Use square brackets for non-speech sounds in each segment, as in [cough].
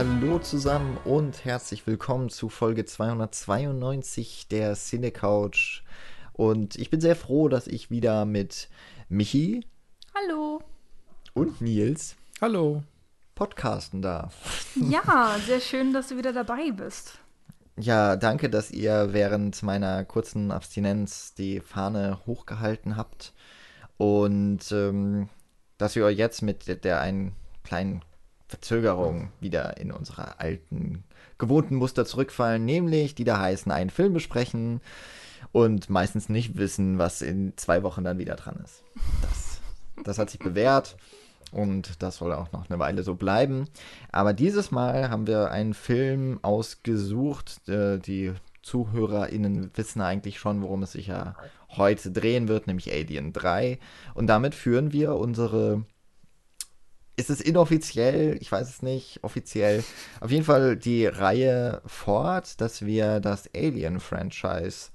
Hallo zusammen und herzlich willkommen zu Folge 292 der Cine Couch. Und ich bin sehr froh, dass ich wieder mit Michi. Hallo. Und Nils. Hallo. Podcasten darf. Ja, [laughs] sehr schön, dass du wieder dabei bist. Ja, danke, dass ihr während meiner kurzen Abstinenz die Fahne hochgehalten habt und ähm, dass wir jetzt mit der, der einen kleinen Verzögerung wieder in unsere alten gewohnten Muster zurückfallen, nämlich die da heißen, einen Film besprechen und meistens nicht wissen, was in zwei Wochen dann wieder dran ist. Das, das hat sich bewährt und das soll auch noch eine Weile so bleiben. Aber dieses Mal haben wir einen Film ausgesucht. Äh, die ZuhörerInnen wissen eigentlich schon, worum es sich ja heute drehen wird, nämlich Alien 3. Und damit führen wir unsere ist es inoffiziell, ich weiß es nicht, offiziell, auf jeden Fall die Reihe fort, dass wir das Alien-Franchise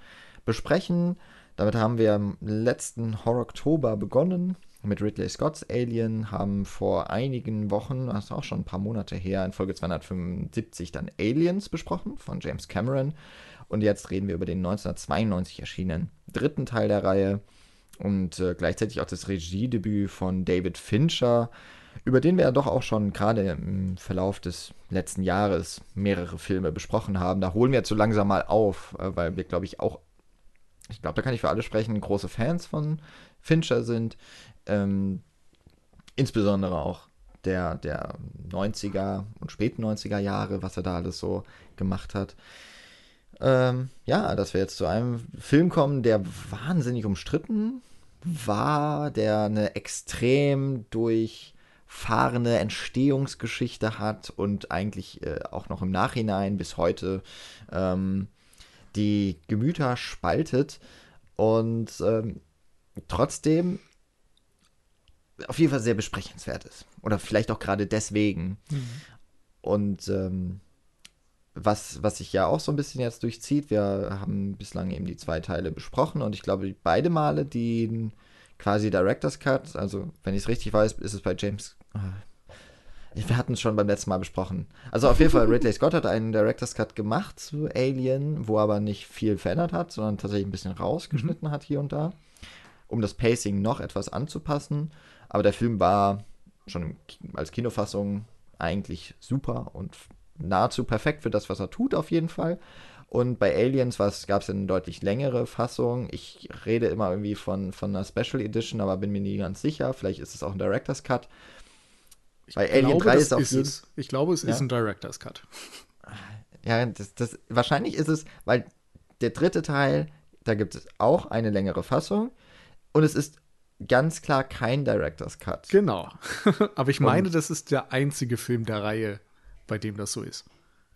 besprechen. Damit haben wir im letzten Horror-Oktober begonnen mit Ridley Scott's Alien, haben vor einigen Wochen, das ist auch schon ein paar Monate her, in Folge 275 dann Aliens besprochen von James Cameron. Und jetzt reden wir über den 1992 erschienenen dritten Teil der Reihe und äh, gleichzeitig auch das Regiedebüt von David Fincher, über den wir ja doch auch schon gerade im Verlauf des letzten Jahres mehrere Filme besprochen haben. Da holen wir jetzt so langsam mal auf, äh, weil wir, glaube ich, auch, ich glaube, da kann ich für alle sprechen, große Fans von Fincher sind. Ähm, insbesondere auch der, der 90er und späten 90er Jahre, was er da alles so gemacht hat. Ähm, ja, dass wir jetzt zu einem Film kommen, der wahnsinnig umstritten war, der eine extrem durch fahrende Entstehungsgeschichte hat und eigentlich äh, auch noch im Nachhinein bis heute ähm, die Gemüter spaltet und ähm, trotzdem auf jeden Fall sehr besprechenswert ist. Oder vielleicht auch gerade deswegen. Mhm. Und ähm, was, was sich ja auch so ein bisschen jetzt durchzieht, wir haben bislang eben die zwei Teile besprochen und ich glaube, beide Male den quasi Director's Cut, also wenn ich es richtig weiß, ist es bei James wir hatten es schon beim letzten Mal besprochen. Also auf jeden Fall, Ridley Scott hat einen Director's Cut gemacht zu Alien, wo er aber nicht viel verändert hat, sondern tatsächlich ein bisschen rausgeschnitten mhm. hat hier und da, um das Pacing noch etwas anzupassen. Aber der Film war schon als Kinofassung eigentlich super und nahezu perfekt für das, was er tut, auf jeden Fall. Und bei Aliens gab es eine deutlich längere Fassung. Ich rede immer irgendwie von, von einer Special Edition, aber bin mir nie ganz sicher. Vielleicht ist es auch ein Director's Cut. Ich Bei Alien glaube, 3 ist auch ist es. Ich glaube, es ja? ist ein Director's Cut. Ja, das, das, wahrscheinlich ist es, weil der dritte Teil, da gibt es auch eine längere Fassung und es ist ganz klar kein Director's Cut. Genau. [laughs] Aber ich meine, und, das ist der einzige Film der Reihe, bei dem das so ist.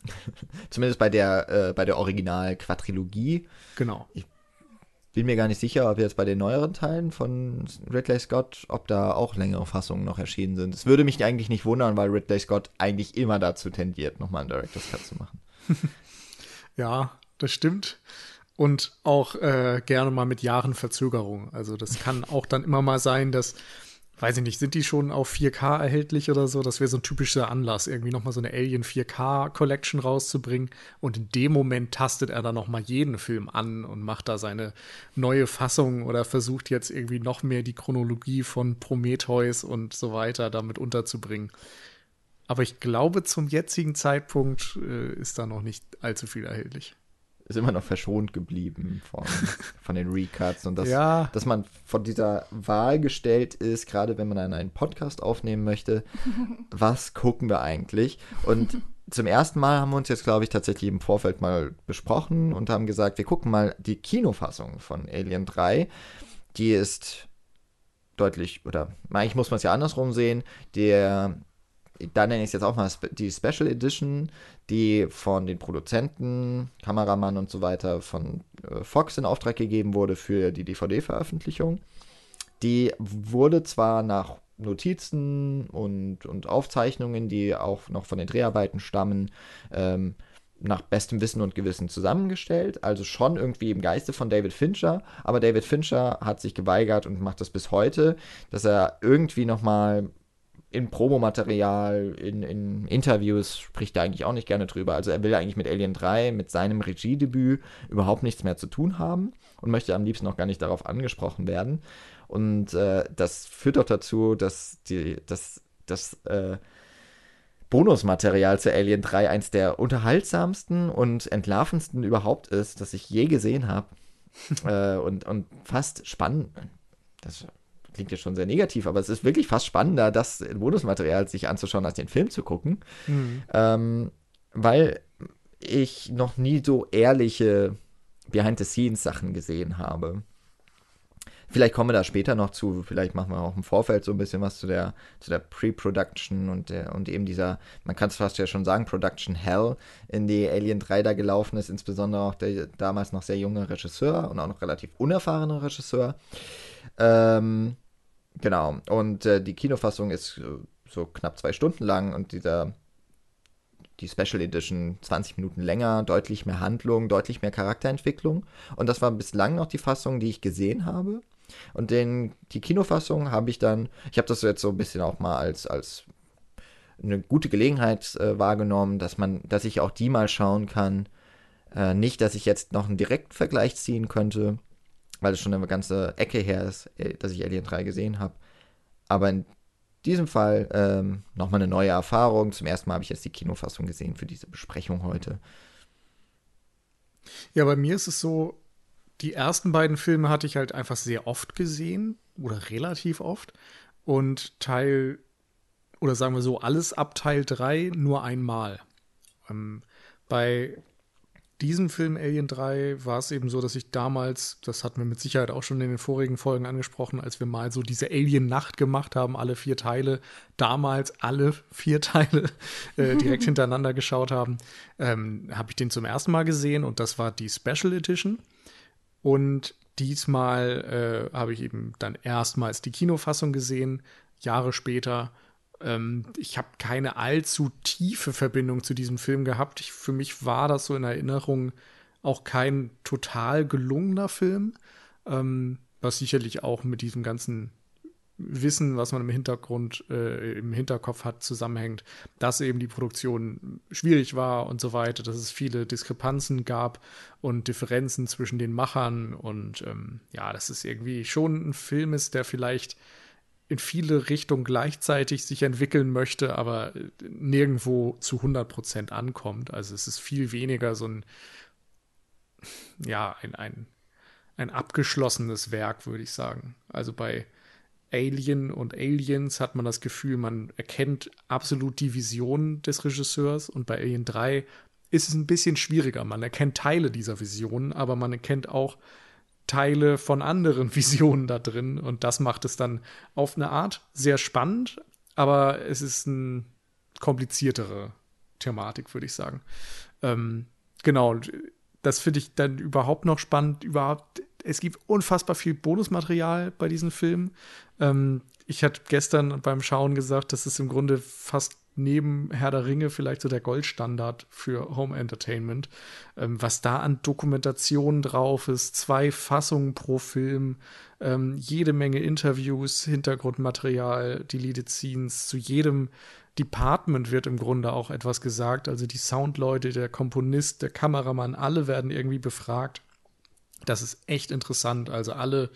[laughs] Zumindest bei der, äh, bei der Original-Quadrilogie. Genau. Ich bin mir gar nicht sicher, ob jetzt bei den neueren Teilen von Ridley Scott, ob da auch längere Fassungen noch erschienen sind. Es würde mich eigentlich nicht wundern, weil Ridley Scott eigentlich immer dazu tendiert, nochmal einen Director's Cut zu machen. [laughs] ja, das stimmt. Und auch äh, gerne mal mit Jahren Verzögerung. Also das kann auch dann immer mal sein, dass weiß ich nicht, sind die schon auf 4K erhältlich oder so? Das wäre so ein typischer Anlass, irgendwie nochmal so eine Alien 4K Collection rauszubringen. Und in dem Moment tastet er dann nochmal jeden Film an und macht da seine neue Fassung oder versucht jetzt irgendwie noch mehr die Chronologie von Prometheus und so weiter damit unterzubringen. Aber ich glaube, zum jetzigen Zeitpunkt äh, ist da noch nicht allzu viel erhältlich ist immer noch verschont geblieben von, [laughs] von den Recuts und das, ja. dass man von dieser Wahl gestellt ist, gerade wenn man einen Podcast aufnehmen möchte, [laughs] was gucken wir eigentlich? Und zum ersten Mal haben wir uns jetzt, glaube ich, tatsächlich im Vorfeld mal besprochen und haben gesagt, wir gucken mal die Kinofassung von Alien 3. Die ist deutlich, oder eigentlich muss man es ja andersrum sehen, der da nenne ich es jetzt auch mal die Special Edition, die von den Produzenten, Kameramann und so weiter von äh, Fox in Auftrag gegeben wurde für die DVD-Veröffentlichung. Die wurde zwar nach Notizen und, und Aufzeichnungen, die auch noch von den Dreharbeiten stammen, ähm, nach bestem Wissen und Gewissen zusammengestellt, also schon irgendwie im Geiste von David Fincher, aber David Fincher hat sich geweigert und macht das bis heute, dass er irgendwie nochmal in Promomaterial, in, in Interviews spricht er eigentlich auch nicht gerne drüber. Also er will eigentlich mit Alien 3, mit seinem Regiedebüt überhaupt nichts mehr zu tun haben und möchte am liebsten auch gar nicht darauf angesprochen werden. Und äh, das führt auch dazu, dass die, dass, das äh, Bonusmaterial zu Alien 3 eins der unterhaltsamsten und entlarvendsten überhaupt ist, das ich je gesehen habe. [laughs] äh, und, und fast spannend. Das klingt jetzt schon sehr negativ, aber es ist wirklich fast spannender, das Bonusmaterial sich anzuschauen, als den Film zu gucken. Mhm. Ähm, weil ich noch nie so ehrliche Behind-the-Scenes-Sachen gesehen habe. Vielleicht kommen wir da später noch zu, vielleicht machen wir auch im Vorfeld so ein bisschen was zu der, zu der Pre-Production und, der, und eben dieser, man kann es fast ja schon sagen, Production Hell, in die Alien 3 da gelaufen ist, insbesondere auch der damals noch sehr junge Regisseur und auch noch relativ unerfahrene Regisseur. Ähm, genau, und äh, die Kinofassung ist äh, so knapp zwei Stunden lang und dieser die Special Edition 20 Minuten länger, deutlich mehr Handlung, deutlich mehr Charakterentwicklung. Und das war bislang noch die Fassung, die ich gesehen habe. Und den, die Kinofassung habe ich dann, ich habe das jetzt so ein bisschen auch mal als, als eine gute Gelegenheit äh, wahrgenommen, dass man, dass ich auch die mal schauen kann. Äh, nicht, dass ich jetzt noch einen Direktvergleich ziehen könnte, weil es schon eine ganze Ecke her ist, äh, dass ich Alien 3 gesehen habe. Aber in diesem Fall ähm, nochmal eine neue Erfahrung. Zum ersten Mal habe ich jetzt die Kinofassung gesehen für diese Besprechung heute. Ja, bei mir ist es so, die ersten beiden Filme hatte ich halt einfach sehr oft gesehen oder relativ oft und Teil oder sagen wir so alles ab Teil 3 nur einmal. Ähm, bei diesem Film Alien 3 war es eben so, dass ich damals, das hatten wir mit Sicherheit auch schon in den vorigen Folgen angesprochen, als wir mal so diese Alien-Nacht gemacht haben, alle vier Teile, damals alle vier Teile äh, [laughs] direkt hintereinander geschaut haben, ähm, habe ich den zum ersten Mal gesehen und das war die Special Edition. Und diesmal äh, habe ich eben dann erstmals die Kinofassung gesehen, Jahre später. Ähm, ich habe keine allzu tiefe Verbindung zu diesem Film gehabt. Ich, für mich war das so in Erinnerung auch kein total gelungener Film, ähm, was sicherlich auch mit diesem ganzen Wissen, was man im Hintergrund, äh, im Hinterkopf hat, zusammenhängt, dass eben die Produktion schwierig war und so weiter, dass es viele Diskrepanzen gab und Differenzen zwischen den Machern und ähm, ja, dass es irgendwie schon ein Film ist, der vielleicht in viele Richtungen gleichzeitig sich entwickeln möchte, aber nirgendwo zu 100 Prozent ankommt. Also es ist viel weniger so ein, ja, ein, ein, ein abgeschlossenes Werk, würde ich sagen. Also bei Alien und Aliens hat man das Gefühl, man erkennt absolut die Vision des Regisseurs und bei Alien 3 ist es ein bisschen schwieriger. Man erkennt Teile dieser Vision, aber man erkennt auch Teile von anderen [laughs] Visionen da drin und das macht es dann auf eine Art sehr spannend, aber es ist eine kompliziertere Thematik, würde ich sagen. Ähm, genau, das finde ich dann überhaupt noch spannend, überhaupt es gibt unfassbar viel Bonusmaterial bei diesem Film. Ähm, ich hatte gestern beim Schauen gesagt, dass es im Grunde fast neben Herr der Ringe vielleicht so der Goldstandard für Home Entertainment. Ähm, was da an Dokumentation drauf ist, zwei Fassungen pro Film, ähm, jede Menge Interviews, Hintergrundmaterial, Deleted Scenes, zu jedem Department wird im Grunde auch etwas gesagt. Also die Soundleute, der Komponist, der Kameramann, alle werden irgendwie befragt. Das ist echt interessant. Also alle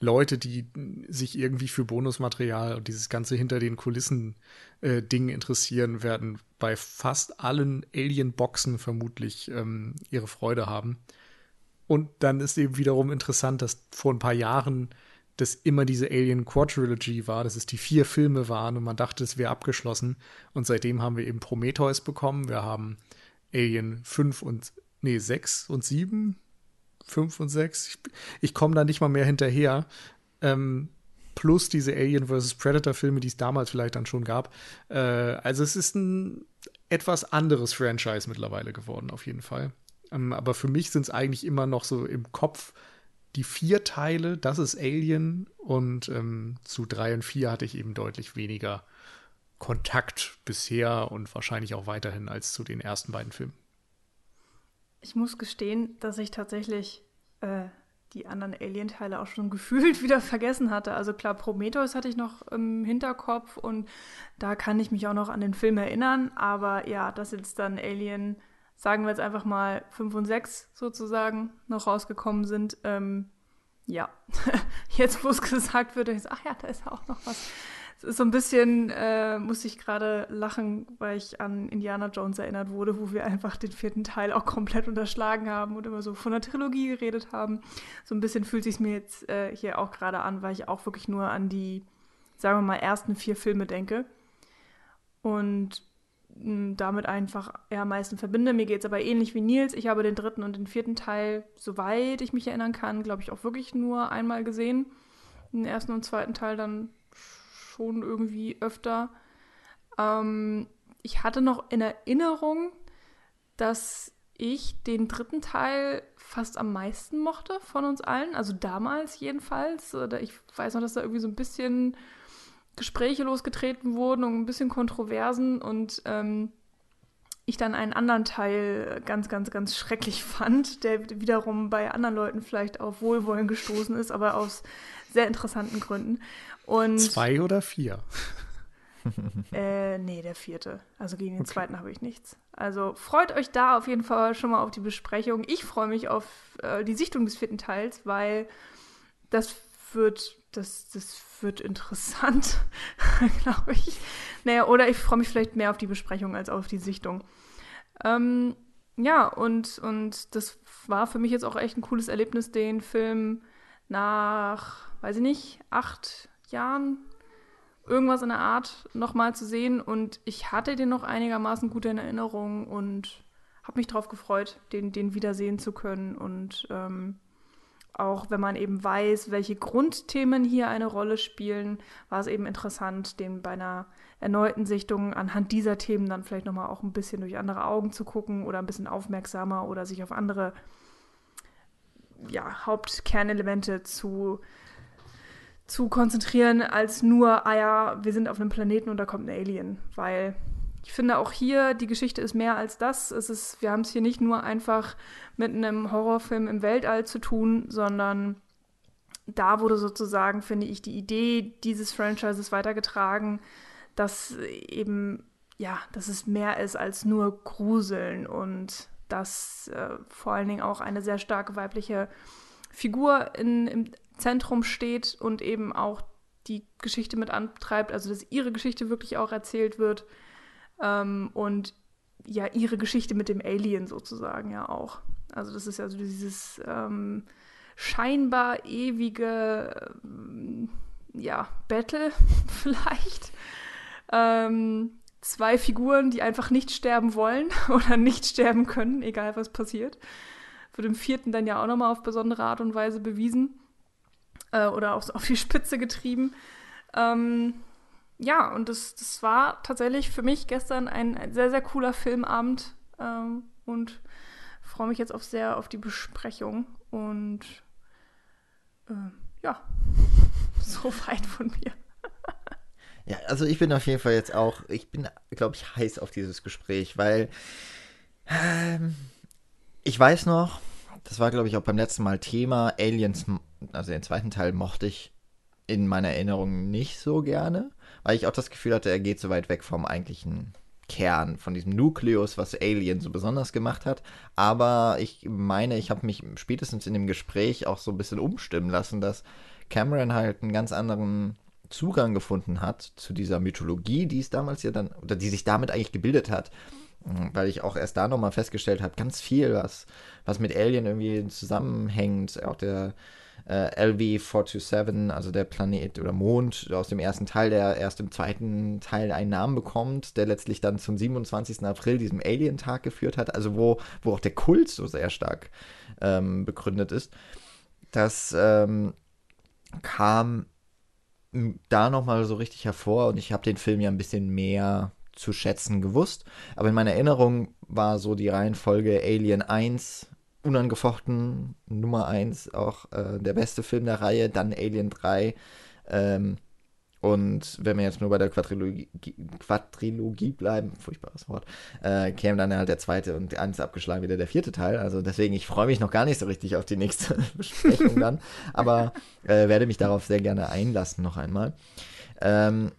Leute, die sich irgendwie für Bonusmaterial und dieses ganze hinter den Kulissen äh, Ding interessieren, werden bei fast allen Alien-Boxen vermutlich ähm, ihre Freude haben. Und dann ist eben wiederum interessant, dass vor ein paar Jahren das immer diese Alien Quadrilogy war, dass es die vier Filme waren und man dachte, es wäre abgeschlossen. Und seitdem haben wir eben Prometheus bekommen. Wir haben Alien 5 und, nee, 6 und 7 5 und 6. Ich, ich komme da nicht mal mehr hinterher. Ähm, plus diese Alien vs. Predator-Filme, die es damals vielleicht dann schon gab. Äh, also es ist ein etwas anderes Franchise mittlerweile geworden, auf jeden Fall. Ähm, aber für mich sind es eigentlich immer noch so im Kopf die vier Teile, das ist Alien und ähm, zu drei und vier hatte ich eben deutlich weniger Kontakt bisher und wahrscheinlich auch weiterhin als zu den ersten beiden Filmen. Ich muss gestehen, dass ich tatsächlich äh, die anderen Alien-Teile auch schon [laughs] gefühlt wieder vergessen hatte. Also klar, Prometheus hatte ich noch im Hinterkopf und da kann ich mich auch noch an den Film erinnern. Aber ja, dass jetzt dann Alien, sagen wir jetzt einfach mal 5 und 6 sozusagen, noch rausgekommen sind, ähm, ja, [laughs] jetzt wo es gesagt wird, ich so, ach ja, da ist auch noch was. So ein bisschen, äh, muss ich gerade lachen, weil ich an Indiana Jones erinnert wurde, wo wir einfach den vierten Teil auch komplett unterschlagen haben und immer so von der Trilogie geredet haben. So ein bisschen fühlt sich mir jetzt äh, hier auch gerade an, weil ich auch wirklich nur an die, sagen wir mal, ersten vier Filme denke. Und hm, damit einfach eher am meisten verbinde. Mir geht es aber ähnlich wie Nils. Ich habe den dritten und den vierten Teil, soweit ich mich erinnern kann, glaube ich, auch wirklich nur einmal gesehen. Den ersten und zweiten Teil dann schon irgendwie öfter. Ähm, ich hatte noch in Erinnerung, dass ich den dritten Teil fast am meisten mochte von uns allen. Also damals jedenfalls. Ich weiß noch, dass da irgendwie so ein bisschen Gespräche losgetreten wurden und ein bisschen Kontroversen und ähm, ich dann einen anderen Teil ganz, ganz, ganz schrecklich [laughs] fand, der wiederum bei anderen Leuten vielleicht auf Wohlwollen gestoßen ist, aber aus sehr interessanten Gründen. Und, Zwei oder vier? [laughs] äh, nee, der vierte. Also gegen den okay. zweiten habe ich nichts. Also freut euch da auf jeden Fall schon mal auf die Besprechung. Ich freue mich auf äh, die Sichtung des vierten Teils, weil das wird, das, das wird interessant, [laughs] glaube ich. Naja, oder ich freue mich vielleicht mehr auf die Besprechung als auf die Sichtung. Ähm, ja, und, und das war für mich jetzt auch echt ein cooles Erlebnis, den Film nach, weiß ich nicht, acht Jahren, irgendwas in der Art nochmal zu sehen. Und ich hatte den noch einigermaßen gut in Erinnerung und habe mich darauf gefreut, den, den wiedersehen zu können. Und ähm, auch wenn man eben weiß, welche Grundthemen hier eine Rolle spielen, war es eben interessant, den bei einer erneuten Sichtung anhand dieser Themen dann vielleicht nochmal auch ein bisschen durch andere Augen zu gucken oder ein bisschen aufmerksamer oder sich auf andere ja, Hauptkernelemente zu, zu konzentrieren, als nur, ah ja, wir sind auf einem Planeten und da kommt ein Alien. Weil ich finde auch hier, die Geschichte ist mehr als das. Es ist, wir haben es hier nicht nur einfach mit einem Horrorfilm im Weltall zu tun, sondern da wurde sozusagen, finde ich, die Idee dieses Franchises weitergetragen, dass eben, ja, dass es mehr ist als nur Gruseln und dass äh, vor allen Dingen auch eine sehr starke weibliche Figur in, im Zentrum steht und eben auch die Geschichte mit antreibt, also dass ihre Geschichte wirklich auch erzählt wird ähm, und ja, ihre Geschichte mit dem Alien sozusagen ja auch. Also das ist ja so dieses ähm, scheinbar ewige ähm, ja, Battle [laughs] vielleicht. Ähm, zwei Figuren, die einfach nicht sterben wollen [laughs] oder nicht sterben können, egal was passiert. Wird im vierten dann ja auch nochmal auf besondere Art und Weise bewiesen äh, oder auch auf die Spitze getrieben. Ähm, ja, und das, das war tatsächlich für mich gestern ein, ein sehr, sehr cooler Filmabend ähm, und freue mich jetzt auf sehr auf die Besprechung und äh, ja, [laughs] so weit von mir. Ja, also ich bin auf jeden Fall jetzt auch, ich bin, glaube ich, heiß auf dieses Gespräch, weil ähm, ich weiß noch, das war, glaube ich, auch beim letzten Mal Thema, Aliens, also den zweiten Teil mochte ich in meiner Erinnerung nicht so gerne, weil ich auch das Gefühl hatte, er geht so weit weg vom eigentlichen Kern, von diesem Nukleus, was Alien so besonders gemacht hat. Aber ich meine, ich habe mich spätestens in dem Gespräch auch so ein bisschen umstimmen lassen, dass Cameron halt einen ganz anderen Zugang gefunden hat zu dieser Mythologie, die es damals ja dann, oder die sich damit eigentlich gebildet hat. Mhm, weil ich auch erst da nochmal festgestellt habe, ganz viel, was, was mit Alien irgendwie zusammenhängt. Auch der äh, LV-427, also der Planet oder Mond aus dem ersten Teil, der erst im zweiten Teil einen Namen bekommt, der letztlich dann zum 27. April, diesem Alien-Tag geführt hat, also wo, wo auch der Kult so sehr stark ähm, begründet ist. Das ähm, kam da nochmal so richtig hervor und ich habe den Film ja ein bisschen mehr zu schätzen gewusst. Aber in meiner Erinnerung war so die Reihenfolge Alien 1 unangefochten Nummer 1, auch äh, der beste Film der Reihe, dann Alien 3 ähm, Und wenn wir jetzt nur bei der Quadrilogie, Quadrilogie bleiben, furchtbares Wort, äh, käme dann halt der zweite und eins abgeschlagen wieder der vierte Teil. Also deswegen, ich freue mich noch gar nicht so richtig auf die nächste [laughs] Besprechung dann, aber äh, werde mich darauf sehr gerne einlassen noch einmal. Ähm,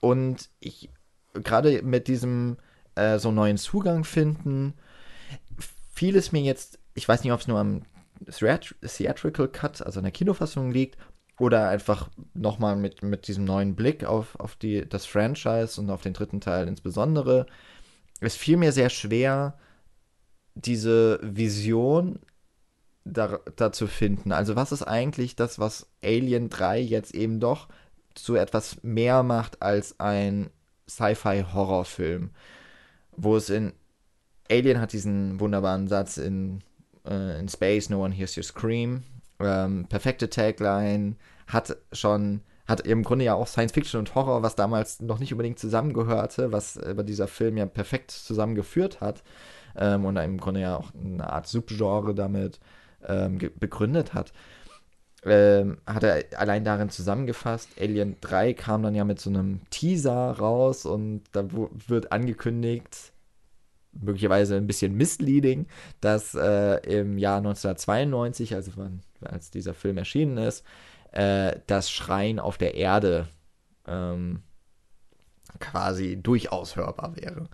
und ich gerade mit diesem äh, so neuen Zugang finden, fiel es mir jetzt, ich weiß nicht, ob es nur am Theatrical Cut, also in der Kinofassung liegt, oder einfach nochmal mit, mit diesem neuen Blick auf, auf die, das Franchise und auf den dritten Teil insbesondere. Es fiel mir sehr schwer, diese Vision da, da zu finden. Also was ist eigentlich das, was Alien 3 jetzt eben doch so etwas mehr macht als ein Sci-Fi-Horrorfilm, wo es in Alien hat diesen wunderbaren Satz in, äh, in Space, No One Hears You Scream, ähm, perfekte Tagline, hat schon, hat im Grunde ja auch Science Fiction und Horror, was damals noch nicht unbedingt zusammengehörte, was aber dieser Film ja perfekt zusammengeführt hat ähm, und im Grunde ja auch eine Art Subgenre damit ähm, begründet hat. Ähm, hat er allein darin zusammengefasst. Alien 3 kam dann ja mit so einem Teaser raus und da wird angekündigt, möglicherweise ein bisschen misleading, dass äh, im Jahr 1992, also wann, als dieser Film erschienen ist, äh, das Schreien auf der Erde ähm, quasi durchaus hörbar wäre.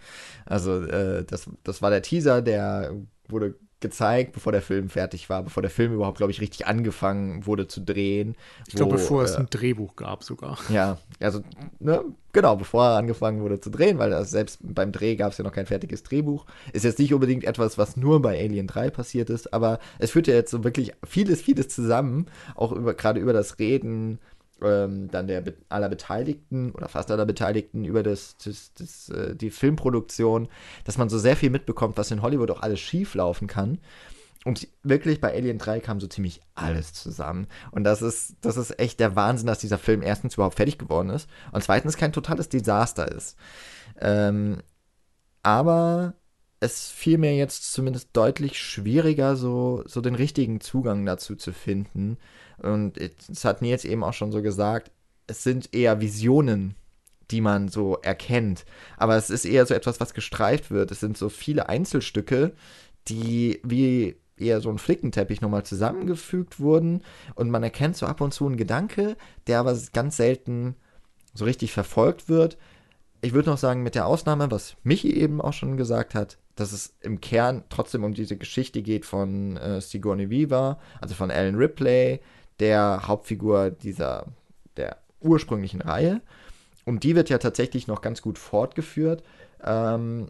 Also äh, das, das war der Teaser, der wurde gezeigt, bevor der Film fertig war, bevor der Film überhaupt, glaube ich, richtig angefangen wurde zu drehen. Ich glaube, bevor äh, es ein Drehbuch gab sogar. [laughs] Ja, also, ne, genau, bevor er angefangen wurde zu drehen, weil das, selbst beim Dreh gab es ja noch kein fertiges Drehbuch. Ist jetzt nicht unbedingt etwas, was nur bei Alien 3 passiert ist, aber es führt ja jetzt so wirklich vieles, vieles zusammen, auch über, gerade über das Reden ähm, dann der aller Beteiligten oder fast aller Beteiligten über das, das, das äh, die Filmproduktion, dass man so sehr viel mitbekommt, was in Hollywood auch alles schief laufen kann. Und wirklich bei Alien 3 kam so ziemlich alles zusammen. Und das ist, das ist echt der Wahnsinn, dass dieser Film erstens überhaupt fertig geworden ist und zweitens kein totales Desaster ist. Ähm, aber es fiel mir jetzt zumindest deutlich schwieriger, so, so den richtigen Zugang dazu zu finden. Und es hat Nils eben auch schon so gesagt, es sind eher Visionen, die man so erkennt. Aber es ist eher so etwas, was gestreift wird. Es sind so viele Einzelstücke, die wie eher so ein Flickenteppich nochmal zusammengefügt wurden. Und man erkennt so ab und zu einen Gedanke, der aber ganz selten so richtig verfolgt wird. Ich würde noch sagen, mit der Ausnahme, was Michi eben auch schon gesagt hat, dass es im Kern trotzdem um diese Geschichte geht von äh, Sigourney Weaver, also von Alan Ripley, der Hauptfigur dieser, der ursprünglichen Reihe. Und die wird ja tatsächlich noch ganz gut fortgeführt. Ähm,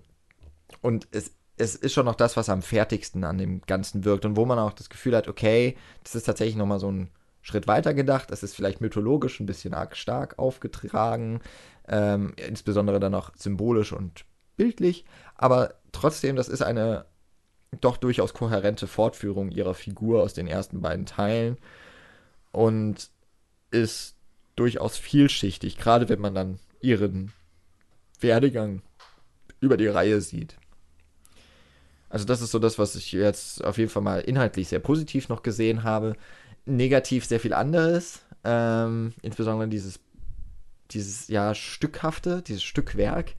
und es, es ist schon noch das, was am fertigsten an dem Ganzen wirkt und wo man auch das Gefühl hat, okay, das ist tatsächlich nochmal so ein Schritt weiter gedacht. Es ist vielleicht mythologisch ein bisschen arg stark aufgetragen, ähm, insbesondere dann auch symbolisch und bildlich, aber trotzdem, das ist eine doch durchaus kohärente Fortführung ihrer Figur aus den ersten beiden Teilen und ist durchaus vielschichtig, gerade wenn man dann ihren Werdegang über die Reihe sieht. Also das ist so das, was ich jetzt auf jeden Fall mal inhaltlich sehr positiv noch gesehen habe. Negativ sehr viel anderes, ähm, insbesondere dieses, dieses ja Stückhafte, dieses Stückwerk.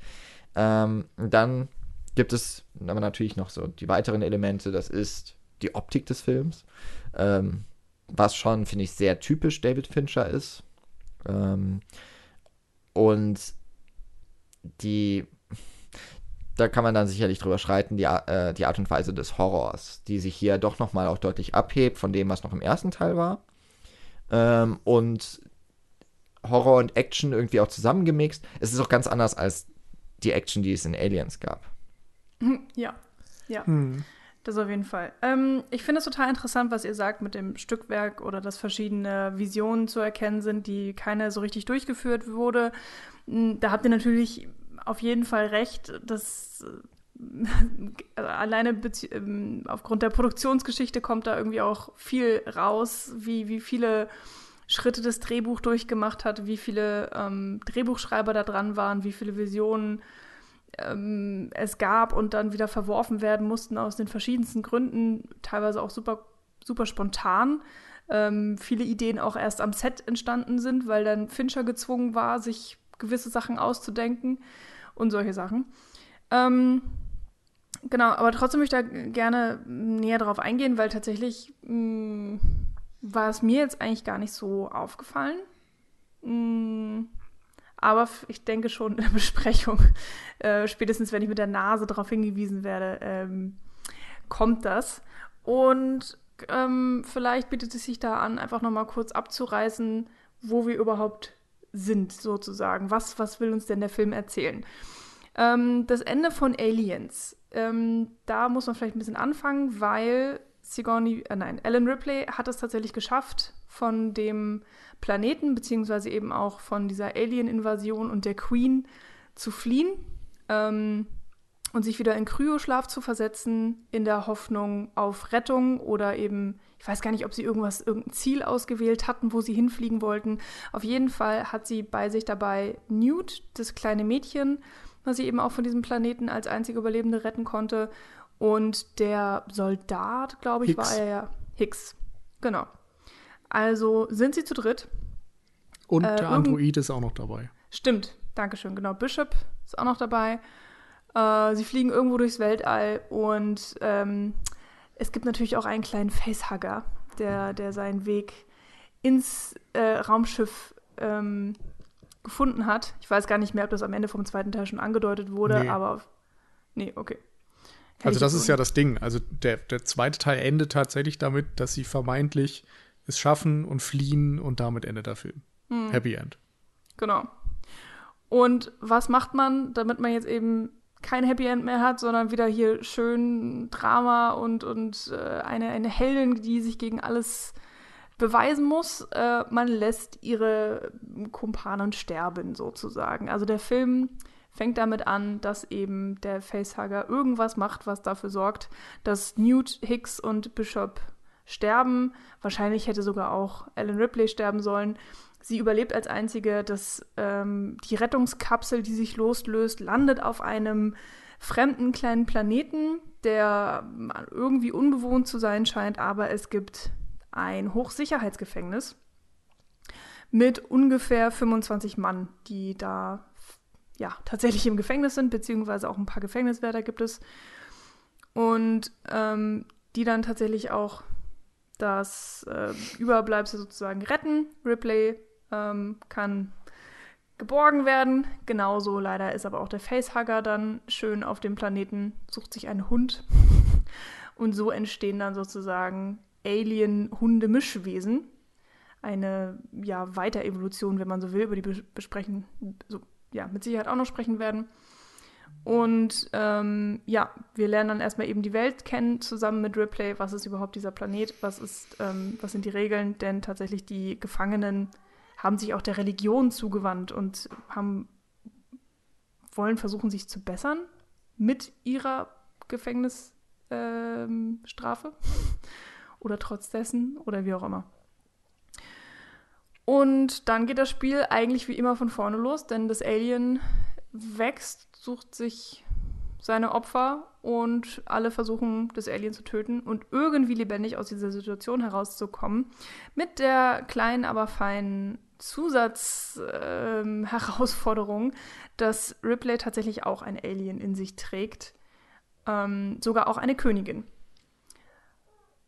Ähm, dann gibt es aber natürlich noch so die weiteren Elemente. Das ist die Optik des Films, ähm, was schon, finde ich, sehr typisch David Fincher ist. Ähm, und die, da kann man dann sicherlich drüber schreiten, die, äh, die Art und Weise des Horrors, die sich hier doch nochmal auch deutlich abhebt von dem, was noch im ersten Teil war. Ähm, und Horror und Action irgendwie auch zusammengemixt. Es ist auch ganz anders als die Action, die es in Aliens gab. [laughs] Ja, ja. Hm. Das auf jeden Fall. Ähm, ich finde es total interessant, was ihr sagt mit dem Stückwerk oder dass verschiedene Visionen zu erkennen sind, die keine so richtig durchgeführt wurde. Hm, da habt ihr natürlich auf jeden Fall recht, dass äh, [laughs] alleine ähm, aufgrund der Produktionsgeschichte kommt da irgendwie auch viel raus, wie, wie viele Schritte das Drehbuch durchgemacht hat, wie viele ähm, Drehbuchschreiber da dran waren, wie viele Visionen es gab und dann wieder verworfen werden mussten aus den verschiedensten Gründen, teilweise auch super super spontan. Ähm, viele Ideen auch erst am Set entstanden sind, weil dann Fincher gezwungen war, sich gewisse Sachen auszudenken und solche Sachen. Ähm, genau, aber trotzdem möchte ich da gerne näher darauf eingehen, weil tatsächlich mh, mm, war es mir jetzt eigentlich gar nicht so aufgefallen. Mh, mm, aber ich denke schon in der [laughs] Besprechung, äh, spätestens wenn ich mit der Nase darauf hingewiesen werde, ähm, kommt das. Und ähm, vielleicht bietet es sich da an, einfach nochmal kurz abzureißen, wo wir überhaupt sind, sozusagen. Was, was will uns denn der Film erzählen? Ähm, das Ende von Aliens. Ähm, da muss man vielleicht ein bisschen anfangen, weil Sigourney, äh, nein, Ellen Ripley hat es tatsächlich geschafft, von dem Planeten, beziehungsweise eben auch von dieser Alien-Invasion und der Queen zu fliehen ähm, und sich wieder in Kryoschlaf zu versetzen, in der Hoffnung auf Rettung oder eben, ich weiß gar nicht, ob sie irgendwas, irgendein Ziel ausgewählt hatten, wo sie hinfliegen wollten. Auf jeden Fall hat sie bei sich dabei Newt, das kleine Mädchen, was sie eben auch von diesem Planeten als einzige Überlebende retten konnte. Und der Soldat, glaube ich, Hicks. war er ja. Hicks. Genau. Also sind sie zu dritt. Und äh, der Android ist auch noch dabei. Stimmt, Dankeschön. Genau, Bishop ist auch noch dabei. Äh, sie fliegen irgendwo durchs Weltall und ähm, es gibt natürlich auch einen kleinen Facehugger, der, der seinen Weg ins äh, Raumschiff ähm, gefunden hat. Ich weiß gar nicht mehr, ob das am Ende vom zweiten Teil schon angedeutet wurde, nee. aber. Nee, okay. Hätte also, das ist ja das Ding. Also, der, der zweite Teil endet tatsächlich damit, dass sie vermeintlich es schaffen und fliehen und damit endet der Film. Hm. Happy End. Genau. Und was macht man, damit man jetzt eben kein Happy End mehr hat, sondern wieder hier schön Drama und, und äh, eine, eine Heldin, die sich gegen alles beweisen muss, äh, man lässt ihre Kumpanen sterben sozusagen. Also der Film fängt damit an, dass eben der Facehugger irgendwas macht, was dafür sorgt, dass Newt, Hicks und Bishop sterben. Wahrscheinlich hätte sogar auch Ellen Ripley sterben sollen. Sie überlebt als einzige, dass ähm, die Rettungskapsel, die sich loslöst, landet auf einem fremden kleinen Planeten, der irgendwie unbewohnt zu sein scheint, aber es gibt ein Hochsicherheitsgefängnis mit ungefähr 25 Mann, die da ja tatsächlich im Gefängnis sind, beziehungsweise auch ein paar Gefängniswärter gibt es. Und ähm, die dann tatsächlich auch das äh, Überbleibsel sozusagen retten. Ripley ähm, kann geborgen werden. Genauso leider ist aber auch der Facehugger dann schön auf dem Planeten, sucht sich einen Hund. [laughs] Und so entstehen dann sozusagen Alien-Hunde-Mischwesen. Eine ja, Weiterevolution, wenn man so will, über die besprechen, so, ja, mit Sicherheit auch noch sprechen werden. Und ähm, ja, wir lernen dann erstmal eben die Welt kennen, zusammen mit Ripley. Was ist überhaupt dieser Planet? Was, ist, ähm, was sind die Regeln? Denn tatsächlich die Gefangenen haben sich auch der Religion zugewandt und haben, wollen versuchen, sich zu bessern mit ihrer Gefängnisstrafe. Ähm, [laughs] oder trotz dessen oder wie auch immer. Und dann geht das Spiel eigentlich wie immer von vorne los, denn das Alien wächst, sucht sich seine Opfer und alle versuchen, das Alien zu töten und irgendwie lebendig aus dieser Situation herauszukommen. Mit der kleinen, aber feinen Zusatzherausforderung, ähm, dass Ripley tatsächlich auch ein Alien in sich trägt. Ähm, sogar auch eine Königin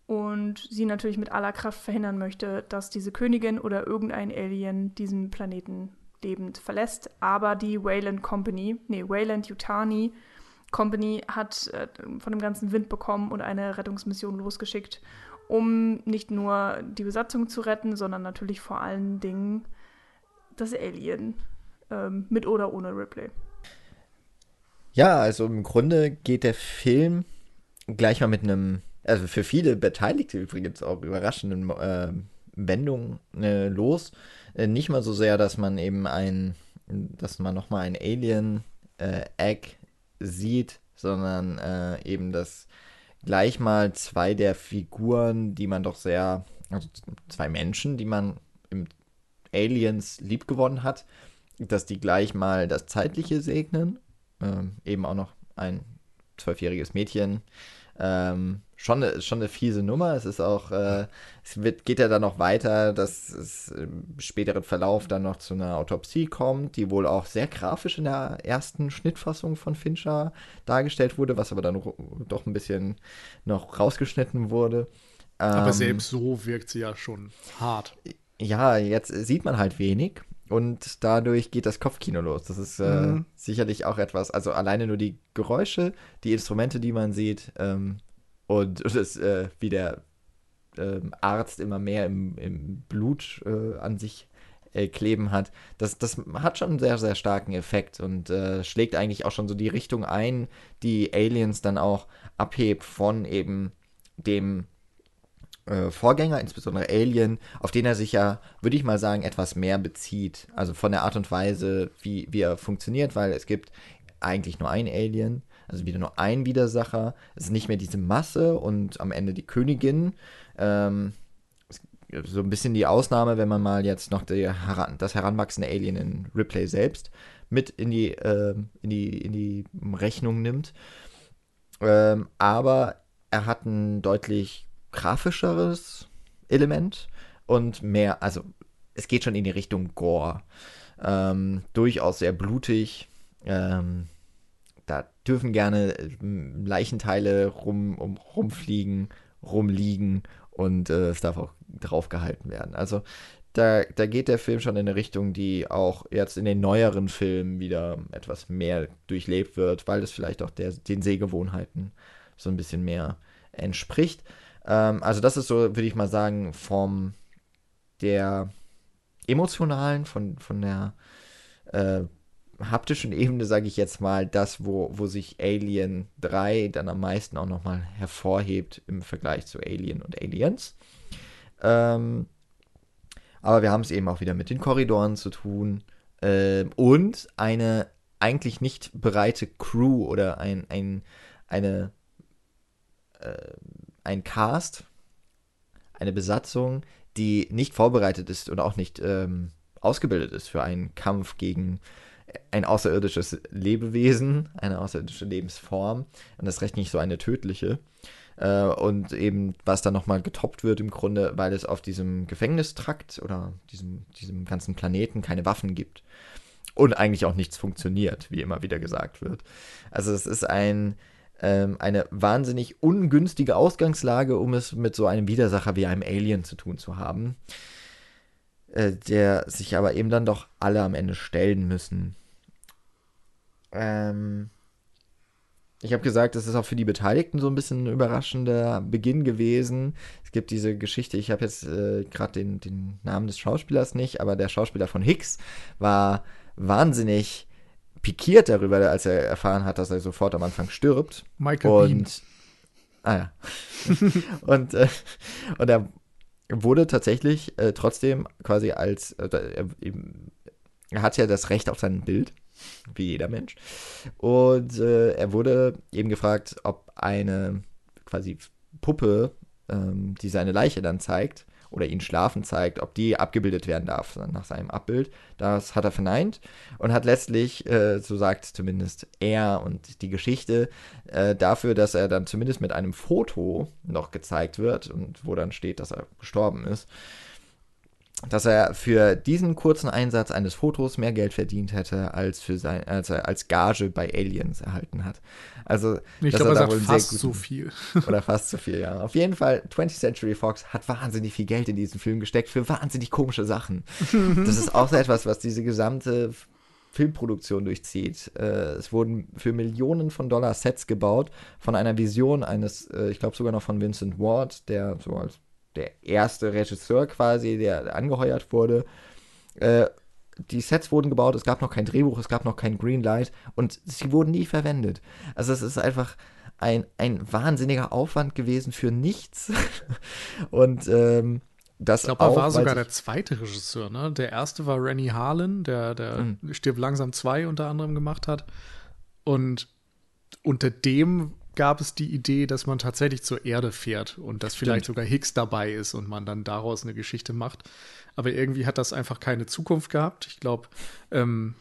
und sie natürlich mit aller Kraft verhindern möchte, dass diese Königin oder irgendein Alien diesen Planeten lebend verlässt. Aber die Wayland Company, nee, Wayland Yutani Company hat äh, von dem ganzen Wind bekommen und eine Rettungsmission losgeschickt, um nicht nur die Besatzung zu retten, sondern natürlich vor allen Dingen das Alien ähm, mit oder ohne Ripley. Ja, also im Grunde geht der Film gleich mal mit einem also für viele Beteiligte übrigens auch überraschenden äh, Wendungen äh, los. Äh, nicht mal so sehr, dass man eben ein, dass man nochmal ein Alien-Egg äh, sieht, sondern äh, eben, dass gleich mal zwei der Figuren, die man doch sehr, also zwei Menschen, die man im Aliens liebgewonnen hat, dass die gleich mal das Zeitliche segnen. Ähm, eben auch noch ein zwölfjähriges Mädchen Ähm, schon, eine, schon eine fiese Nummer. Es ist auch, äh, es wird, geht ja dann noch weiter, dass es im späteren Verlauf dann noch zu einer Autopsie kommt, die wohl auch sehr grafisch in der ersten Schnittfassung von Fincher dargestellt wurde, was aber dann doch ein bisschen noch rausgeschnitten wurde. Aber ähm, selbst so wirkt sie ja schon hart. Ja, jetzt sieht man halt wenig. Und dadurch geht das Kopfkino los. Das ist äh, mhm. sicherlich auch etwas, also alleine nur die Geräusche, die Instrumente, die man sieht, ähm, und [laughs] das, äh, wie der äh, Arzt immer mehr im, im Blut äh, an sich äh, kleben hat, das, das hat schon einen sehr, sehr starken Effekt und äh, schlägt eigentlich auch schon so die Richtung ein, die Aliens dann auch abhebt von eben dem äh, Vorgänger, insbesondere Alien, auf den er sich ja, würde ich mal sagen, etwas mehr bezieht. Also von der Art und Weise, wie, wie er funktioniert, weil es gibt eigentlich nur ein Alien, also wieder nur ein Widersacher. Es ist nicht mehr diese Masse und am Ende die Königin. Ähm, so ein bisschen die Ausnahme, wenn man mal jetzt noch die, das heranwachsende Alien in Ripley selbst mit in die, äh, in die, in die Rechnung nimmt. Ähm, aber er hat ein deutlich grafischeres Element und mehr, also es geht schon in die Richtung Gore. Ähm, durchaus sehr blutig. Ähm, da dürfen gerne äh, Leichenteile rum, um, rumfliegen, rumliegen und äh, es darf auch drauf gehalten werden. Also da, da geht der Film schon in eine Richtung, die auch jetzt in den neueren Filmen wieder etwas mehr durchlebt wird, weil es vielleicht auch der, den Sehgewohnheiten so ein bisschen mehr entspricht. Ähm, also das ist so, würde ich mal sagen, vom der emotionalen, von, von der äh, haptischen Ebene, sage ich jetzt mal, das, wo, wo sich Alien 3 dann am meisten auch nochmal hervorhebt im Vergleich zu Alien und Aliens. Ähm, aber wir haben es eben auch wieder mit den Korridoren zu tun äh, und eine eigentlich nicht bereite Crew oder ein, ein, eine äh, ein Cast, eine Besatzung, die nicht vorbereitet ist und auch nicht ähm, ausgebildet ist für einen Kampf gegen ein außerirdisches Lebewesen, eine außerirdische Lebensform und das recht nicht so eine tödliche. Äh, und eben, was dann nochmal getoppt wird im Grunde, weil es auf diesem Gefängnistrakt oder diesem, diesem ganzen Planeten keine Waffen gibt. Und eigentlich auch nichts funktioniert, wie immer wieder gesagt wird. Also es ist ein, ähm, eine wahnsinnig ungünstige Ausgangslage, um es mit so einem Widersacher wie einem Alien zu tun zu haben, äh, der sich aber eben dann doch alle am Ende stellen müssen. Ähm, ich habe gesagt, es ist auch für die Beteiligten so ein bisschen ein überraschender Beginn gewesen. Es gibt diese Geschichte, ich habe jetzt äh, gerade den, den Namen des Schauspielers nicht, aber der Schauspieler von Hicks war wahnsinnig pikiert darüber, als er erfahren hat, dass er sofort am Anfang stirbt. Michael und, Bean. Ah ja. [laughs] und, äh, und er wurde tatsächlich äh, trotzdem quasi als, äh, er, er, hat ja das Recht auf sein Bild, wie jeder Mensch. Und äh, er wurde eben gefragt, ob eine quasi Puppe, ähm, die seine Leiche dann zeigt, oder ihn schlafen zeigt, ob die abgebildet werden darf nach seinem Abbild. Das hat er verneint und hat letztlich, äh, so sagt zumindest er und die Geschichte, äh, dafür, dass er dann zumindest mit einem Foto noch gezeigt wird und wo dann steht, dass er gestorben ist, dass er für diesen kurzen Einsatz eines Fotos mehr Geld verdient hätte, als, für sein, als er als Gage bei Aliens erhalten hat. Also, ich glaube, er, er sagt fast so viel. [laughs] Oder fast so viel, ja. Auf jeden Fall, 20th Century Fox hat wahnsinnig viel Geld in diesen Film gesteckt für wahnsinnig komische Sachen. [laughs] das ist auch so etwas, was diese gesamte Filmproduktion durchzieht. Äh, es wurden für Millionen von Dollar Sets gebaut von einer Vision eines, äh, ich glaube sogar noch von Vincent Ward, der so als der erste Regisseur quasi, der angeheuert wurde. Äh, die Sets wurden gebaut, es gab noch kein Drehbuch, es gab noch kein Greenlight und sie wurden nie verwendet. Also es ist einfach ein, ein wahnsinniger Aufwand gewesen für nichts. [laughs] und ähm, das ich glaube, er war sogar der zweite Regisseur, ne? Der erste war Rennie Harlan, der, der mhm. Stirb langsam 2 unter anderem gemacht hat. Und unter dem gab es die Idee, dass man tatsächlich zur Erde fährt und dass Stimmt. vielleicht sogar Higgs dabei ist und man dann daraus eine Geschichte macht. Aber irgendwie hat das einfach keine Zukunft gehabt. Ich glaube, ähm,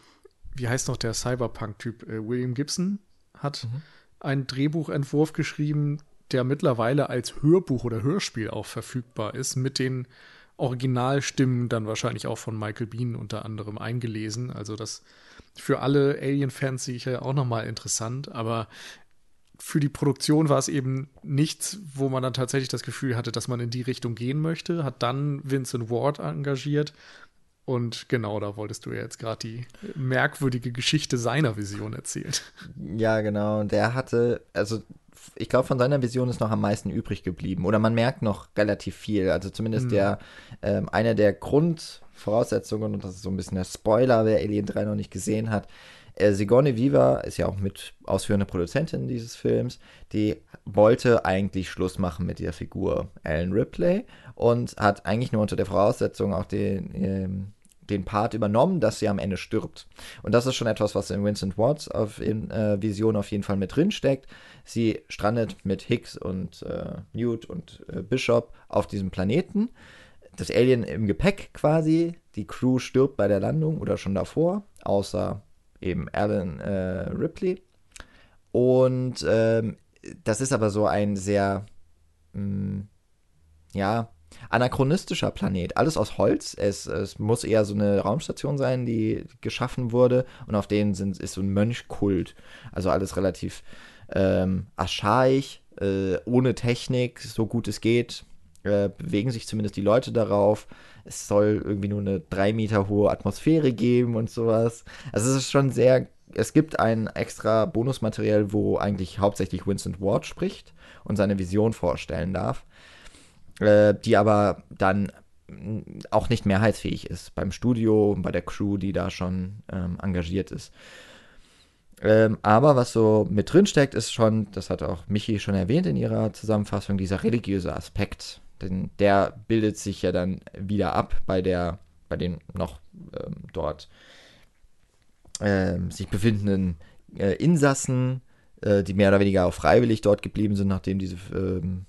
wie heißt noch der Cyberpunk-Typ? Äh, William Gibson hat mhm. einen Drehbuchentwurf geschrieben, der mittlerweile als Hörbuch oder Hörspiel auch verfügbar ist, mit den Originalstimmen dann wahrscheinlich auch von Michael Bean unter anderem eingelesen. Also das für alle Alien-Fans sicher auch nochmal interessant, aber für die Produktion war es eben nichts, wo man dann tatsächlich das Gefühl hatte, dass man in die Richtung gehen möchte. Hat dann Vincent Ward engagiert. Und genau, da wolltest du ja jetzt gerade die merkwürdige Geschichte seiner Vision erzählen. Ja, genau. Und der hatte, also ich glaube, von seiner Vision ist noch am meisten übrig geblieben. Oder man merkt noch relativ viel. Also zumindest mhm. der, ähm, eine der Grundvoraussetzungen, und das ist so ein bisschen der Spoiler, wer Alien 3 noch nicht gesehen hat, äh, Sigourney Weaver ist ja auch mit ausführende Produzentin dieses Films. Die wollte eigentlich Schluss machen mit der Figur Alan Ripley und hat eigentlich nur unter der Voraussetzung auch den, ähm, den Part übernommen, dass sie am Ende stirbt. Und das ist schon etwas, was in Vincent Watts auf, in äh, Vision auf jeden Fall mit drin steckt. Sie strandet mit Hicks und äh, Newt und äh, Bishop auf diesem Planeten. Das Alien im Gepäck quasi. Die Crew stirbt bei der Landung oder schon davor, außer eben Alan äh, Ripley. Und ähm, das ist aber so ein sehr, mh, mm, ja, anachronistischer Planet. Alles aus Holz. Es, es muss eher so eine Raumstation sein, die geschaffen wurde. Und auf denen sind, ist so ein Mönchkult. Also alles relativ ähm, archaisch, äh, ohne Technik, so gut es geht. Äh, bewegen sich zumindest die Leute darauf. Es soll irgendwie nur eine drei Meter hohe Atmosphäre geben und sowas. Also es ist schon sehr. Es gibt ein extra Bonusmaterial, wo eigentlich hauptsächlich Vincent Ward spricht und seine Vision vorstellen darf, äh, die aber dann auch nicht mehrheitsfähig ist beim Studio, bei der Crew, die da schon ähm, engagiert ist. Ähm, aber was so mit drin steckt, ist schon, das hat auch Michi schon erwähnt in ihrer Zusammenfassung, dieser religiöse Aspekt. Denn der bildet sich ja dann wieder ab bei der, bei den noch ähm, dort ähm, sich befindenden äh, Insassen, äh, die mehr oder weniger auch freiwillig dort geblieben sind, nachdem diese ähm,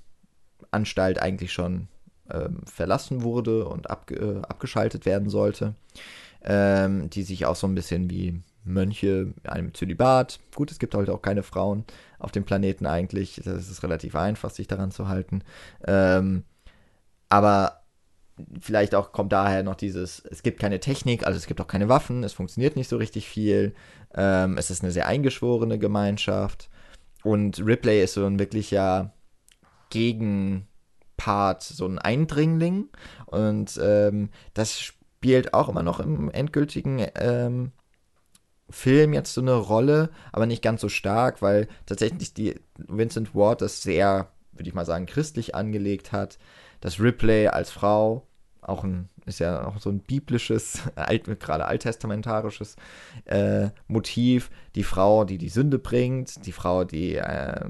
Anstalt eigentlich schon ähm, verlassen wurde und ab, äh, abgeschaltet werden sollte. Ähm, die sich auch so ein bisschen wie Mönche einem Zölibat. Gut, es gibt heute auch keine Frauen auf dem Planeten eigentlich. Das ist relativ einfach, sich daran zu halten. Ähm, aber vielleicht auch kommt daher noch dieses, es gibt keine Technik, also es gibt auch keine Waffen, es funktioniert nicht so richtig viel. Ähm, es ist eine sehr eingeschworene Gemeinschaft. Und Ripley ist so ein wirklicher Gegenpart, so ein Eindringling. Und ähm, das spielt auch immer noch im endgültigen ähm, Film jetzt so eine Rolle, aber nicht ganz so stark, weil tatsächlich die Vincent Ward das sehr, würde ich mal sagen, christlich angelegt hat dass Ripley als Frau auch ein, ist ja auch so ein biblisches, [laughs] alt, gerade alttestamentarisches äh, Motiv. Die Frau, die die Sünde bringt, die Frau, die äh,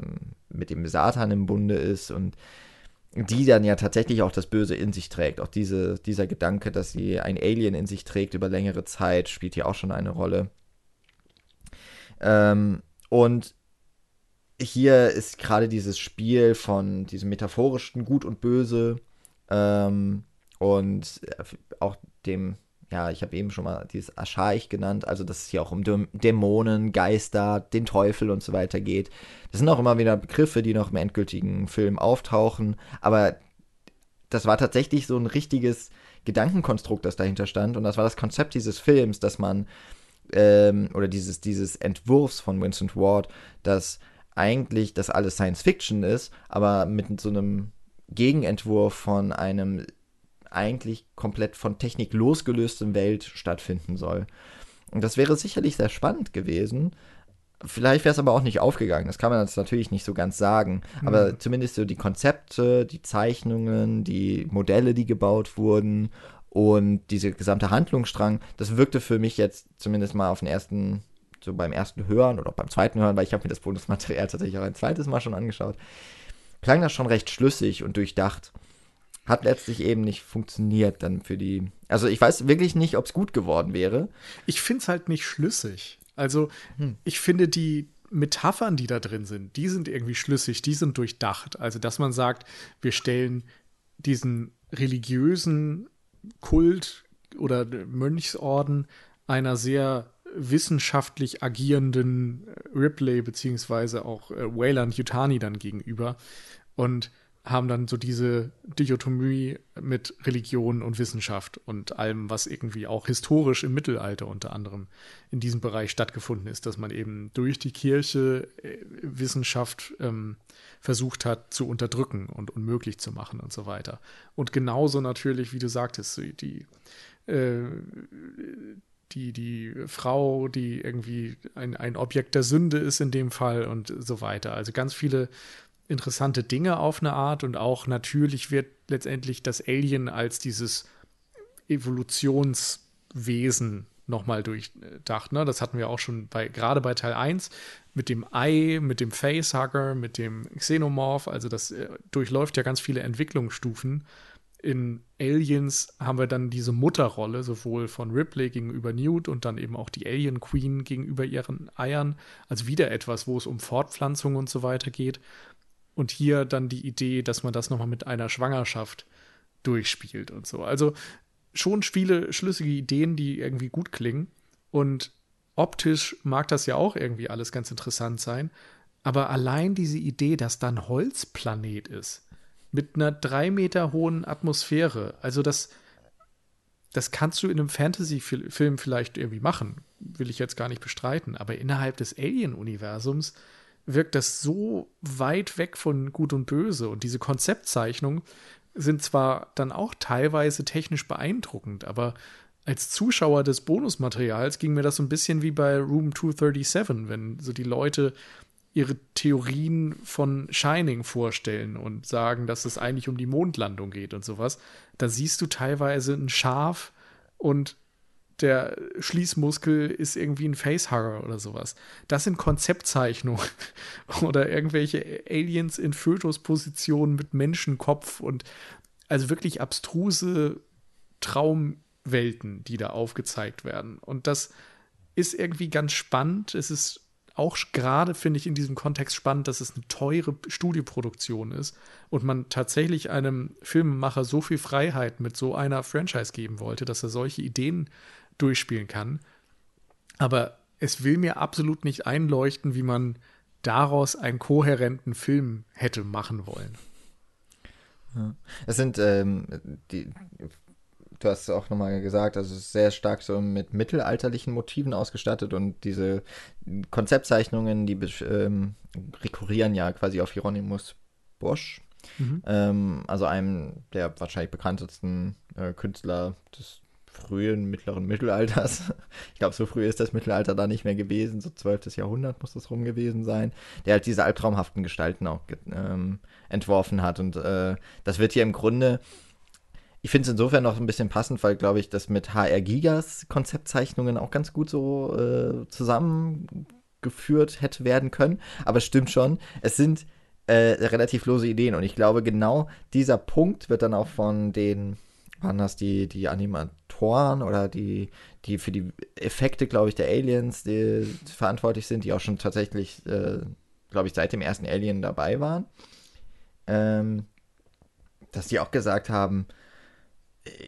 mit dem Satan im Bunde ist und die dann ja tatsächlich auch das Böse in sich trägt. Auch diese, dieser Gedanke, dass sie ein Alien in sich trägt über längere Zeit, spielt hier auch schon eine Rolle. Ähm, und hier ist gerade dieses Spiel von diesem metaphorischen Gut und Böse ähm, und äh, auch dem, ja, ich habe eben schon mal dieses Ascharich genannt, also dass es hier auch um Dämonen, Geister, den Teufel und so weiter geht. Das sind auch immer wieder Begriffe, die noch im endgültigen Film auftauchen, aber das war tatsächlich so ein richtiges Gedankenkonstrukt, das dahinter stand und das war das Konzept dieses Films, dass man ähm, oder dieses, dieses Entwurfs von Vincent Ward, dass eigentlich das alles Science Fiction ist, aber mit so einem Gegenentwurf von einem eigentlich komplett von Technik losgelösten Welt stattfinden soll. Und das wäre sicherlich sehr spannend gewesen. Vielleicht wäre es aber auch nicht aufgegangen. Das kann man jetzt natürlich nicht so ganz sagen. Mhm. Aber zumindest so die Konzepte, die Zeichnungen, die Modelle, die gebaut wurden und dieser gesamte Handlungsstrang, das wirkte für mich jetzt zumindest mal auf den ersten so beim ersten Hören oder auch beim zweiten Hören, weil ich habe mir das Bonusmaterial tatsächlich auch ein zweites Mal schon angeschaut, klang das schon recht schlüssig und durchdacht. Hat letztlich eben nicht funktioniert dann für die. Also ich weiß wirklich nicht, ob es gut geworden wäre. Ich finde es halt nicht schlüssig. Also hm. ich finde die Metaphern, die da drin sind, die sind irgendwie schlüssig, die sind durchdacht. Also dass man sagt, wir stellen diesen religiösen Kult oder Mönchsorden einer sehr wissenschaftlich agierenden äh, Ripley beziehungsweise auch äh, Wayland Yutani dann gegenüber. Und haben dann so diese Dichotomie mit Religion und Wissenschaft und allem, was irgendwie auch historisch im Mittelalter unter anderem in diesem Bereich stattgefunden ist, dass man eben durch die Kirche äh, Wissenschaft ähm, versucht hat zu unterdrücken und unmöglich zu machen und so weiter. Und genauso natürlich, wie du sagtest, die, äh, die, die Frau, die irgendwie ein, ein Objekt der Sünde ist in dem Fall und so weiter. Also ganz viele interessante Dinge auf eine Art und auch natürlich wird letztendlich das Alien als dieses Evolutionswesen nochmal durchdacht. Ne? Das hatten wir auch schon bei, gerade bei Teil 1 mit dem Ei, mit dem Facehugger, mit dem Xenomorph. Also das äh, durchläuft ja ganz viele Entwicklungsstufen. In Aliens haben wir dann diese Mutterrolle, sowohl von Ripley gegenüber Newt und dann eben auch die Alien Queen gegenüber ihren Eiern. Also wieder etwas, wo es um Fortpflanzung und so weiter geht. Und hier dann die Idee, dass man das nochmal mit einer Schwangerschaft durchspielt und so. Also schon viele schlüssige Ideen, die irgendwie gut klingen. Und optisch mag das ja auch irgendwie alles ganz interessant sein. Aber allein diese Idee, dass da ein Holzplanet ist, mit einer drei Meter hohen Atmosphäre, also das, das kannst du in einem Fantasy-Film vielleicht irgendwie machen, will ich jetzt gar nicht bestreiten. Aber innerhalb des Alien-Universums wirkt das so weit weg von Gut und Böse. Und diese Konzeptzeichnungen sind zwar dann auch teilweise technisch beeindruckend, aber als Zuschauer des Bonusmaterials ging mir das so ein bisschen wie bei Room 237, wenn so die Leute ihre Theorien von Shining vorstellen und sagen, dass es eigentlich um die Mondlandung geht und sowas. Da siehst du teilweise ein Schaf und der Schließmuskel ist irgendwie ein Facehugger oder sowas. Das sind Konzeptzeichnungen [laughs] oder irgendwelche Aliens in Fötuspositionen mit Menschenkopf und also wirklich abstruse Traumwelten, die da aufgezeigt werden. Und das ist irgendwie ganz spannend. Es ist auch gerade, finde ich, in diesem Kontext spannend, dass es eine teure Studioproduktion ist und man tatsächlich einem Filmemacher so viel Freiheit mit so einer Franchise geben wollte, dass er solche Ideen durchspielen kann. Aber es will mir absolut nicht einleuchten, wie man daraus einen kohärenten Film hätte machen wollen. Es sind ähm, die, du hast es auch nochmal gesagt, also es ist sehr stark so mit mittelalterlichen Motiven ausgestattet und diese Konzeptzeichnungen, die ähm, rekurrieren ja quasi auf Hieronymus Bosch, mhm. ähm, also einem der wahrscheinlich bekanntesten äh, Künstler des frühen, mittleren Mittelalters. [laughs] Ich glaube, so früh ist das Mittelalter da nicht mehr gewesen, so 12. Jahrhundert muss das rum gewesen sein, der halt diese albtraumhaften Gestalten auch ähm, entworfen hat. Und äh, das wird hier im Grunde, ich finde es insofern noch ein bisschen passend, weil, glaube ich, das mit HR Gigas Konzeptzeichnungen auch ganz gut so äh, zusammengeführt hätte werden können. Aber es stimmt schon, es sind äh, relativ lose Ideen. Und ich glaube, genau dieser Punkt wird dann auch von den waren das die, die Animatoren oder die, die für die Effekte, glaube ich, der Aliens die verantwortlich sind, die auch schon tatsächlich, äh, glaube ich, seit dem ersten Alien dabei waren. Ähm, dass die auch gesagt haben,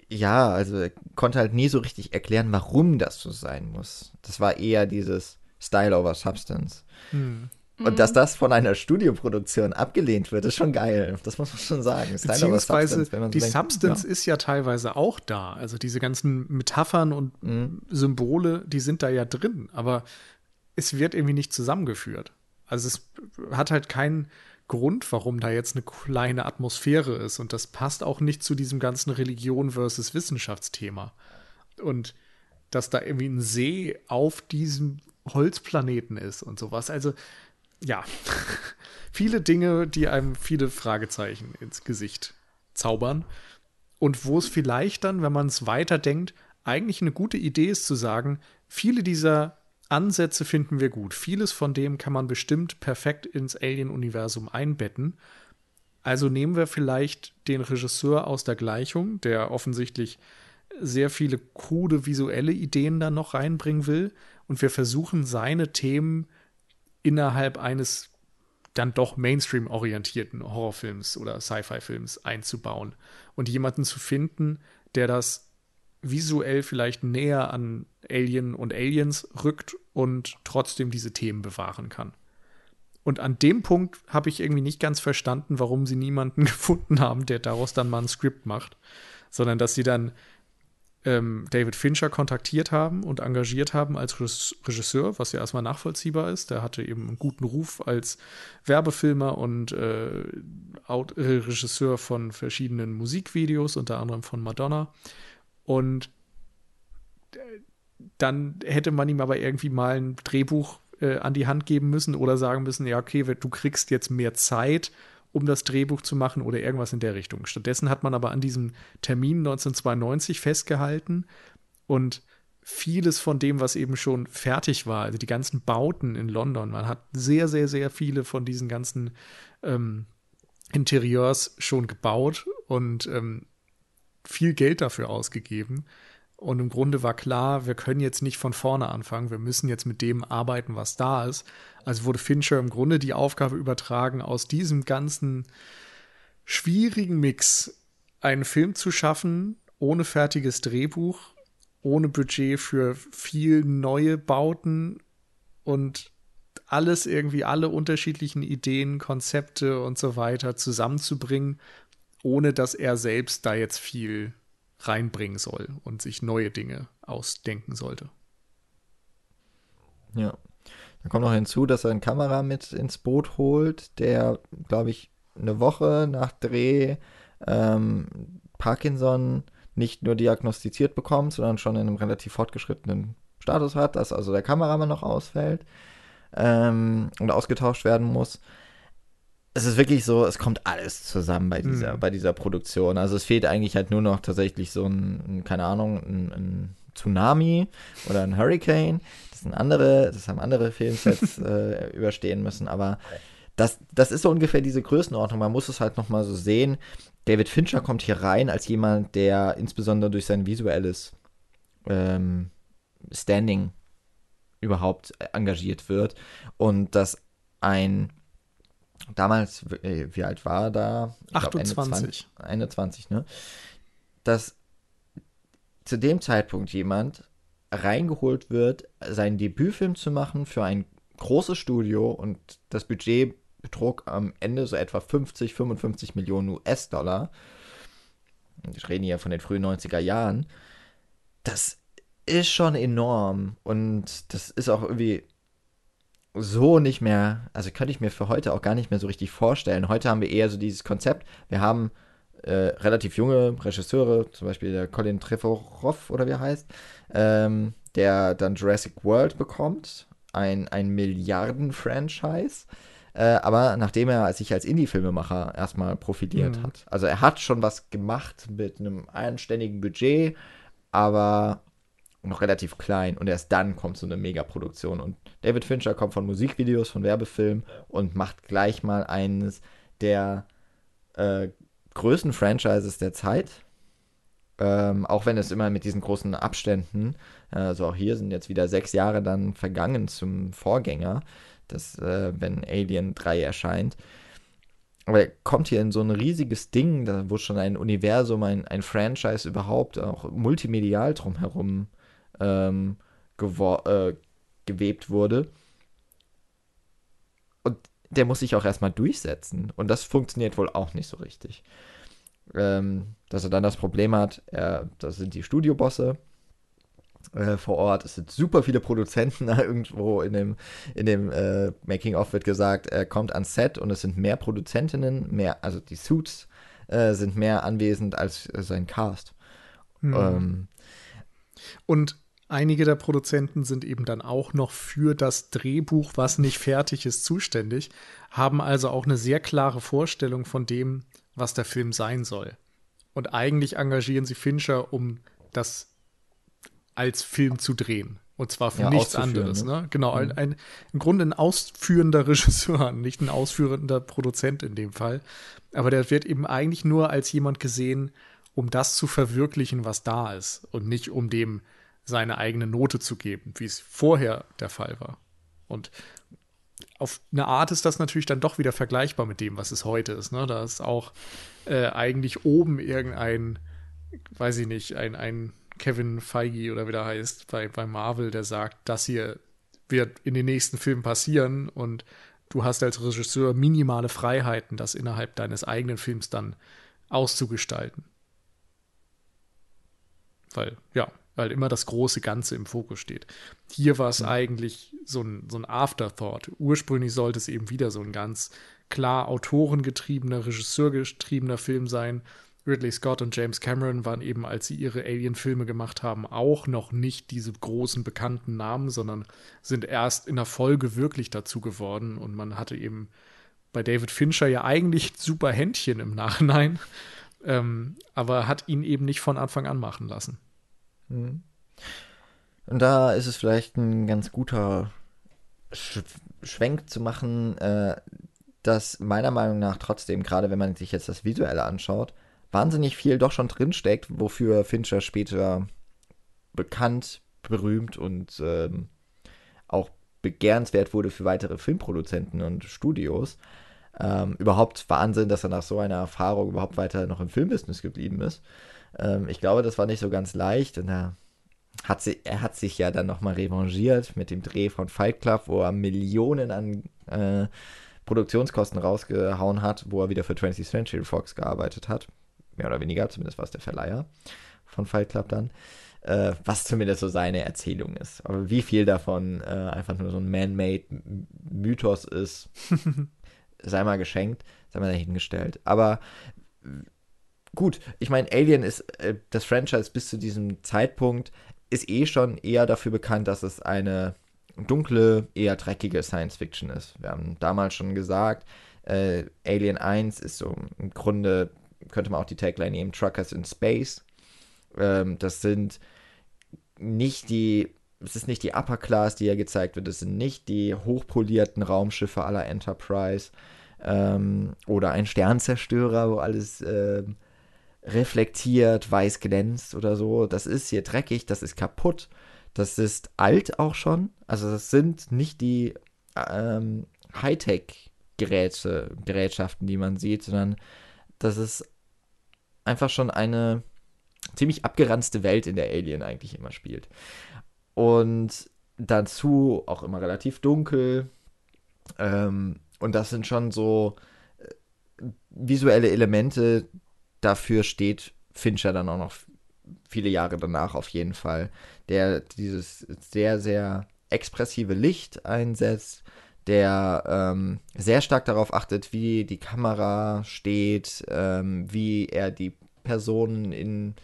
ja, also er konnte halt nie so richtig erklären, warum das so sein muss. Das war eher dieses Style over Substance. Hm. Und dass das von einer Studioproduktion abgelehnt wird, ist schon geil. Das muss man schon sagen. Beziehungsweise Substance, die so Substance ja. ist ja teilweise auch da. Also diese ganzen Metaphern und mhm. Symbole, die sind da ja drin. Aber es wird irgendwie nicht zusammengeführt. Also es hat halt keinen Grund, warum da jetzt eine kleine Atmosphäre ist. Und das passt auch nicht zu diesem ganzen Religion versus Wissenschaftsthema. Und dass da irgendwie ein See auf diesem Holzplaneten ist und sowas. Also ja, [laughs] viele Dinge, die einem viele Fragezeichen ins Gesicht zaubern. Und wo es vielleicht dann, wenn man es weiterdenkt, eigentlich eine gute Idee ist zu sagen, viele dieser Ansätze finden wir gut. Vieles von dem kann man bestimmt perfekt ins Alien-Universum einbetten. Also nehmen wir vielleicht den Regisseur aus der Gleichung, der offensichtlich sehr viele krude visuelle Ideen da noch reinbringen will, und wir versuchen seine Themen innerhalb eines dann doch Mainstream-orientierten Horrorfilms oder Sci-Fi-Films einzubauen und jemanden zu finden, der das visuell vielleicht näher an Alien und Aliens rückt und trotzdem diese Themen bewahren kann. Und an dem Punkt habe ich irgendwie nicht ganz verstanden, warum sie niemanden [laughs] gefunden haben, der daraus dann mal ein Skript macht, sondern dass sie dann ähm, David Fincher kontaktiert haben und engagiert haben als Regisseur, was ja erstmal nachvollziehbar ist. Der hatte eben einen guten Ruf als Werbefilmer und äh, Regisseur von verschiedenen Musikvideos, unter anderem von Madonna. Und äh, dann hätte man ihm aber irgendwie mal ein Drehbuch äh, an die Hand geben müssen oder sagen müssen, ja, okay, du kriegst jetzt mehr Zeit um das Drehbuch zu machen oder irgendwas in der Richtung. Stattdessen hat man aber an diesem Termin 1992 festgehalten und vieles von dem, was eben schon fertig war, also die ganzen Bauten in London, man hat sehr, sehr, sehr viele von diesen ganzen ähm, Interieurs schon gebaut und ähm, viel Geld dafür ausgegeben. Und im Grunde war klar, wir können jetzt nicht von vorne anfangen, wir müssen jetzt mit dem arbeiten, was da ist. Also wurde Fincher im Grunde die Aufgabe übertragen, aus diesem ganzen schwierigen Mix einen Film zu schaffen, ohne fertiges Drehbuch, ohne Budget für viel neue Bauten und alles irgendwie, alle unterschiedlichen Ideen, Konzepte und so weiter zusammenzubringen, ohne dass er selbst da jetzt viel reinbringen soll und sich neue Dinge ausdenken sollte. Ja. Dann kommt noch hinzu, dass er eine Kamera mit ins Boot holt, der, glaube ich, eine Woche nach Dreh ähm, Parkinson nicht nur diagnostiziert bekommt, sondern schon in einem relativ fortgeschrittenen Status hat, dass also der Kameramann noch ausfällt ähm, und ausgetauscht werden muss es ist wirklich so, es kommt alles zusammen bei dieser, mhm. bei dieser Produktion. Also es fehlt eigentlich halt nur noch tatsächlich so ein, ein keine Ahnung, ein, ein, Tsunami oder ein Hurricane. Das sind andere, das haben andere Filmsets [laughs] äh, überstehen müssen, aber das, das ist so ungefähr diese Größenordnung. Man muss es halt nochmal so sehen. David Fincher kommt hier rein als jemand, der insbesondere durch sein visuelles ähm, Standing überhaupt engagiert wird und dass ein damals, äh, wie alt war er da? Ich 28. Glaub, 21, ne? Dass zu dem Zeitpunkt jemand reingeholt wird, seinen Debütfilm zu machen für ein großes Studio und das Budget betrug am Ende so etwa 50, 55 Millionen US-Dollar. Ich rede hier von den frühen 90er Jahren. Das ist schon enorm und das ist auch irgendwie so nicht mehr, also könnte ich mir für heute auch gar nicht mehr so richtig vorstellen. Heute haben wir eher so dieses Konzept, wir haben äh, relativ junge Regisseure, zum Beispiel der Colin Trevorrow oder wie er heißt, ähm, der dann Jurassic World bekommt, ein, ein Milliarden-Franchise. Äh, aber nachdem er sich als Indie-Filmemacher erstmal profiliert mhm. hat. Also er hat schon was gemacht mit einem anständigen Budget, aber noch relativ klein und erst dann kommt so eine Megaproduktion. Und David Fincher kommt von Musikvideos, von Werbefilmen und macht gleich mal eines der äh, größten Franchises der Zeit. Ähm, auch wenn es immer mit diesen großen Abständen, also auch hier sind jetzt wieder sechs Jahre dann vergangen zum Vorgänger, das, äh, wenn Alien 3 erscheint. Aber er kommt hier in so ein riesiges Ding, da wo schon ein Universum, ein, ein Franchise überhaupt auch multimedial drumherum ähm, äh, gewebt wurde. Und der muss sich auch erstmal durchsetzen. Und das funktioniert wohl auch nicht so richtig. Ähm, dass er dann das Problem hat, er, das sind die Studiobosse äh, vor Ort. Es sind super viele Produzenten [laughs] da irgendwo in dem, in dem äh, Making-of wird gesagt, er kommt ans Set und es sind mehr Produzentinnen, mehr, also die Suits äh, sind mehr anwesend als sein Cast. Mhm. Ähm, und Einige der Produzenten sind eben dann auch noch für das Drehbuch, was nicht fertig ist, zuständig, haben also auch eine sehr klare Vorstellung von dem, was der Film sein soll. Und eigentlich engagieren sie Fincher, um das als Film zu drehen. Und zwar für ja, nichts anderes. Ne? ne? Genau, mhm. ein, ein, im Grunde ein ausführender [laughs] Regisseur, nicht ein ausführender Produzent in dem Fall. Aber der wird eben eigentlich nur als jemand gesehen, um das zu verwirklichen, was da ist. Und nicht um dem seine eigene Note zu geben, wie es vorher der Fall war. Und auf eine Art ist das natürlich dann doch wieder vergleichbar mit dem, was es heute ist. Ne? Da ist auch äh, eigentlich oben irgendein, weiß ich nicht, ein, ein Kevin Feige oder wie der heißt, bei, bei Marvel, der sagt, das hier wird in den nächsten Filmen passieren und du hast als Regisseur minimale Freiheiten, das innerhalb deines eigenen Films dann auszugestalten. Weil, ja, weil immer das große Ganze im Fokus steht. Hier war es mhm. eigentlich so ein, so ein Afterthought. Ursprünglich sollte es eben wieder so ein ganz klar autorengetriebener, regisseurgetriebener Film sein. Ridley Scott und James Cameron waren eben, als sie ihre Alien-Filme gemacht haben, auch noch nicht diese großen bekannten Namen, sondern sind erst in der Folge wirklich dazu geworden. Und man hatte eben bei David Fincher ja eigentlich super Händchen im Nachhinein, [laughs] ähm, aber hat ihn eben nicht von Anfang an machen lassen. Mhm. Und da ist es vielleicht ein ganz guter Sch Schwenk zu machen, äh, dass meiner Meinung nach trotzdem, gerade wenn man sich jetzt das Visuelle anschaut, wahnsinnig viel doch schon drinsteckt, wofür Fincher später bekannt, berühmt und ähm, auch begehrenswert wurde für weitere Filmproduzenten und Studios. Ähm, überhaupt Wahnsinn, dass er nach so einer Erfahrung überhaupt weiter noch im Filmbusiness geblieben ist. Ähm, ich glaube, das war nicht so ganz leicht und er hat, sie, er hat sich ja dann nochmal revanchiert mit dem Dreh von Fight Club, wo er Millionen an äh, Produktionskosten rausgehauen hat, wo er wieder für 20th Century Fox gearbeitet hat mehr oder weniger, zumindest war es der Verleiher von Fight Club dann, äh, was zumindest so seine Erzählung ist. Aber wie viel davon äh, einfach nur so ein man-made Mythos ist, [laughs] sei mal geschenkt, sei mal dahingestellt. Aber gut, ich meine, Alien ist, äh, das Franchise bis zu diesem Zeitpunkt ist eh schon eher dafür bekannt, dass es eine dunkle, eher dreckige Science Fiction ist. Wir haben damals schon gesagt, äh, Alien 1 ist so im Grunde könnte man auch die Tagline nehmen, Truckers in Space. Ähm, das sind nicht die, es ist nicht die Upper Class, die ja gezeigt wird, es sind nicht die hochpolierten Raumschiffe aller Enterprise ähm, oder ein Sternzerstörer, wo alles äh, reflektiert, weiß glänzt oder so. Das ist hier dreckig, das ist kaputt, das ist alt auch schon. Also das sind nicht die ähm, Hightech-Geräte, Gerätschaften, die man sieht, sondern das ist einfach schon eine ziemlich abgeranzte Welt, in der Alien eigentlich immer spielt. Und dazu auch immer relativ dunkel. Ähm, und das sind schon so äh, visuelle Elemente. Dafür steht Fincher dann auch noch viele Jahre danach auf jeden Fall, der dieses sehr, sehr expressive Licht einsetzt, der ähm, sehr stark darauf achtet, wie die Kamera steht, ähm, wie er die Personen in,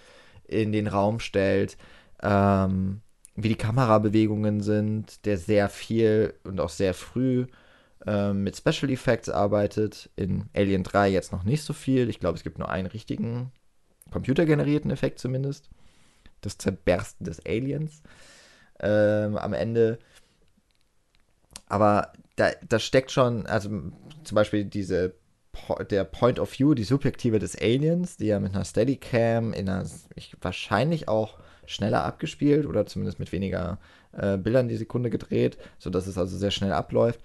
in den Raum stellt, ähm, wie die Kamerabewegungen sind, der sehr viel und auch sehr früh ähm, mit Special Effects arbeitet. In Alien 3 jetzt noch nicht so viel. Ich glaube, es gibt nur einen richtigen computergenerierten Effekt zumindest. Das Zerbersten des Aliens ähm, am Ende. Aber da, da steckt schon, also zum Beispiel diese der Point of View, die Subjektive des Aliens, die ja mit einer Steadicam in einer ich, wahrscheinlich auch schneller abgespielt oder zumindest mit weniger äh, Bildern die Sekunde gedreht, sodass es also sehr schnell abläuft,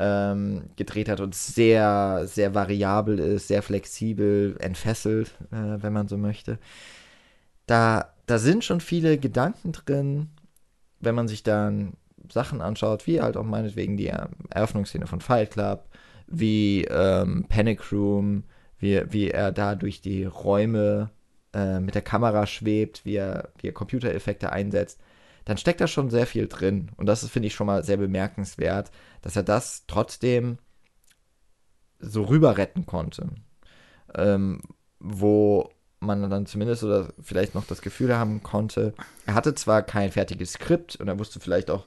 ähm, gedreht hat und sehr, sehr variabel ist, sehr flexibel, entfesselt, äh, wenn man so möchte. Da, da sind schon viele Gedanken drin, wenn man sich dann Sachen anschaut, wie halt auch meinetwegen die Eröffnungsszene von Fight Club, wie ähm, Panic Room, wie, wie er da durch die Räume äh, mit der Kamera schwebt, wie er, wie er Computereffekte einsetzt, dann steckt da schon sehr viel drin. Und das finde ich schon mal sehr bemerkenswert, dass er das trotzdem so rüber retten konnte. Ähm, wo man dann zumindest oder vielleicht noch das Gefühl haben konnte, er hatte zwar kein fertiges Skript und er wusste vielleicht auch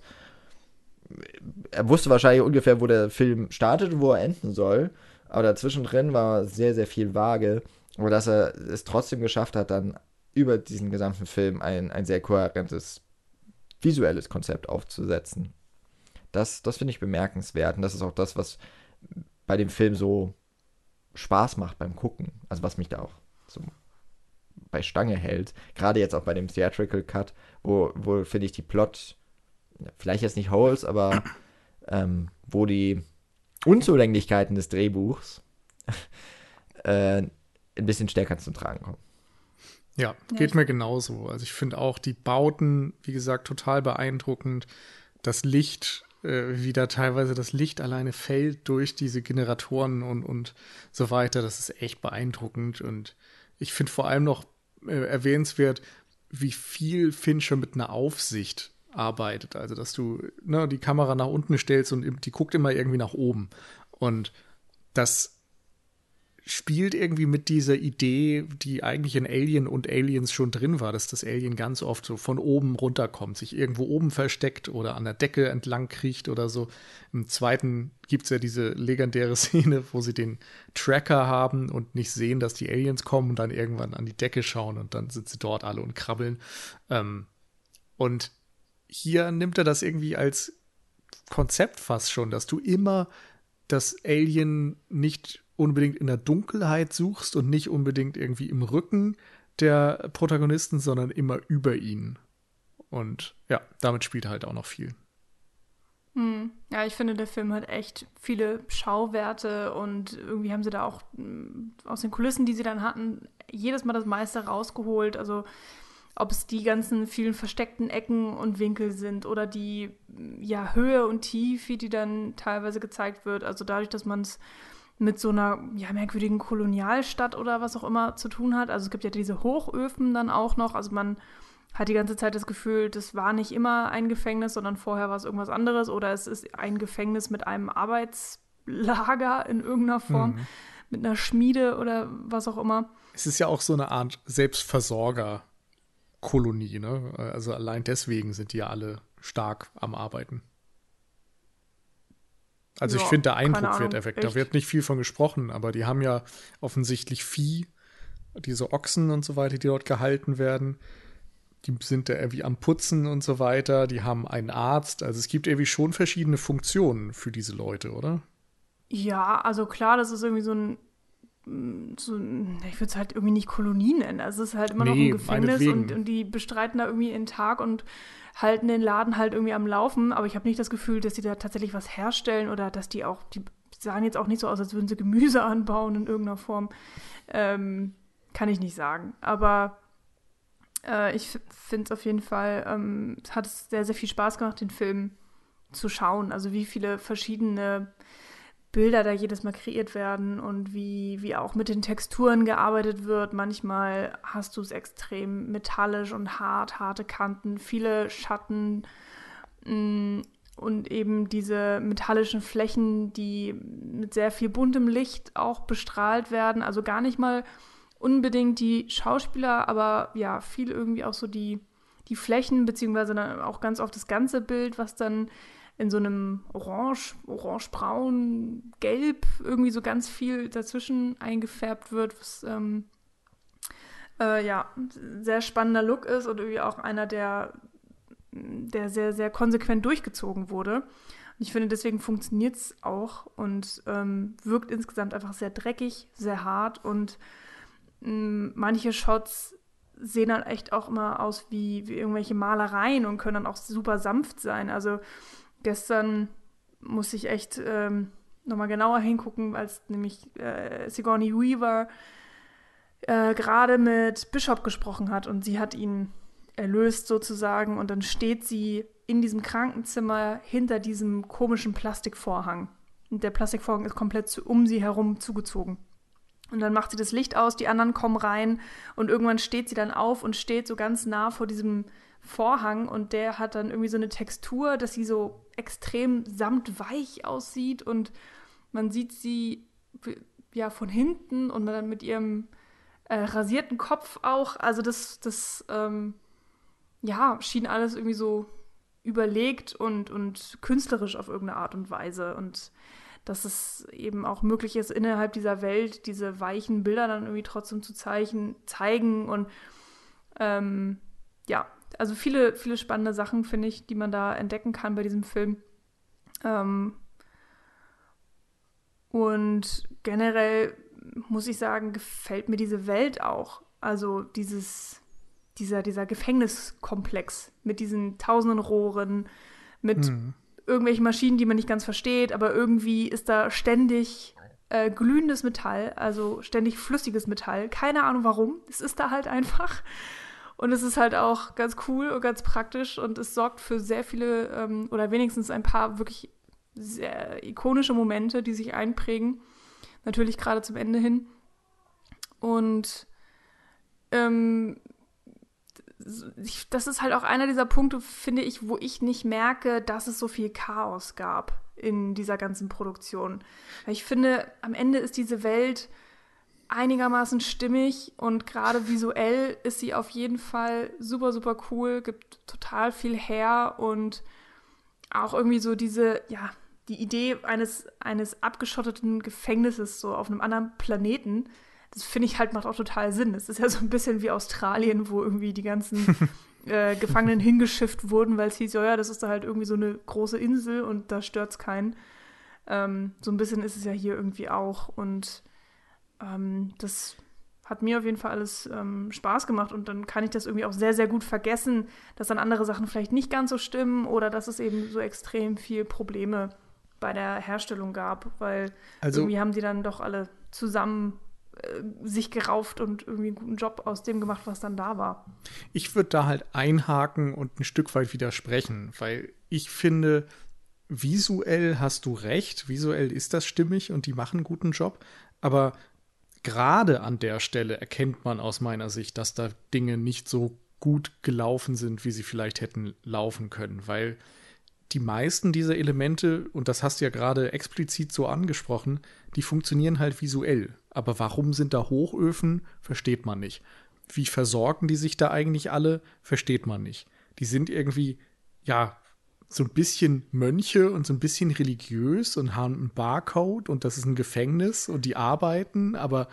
er wusste wahrscheinlich ungefähr, wo der Film startet und wo er enden soll. Aber dazwischen drin war sehr, sehr viel vage. Aber dass er es trotzdem geschafft hat, dann über diesen gesamten Film ein, ein sehr kohärentes visuelles Konzept aufzusetzen. Das, das finde ich bemerkenswert. Und das ist auch das, was bei dem Film so Spaß macht beim Gucken. Also was mich da auch so bei Stange hält. Gerade jetzt auch bei dem Theatrical Cut, wo, wo finde ich, die Plot vielleicht jetzt nicht Holes, aber ähm, wo die Unzulänglichkeiten des Drehbuchs [laughs] äh, ein bisschen stärker zum Tragen kommen. Ja, geht ja, mir genauso. Also ich finde auch die Bauten, wie gesagt, total beeindruckend. Das Licht äh, wie da teilweise das Licht alleine fällt durch diese Generatoren und, und so weiter. Das ist echt beeindruckend. Und ich finde vor allem noch äh, erwähnenswert, wie viel Fincher mit einer Aufsicht arbeitet. Also, dass du ne, die Kamera nach unten stellst und die guckt immer irgendwie nach oben. Und das spielt irgendwie mit dieser Idee, die eigentlich in Alien und Aliens schon drin war, dass das Alien ganz oft so von oben runterkommt, sich irgendwo oben versteckt oder an der Decke entlang kriecht oder so. Im zweiten gibt es ja diese legendäre [laughs] Szene, wo sie den Tracker haben und nicht sehen, dass die Aliens kommen und dann irgendwann an die Decke schauen und dann sind sie dort alle und krabbeln. Ähm, und hier nimmt er das irgendwie als Konzept fast schon, dass du immer das Alien nicht unbedingt in der Dunkelheit suchst und nicht unbedingt irgendwie im Rücken der Protagonisten, sondern immer über ihnen. Und ja, damit spielt halt auch noch viel. Hm. Ja, ich finde, der Film hat echt viele Schauwerte und irgendwie haben sie da auch hm, aus den Kulissen, die sie dann hatten, jedes Mal das meiste rausgeholt. Also ob es die ganzen vielen versteckten Ecken und Winkel sind oder die ja, Höhe und Tiefe, die dann teilweise gezeigt wird. Also dadurch, dass man es mit so einer ja, merkwürdigen Kolonialstadt oder was auch immer zu tun hat. Also es gibt ja diese Hochöfen dann auch noch. Also man hat die ganze Zeit das Gefühl, das war nicht immer ein Gefängnis, sondern vorher war es irgendwas anderes oder es ist ein Gefängnis mit einem Arbeitslager in irgendeiner Form, mhm. mit einer Schmiede oder was auch immer. Es ist ja auch so eine Art Selbstversorgerkolonie, ne? Also allein deswegen sind die ja alle stark am Arbeiten. Also ja, ich finde, der Eindruck wird erweckt. Da wird nicht viel von gesprochen, aber die haben ja offensichtlich Vieh, diese Ochsen und so weiter, die dort gehalten werden. Die sind da irgendwie am Putzen und so weiter. Die haben einen Arzt. Also es gibt irgendwie schon verschiedene Funktionen für diese Leute, oder? Ja, also klar, das ist irgendwie so ein so, ich würde es halt irgendwie nicht Kolonie nennen. Also es ist halt immer nee, noch ein Gefängnis und, und, die bestreiten da irgendwie einen Tag und halten den Laden halt irgendwie am Laufen, aber ich habe nicht das Gefühl, dass sie da tatsächlich was herstellen oder dass die auch, die sahen jetzt auch nicht so aus, als würden sie Gemüse [laughs] anbauen in irgendeiner Form. Ähm, kann ich nicht sagen. Aber äh, ich finde es auf jeden Fall, ähm, es hat sehr, sehr viel Spaß gemacht, den Film zu schauen. Also wie viele verschiedene Bilder da jedes Mal kreiert werden und wie, wie auch mit den Texturen gearbeitet wird. Manchmal hast du es extrem metallisch und hart, harte Kanten, viele Schatten mm, und eben diese metallischen Flächen, die mit sehr viel buntem Licht auch bestrahlt werden. Also gar nicht mal unbedingt die Schauspieler, aber ja, viel irgendwie auch so die, die Flächen, beziehungsweise dann auch ganz oft das ganze Bild, was dann in so einem Orange, Orange-Braun, Gelb irgendwie so ganz viel dazwischen eingefärbt wird, was ähm, äh, ja sehr spannender Look ist und irgendwie auch einer, der, der sehr, sehr konsequent durchgezogen wurde. Und ich finde, deswegen funktioniert es auch und ähm, wirkt insgesamt einfach sehr dreckig, sehr hart und ähm, manche Shots sehen dann echt auch immer aus wie, wie irgendwelche Malereien und können dann auch super sanft sein. Also gestern muss ich echt ähm, nochmal genauer hingucken, als nämlich äh, Sigourney Weaver äh, gerade mit Bishop gesprochen hat und sie hat ihn erlöst sozusagen und dann steht sie in diesem Krankenzimmer hinter diesem komischen Plastikvorhang. Und der Plastikvorhang ist komplett zu, um sie herum zugezogen. Und dann macht sie das Licht aus, die anderen kommen rein und irgendwann steht sie dann auf und steht so ganz nah vor diesem Vorhang und der hat dann irgendwie so eine Textur, dass sie so extrem samtweich aussieht und man sieht sie ja von hinten und dann mit ihrem äh, rasierten Kopf auch. Also das, das ähm, ja, schien alles irgendwie so überlegt und, und künstlerisch auf irgendeine Art und Weise. Und dass es eben auch möglich ist, innerhalb dieser Welt diese weichen Bilder dann irgendwie trotzdem zu zeichen, zeigen. Und ähm, ja, also viele, viele spannende Sachen, finde ich, die man da entdecken kann bei diesem Film. Ähm, und generell muss ich sagen, gefällt mir diese Welt auch. Also dieses, dieser, dieser Gefängniskomplex mit diesen tausenden Rohren, mit mhm. irgendwelchen Maschinen, die man nicht ganz versteht, aber irgendwie ist da ständig äh, glühendes Metall, also ständig flüssiges Metall. Keine Ahnung warum. Es ist da halt einfach. Und es ist halt auch ganz cool und ganz praktisch und es sorgt für sehr viele ähm, oder wenigstens ein paar wirklich sehr ikonische Momente, die sich einprägen. Natürlich gerade zum Ende hin. Und ähm, das ist halt auch einer dieser Punkte, finde ich, wo ich nicht merke, dass es so viel Chaos gab in dieser ganzen Produktion. Ich finde, am Ende ist diese Welt einigermaßen stimmig und gerade visuell ist sie auf jeden Fall super, super cool, gibt total viel her und auch irgendwie so diese, ja, die Idee eines, eines abgeschotteten Gefängnisses so auf einem anderen Planeten, das finde ich halt macht auch total Sinn. Es ist ja so ein bisschen wie Australien, wo irgendwie die ganzen [laughs] äh, Gefangenen hingeschifft wurden, weil es hieß, ja, ja, das ist da halt irgendwie so eine große Insel und da stört es keinen. Ähm, so ein bisschen ist es ja hier irgendwie auch und ähm, das hat mir auf jeden Fall alles ähm, Spaß gemacht und dann kann ich das irgendwie auch sehr, sehr gut vergessen, dass dann andere Sachen vielleicht nicht ganz so stimmen oder dass es eben so extrem viel Probleme bei der Herstellung gab, weil also, irgendwie haben die dann doch alle zusammen äh, sich gerauft und irgendwie einen guten Job aus dem gemacht, was dann da war. Ich würde da halt einhaken und ein Stück weit widersprechen, weil ich finde, visuell hast du recht, visuell ist das stimmig und die machen einen guten Job, aber gerade an der Stelle erkennt man aus meiner Sicht, dass da Dinge nicht so gut gelaufen sind, wie sie vielleicht hätten laufen können, weil die meisten dieser Elemente, und das hast du ja gerade explizit so angesprochen, die funktionieren halt visuell. Aber warum sind da Hochöfen, versteht man nicht. Wie versorgen die sich da eigentlich alle, versteht man nicht. Die sind irgendwie, ja, so ein bisschen Mönche und so ein bisschen religiös und haben einen Barcode und das ist ein Gefängnis und die arbeiten, aber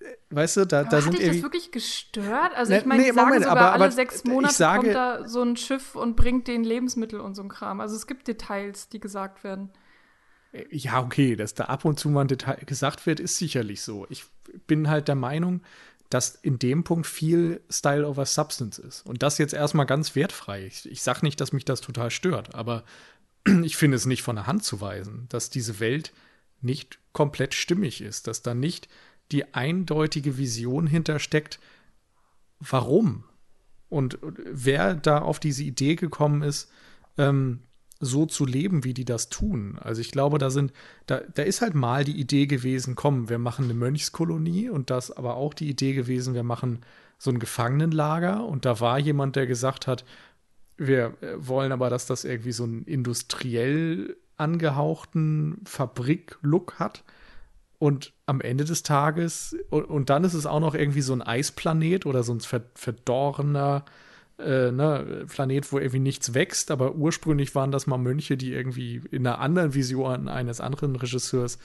äh, weißt du, da, aber da sind irgendwie. Dich das wirklich gestört? Also ne, ich meine, nee, die sagen Moment, sogar, aber, alle sechs Monate sage, kommt da so ein Schiff und bringt den Lebensmittel und so ein Kram. Also es gibt Details, die gesagt werden. Ja, okay, dass da ab und zu mal ein Detail gesagt wird, ist sicherlich so. Ich bin halt der Meinung, dass in dem Punkt viel Style over Substance ist. Und das jetzt erstmal ganz wertfrei. Ich, ich sage nicht, dass mich das total stört, aber [clears throat] ich finde es nicht von der Hand zu weisen, dass diese Welt nicht komplett stimmig ist, dass da nicht die eindeutige Vision hintersteckt, warum und wer da auf diese Idee gekommen ist, ähm, so zu leben, wie die das tun. Also ich glaube, da sind, da, da ist halt mal die Idee gewesen, komm, wir machen eine Mönchskolonie und das aber auch die Idee gewesen, wir machen so ein Gefangenenlager und da war jemand, der gesagt hat, wir äh, wollen aber, dass das irgendwie so einen industriell angehauchten Fabrik-Look hat. Und am Ende des Tages, und, und, dann ist es auch noch irgendwie so ein Eisplanet oder so ein verdorrener äh, ne, Planet, wo irgendwie nichts wächst, aber ursprünglich waren das mal Mönche, die irgendwie in einer anderen Vision eines anderen Regisseurs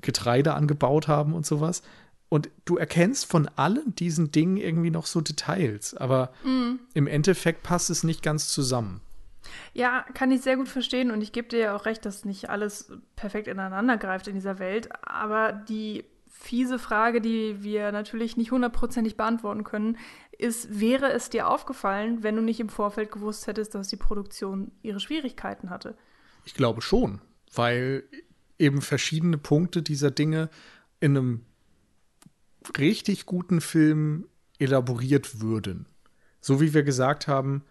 Getreide angebaut haben und sowas. Und du erkennst von allen diesen Dingen irgendwie noch so Details, aber mm. im Endeffekt passt es nicht ganz zusammen. Ja, kann ich sehr gut verstehen und ich gebe dir ja auch recht, dass nicht alles perfekt ineinander greift in dieser Welt, aber die fiese Frage, die wir natürlich nicht hundertprozentig beantworten können, ist, wäre es dir aufgefallen, wenn du nicht im Vorfeld gewusst hättest, dass die Produktion ihre Schwierigkeiten hatte? Ich glaube schon, weil eben verschiedene Punkte dieser Dinge in einem richtig guten Film elaboriert würden. So wie wir gesagt haben,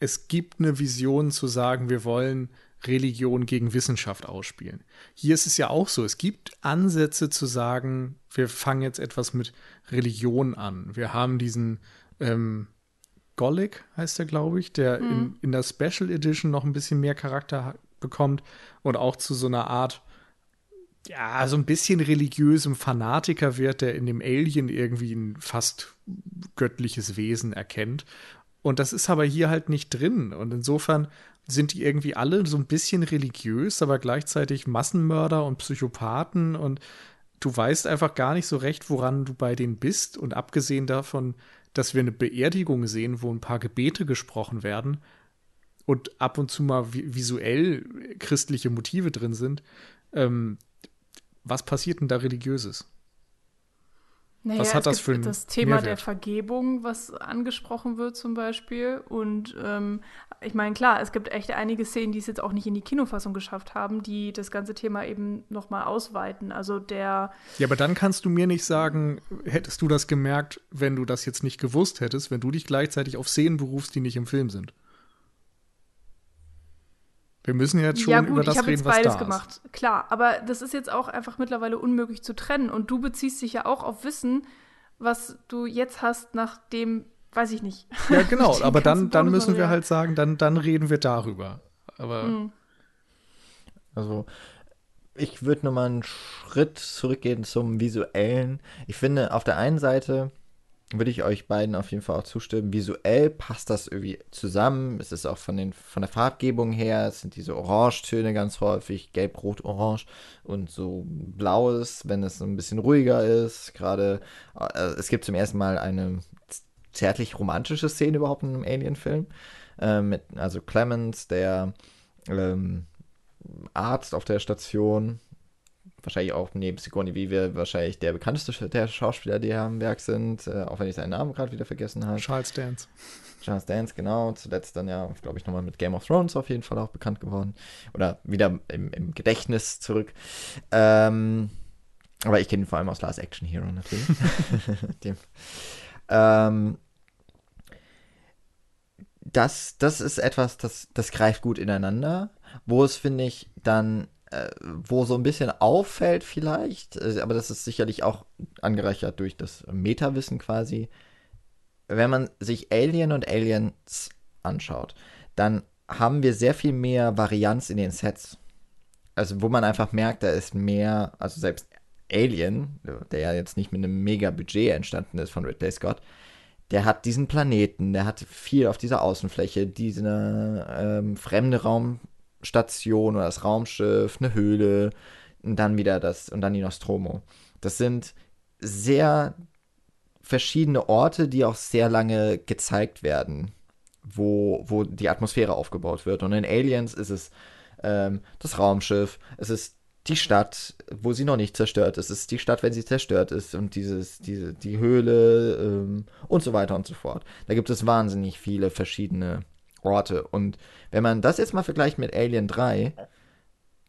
es gibt eine Vision zu sagen, wir wollen Religion gegen Wissenschaft ausspielen. Hier ist es ja auch so, es gibt Ansätze zu sagen, wir fangen jetzt etwas mit Religion an. Wir haben diesen ähm, Golic, heißt er, glaube ich, der mhm. in, in der Special Edition noch ein bisschen mehr Charakter bekommt und auch zu so einer Art, ja, so ein bisschen religiösem Fanatiker wird, der in dem Alien irgendwie ein fast göttliches Wesen erkennt. Und das ist aber hier halt nicht drin. Und insofern sind die irgendwie alle so ein bisschen religiös, aber gleichzeitig Massenmörder und Psychopathen und du weißt einfach gar nicht so recht, woran du bei denen bist. Und abgesehen davon, dass wir eine Beerdigung sehen, wo ein paar Gebete gesprochen werden und ab und zu mal visuell christliche Motive drin sind, ähm, was passiert denn da religiöses? Naja, was hat das für ein Das Thema Mehrwert? der Vergebung, was angesprochen wird zum Beispiel. Und ähm, ich meine, klar, es gibt echt einige Szenen, die es jetzt auch nicht in die Kinofassung geschafft haben, die das ganze Thema eben nochmal ausweiten. Also der. Ja, aber dann kannst du mir nicht sagen, hättest du das gemerkt, wenn du das jetzt nicht gewusst hättest, wenn du dich gleichzeitig auf Szenen berufst, die nicht im Film sind. Wir müssen jetzt schon ja, gut, über das ich habe reden, jetzt was beides da gemacht. ist. Klar, aber das ist jetzt auch einfach mittlerweile unmöglich zu trennen. Und du beziehst dich ja auch auf Wissen, was du jetzt hast, nachdem, weiß ich nicht. Ja, [laughs] genau, aber dann, dann müssen wir halt sagen, dann, dann reden wir darüber. Aber Mhm. Also, ich würde nochmal einen Schritt zurückgehen zum Visuellen. Ich finde, auf der einen Seite würde ich euch beiden auf jeden Fall auch zustimmen. Visuell passt das irgendwie zusammen. Es ist auch von, den, von der Farbgebung her, es sind diese Orangetöne ganz häufig, gelb, rot, orange und so blaues, wenn es ein bisschen ruhiger ist. Gerade, äh, es gibt zum ersten Mal eine zärtlich romantische Szene überhaupt in einem Alien-Film. Äh, mit, also Clemens, der ähm, Arzt auf der Station, wahrscheinlich auch neben Sigourney Weaver wahrscheinlich der bekannteste der Schauspieler, die am Werk sind, äh, auch wenn ich seinen Namen gerade wieder vergessen habe. Charles Dance. Charles Dance, genau. Zuletzt dann ja, glaube ich, nochmal mit Game of Thrones auf jeden Fall auch bekannt geworden. Oder wieder im, im Gedächtnis zurück. Ähm, aber ich kenne ihn vor allem aus Last Action Hero natürlich. [laughs] [laughs] Ähm, das, das ist etwas, das, das greift gut ineinander, wo es, finde ich, dann, äh, wo so ein bisschen auffällt vielleicht, äh, aber das ist sicherlich auch angereichert durch das Metawissen quasi, wenn man sich Alien und Aliens anschaut, dann haben wir sehr viel mehr Varianz in den Sets. Also wo man einfach merkt, da ist mehr, also selbst Alien, der ja jetzt nicht mit einem mega Budget entstanden ist von Ridley Scott, der hat diesen Planeten, der hat viel auf dieser Außenfläche, diese ähm, fremde Raumstation oder das Raumschiff, eine Höhle und dann wieder das und dann die Nostromo. Das sind sehr verschiedene Orte, die auch sehr lange gezeigt werden, wo, wo die Atmosphäre aufgebaut wird. Und in Aliens ist es ähm, das Raumschiff, es ist die Stadt, wo sie noch nicht zerstört ist, es ist die Stadt, wenn sie zerstört ist und dieses, diese, die Höhle ähm, und so weiter und so fort. Da gibt es wahnsinnig viele verschiedene Orte. Und wenn man das jetzt mal vergleicht mit Alien 3,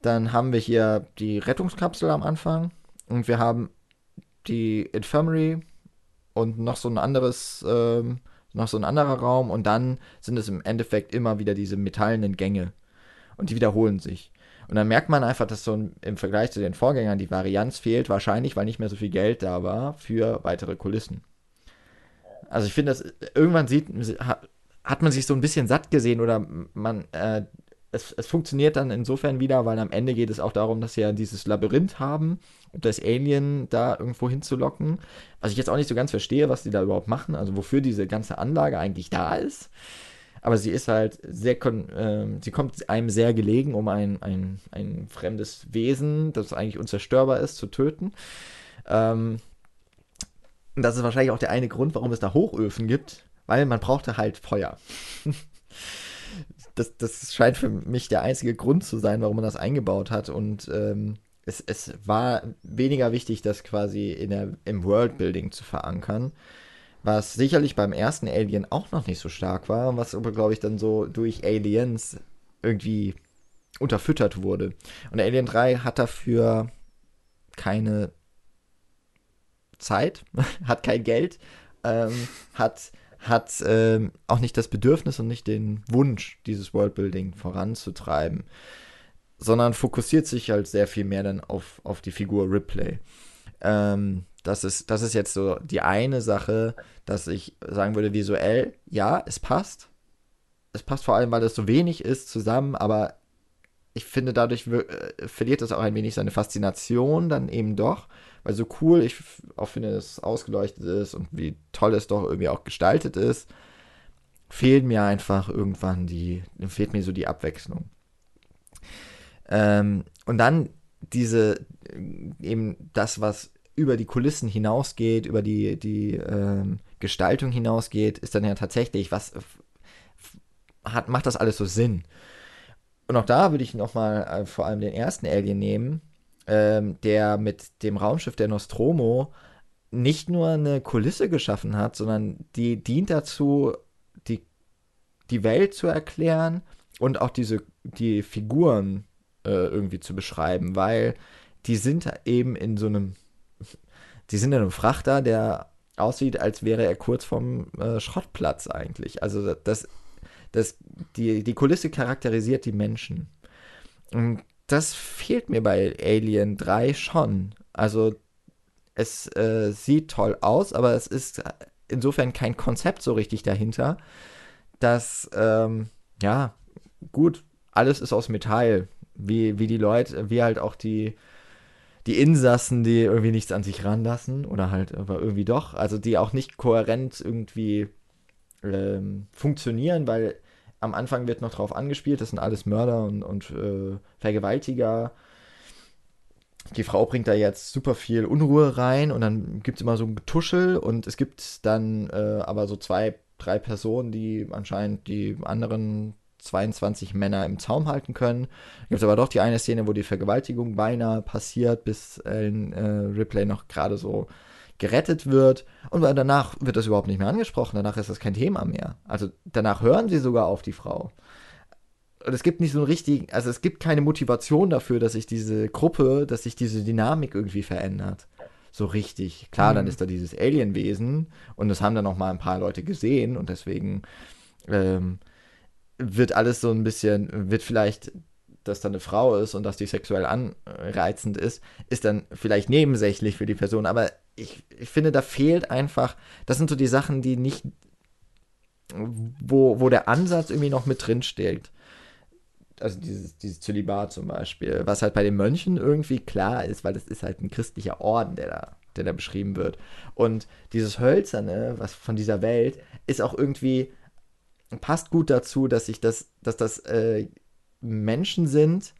dann haben wir hier die Rettungskapsel am Anfang und wir haben die Infirmary und noch so ein anderes, ähm, noch so ein anderer Raum und dann sind es im Endeffekt immer wieder diese metallenen Gänge und die wiederholen sich. Und dann merkt man einfach, dass so ein, im Vergleich zu den Vorgängern die Varianz fehlt, wahrscheinlich, weil nicht mehr so viel Geld da war für weitere Kulissen. Also ich finde, dass irgendwann sieht, hat, man sich so ein bisschen satt gesehen oder man, äh, es, es funktioniert dann insofern wieder, weil am Ende geht es auch darum, dass sie ja dieses Labyrinth haben und das Alien da irgendwo hinzulocken. Was ich jetzt auch nicht so ganz verstehe, was die da überhaupt machen, also wofür diese ganze Anlage eigentlich da ist. Aber sie ist halt sehr, ähm, sie kommt einem sehr gelegen, um ein, ein, ein fremdes Wesen, das eigentlich unzerstörbar ist, zu töten. Ähm, und das ist wahrscheinlich auch der eine Grund, warum es da Hochöfen gibt, weil man brauchte halt Feuer. das, das scheint für mich der einzige Grund zu sein, warum man das eingebaut hat. Und ähm, es, es war weniger wichtig, das quasi in der, im Worldbuilding zu verankern. Was sicherlich beim ersten Alien auch noch nicht so stark war, was aber, glaube ich, dann so durch Aliens irgendwie unterfüttert wurde. Und Alien 3 hat dafür keine Zeit, [laughs] hat kein Geld, ähm, hat, hat ähm, auch nicht das Bedürfnis und nicht den Wunsch, dieses Worldbuilding voranzutreiben, sondern fokussiert sich halt sehr viel mehr dann auf, auf die Figur Ripley. Ähm, das ist, das ist jetzt so die eine Sache, dass ich sagen würde, visuell, ja, es passt. Es passt vor allem, weil es so wenig ist zusammen, aber ich finde, dadurch äh, verliert es auch ein wenig seine Faszination dann eben doch, weil so cool ich auch finde, dass es ausgeleuchtet ist und wie toll es doch irgendwie auch gestaltet ist, fehlt mir einfach irgendwann die, fehlt mir so die Abwechslung. Ähm, und dann diese, eben das, was über die Kulissen hinausgeht, über die, die ähm, Gestaltung hinausgeht, ist dann ja tatsächlich, was hat, macht das alles so Sinn? Und auch da würde ich nochmal äh, vor allem den ersten Alien nehmen, ähm, der mit dem Raumschiff der Nostromo nicht nur eine Kulisse geschaffen hat, sondern die dient dazu, die die Welt zu erklären und auch diese, die Figuren äh, irgendwie zu beschreiben, weil die sind eben in so einem, die sind in einem Frachter, der aussieht, als wäre er kurz vom äh, Schrottplatz eigentlich. Also das, das, die, die Kulisse charakterisiert die Menschen. Und das fehlt mir bei Alien 3 schon. Also es äh, sieht toll aus, aber es ist insofern kein Konzept so richtig dahinter, dass, ähm, ja, gut, alles ist aus Metall. Wie, wie die Leute, wie halt auch die, die Insassen, die irgendwie nichts an sich ranlassen oder halt aber irgendwie doch, also die auch nicht kohärent irgendwie ähm, funktionieren, weil am Anfang wird noch drauf angespielt, das sind alles Mörder und, und äh, Vergewaltiger. Die Frau bringt da jetzt super viel Unruhe rein und dann gibt es immer so ein Getuschel und es gibt dann äh, aber so zwei, drei Personen, die anscheinend die anderen 22 Männer im Zaum halten können. Gibt es aber doch die eine Szene, wo die Vergewaltigung beinahe passiert, bis Ellen äh, Ripley noch gerade so gerettet wird. Und danach wird das überhaupt nicht mehr angesprochen. Danach ist das kein Thema mehr. Also danach hören sie sogar auf die Frau. Und es gibt nicht so ein richtig, also es gibt keine Motivation dafür, dass sich diese Gruppe, dass sich diese Dynamik irgendwie verändert. So richtig. Klar, mhm. dann ist da dieses Alienwesen und das haben dann auch mal ein paar Leute gesehen und deswegen ähm, wird alles so ein bisschen, wird vielleicht, dass da eine Frau ist und dass die sexuell anreizend ist, ist dann vielleicht nebensächlich für die Person, aber ich, ich finde, da fehlt einfach, das sind so die Sachen, die nicht, wo, wo der Ansatz irgendwie noch mit drin steht. Also dieses, dieses Zölibat zum Beispiel, was halt bei den Mönchen irgendwie klar ist, weil das ist halt ein christlicher Orden, der da, der da beschrieben wird. Und dieses Hölzerne, was von dieser Welt, ist auch irgendwie, passt gut dazu, dass sich das, dass das äh, Menschen sind,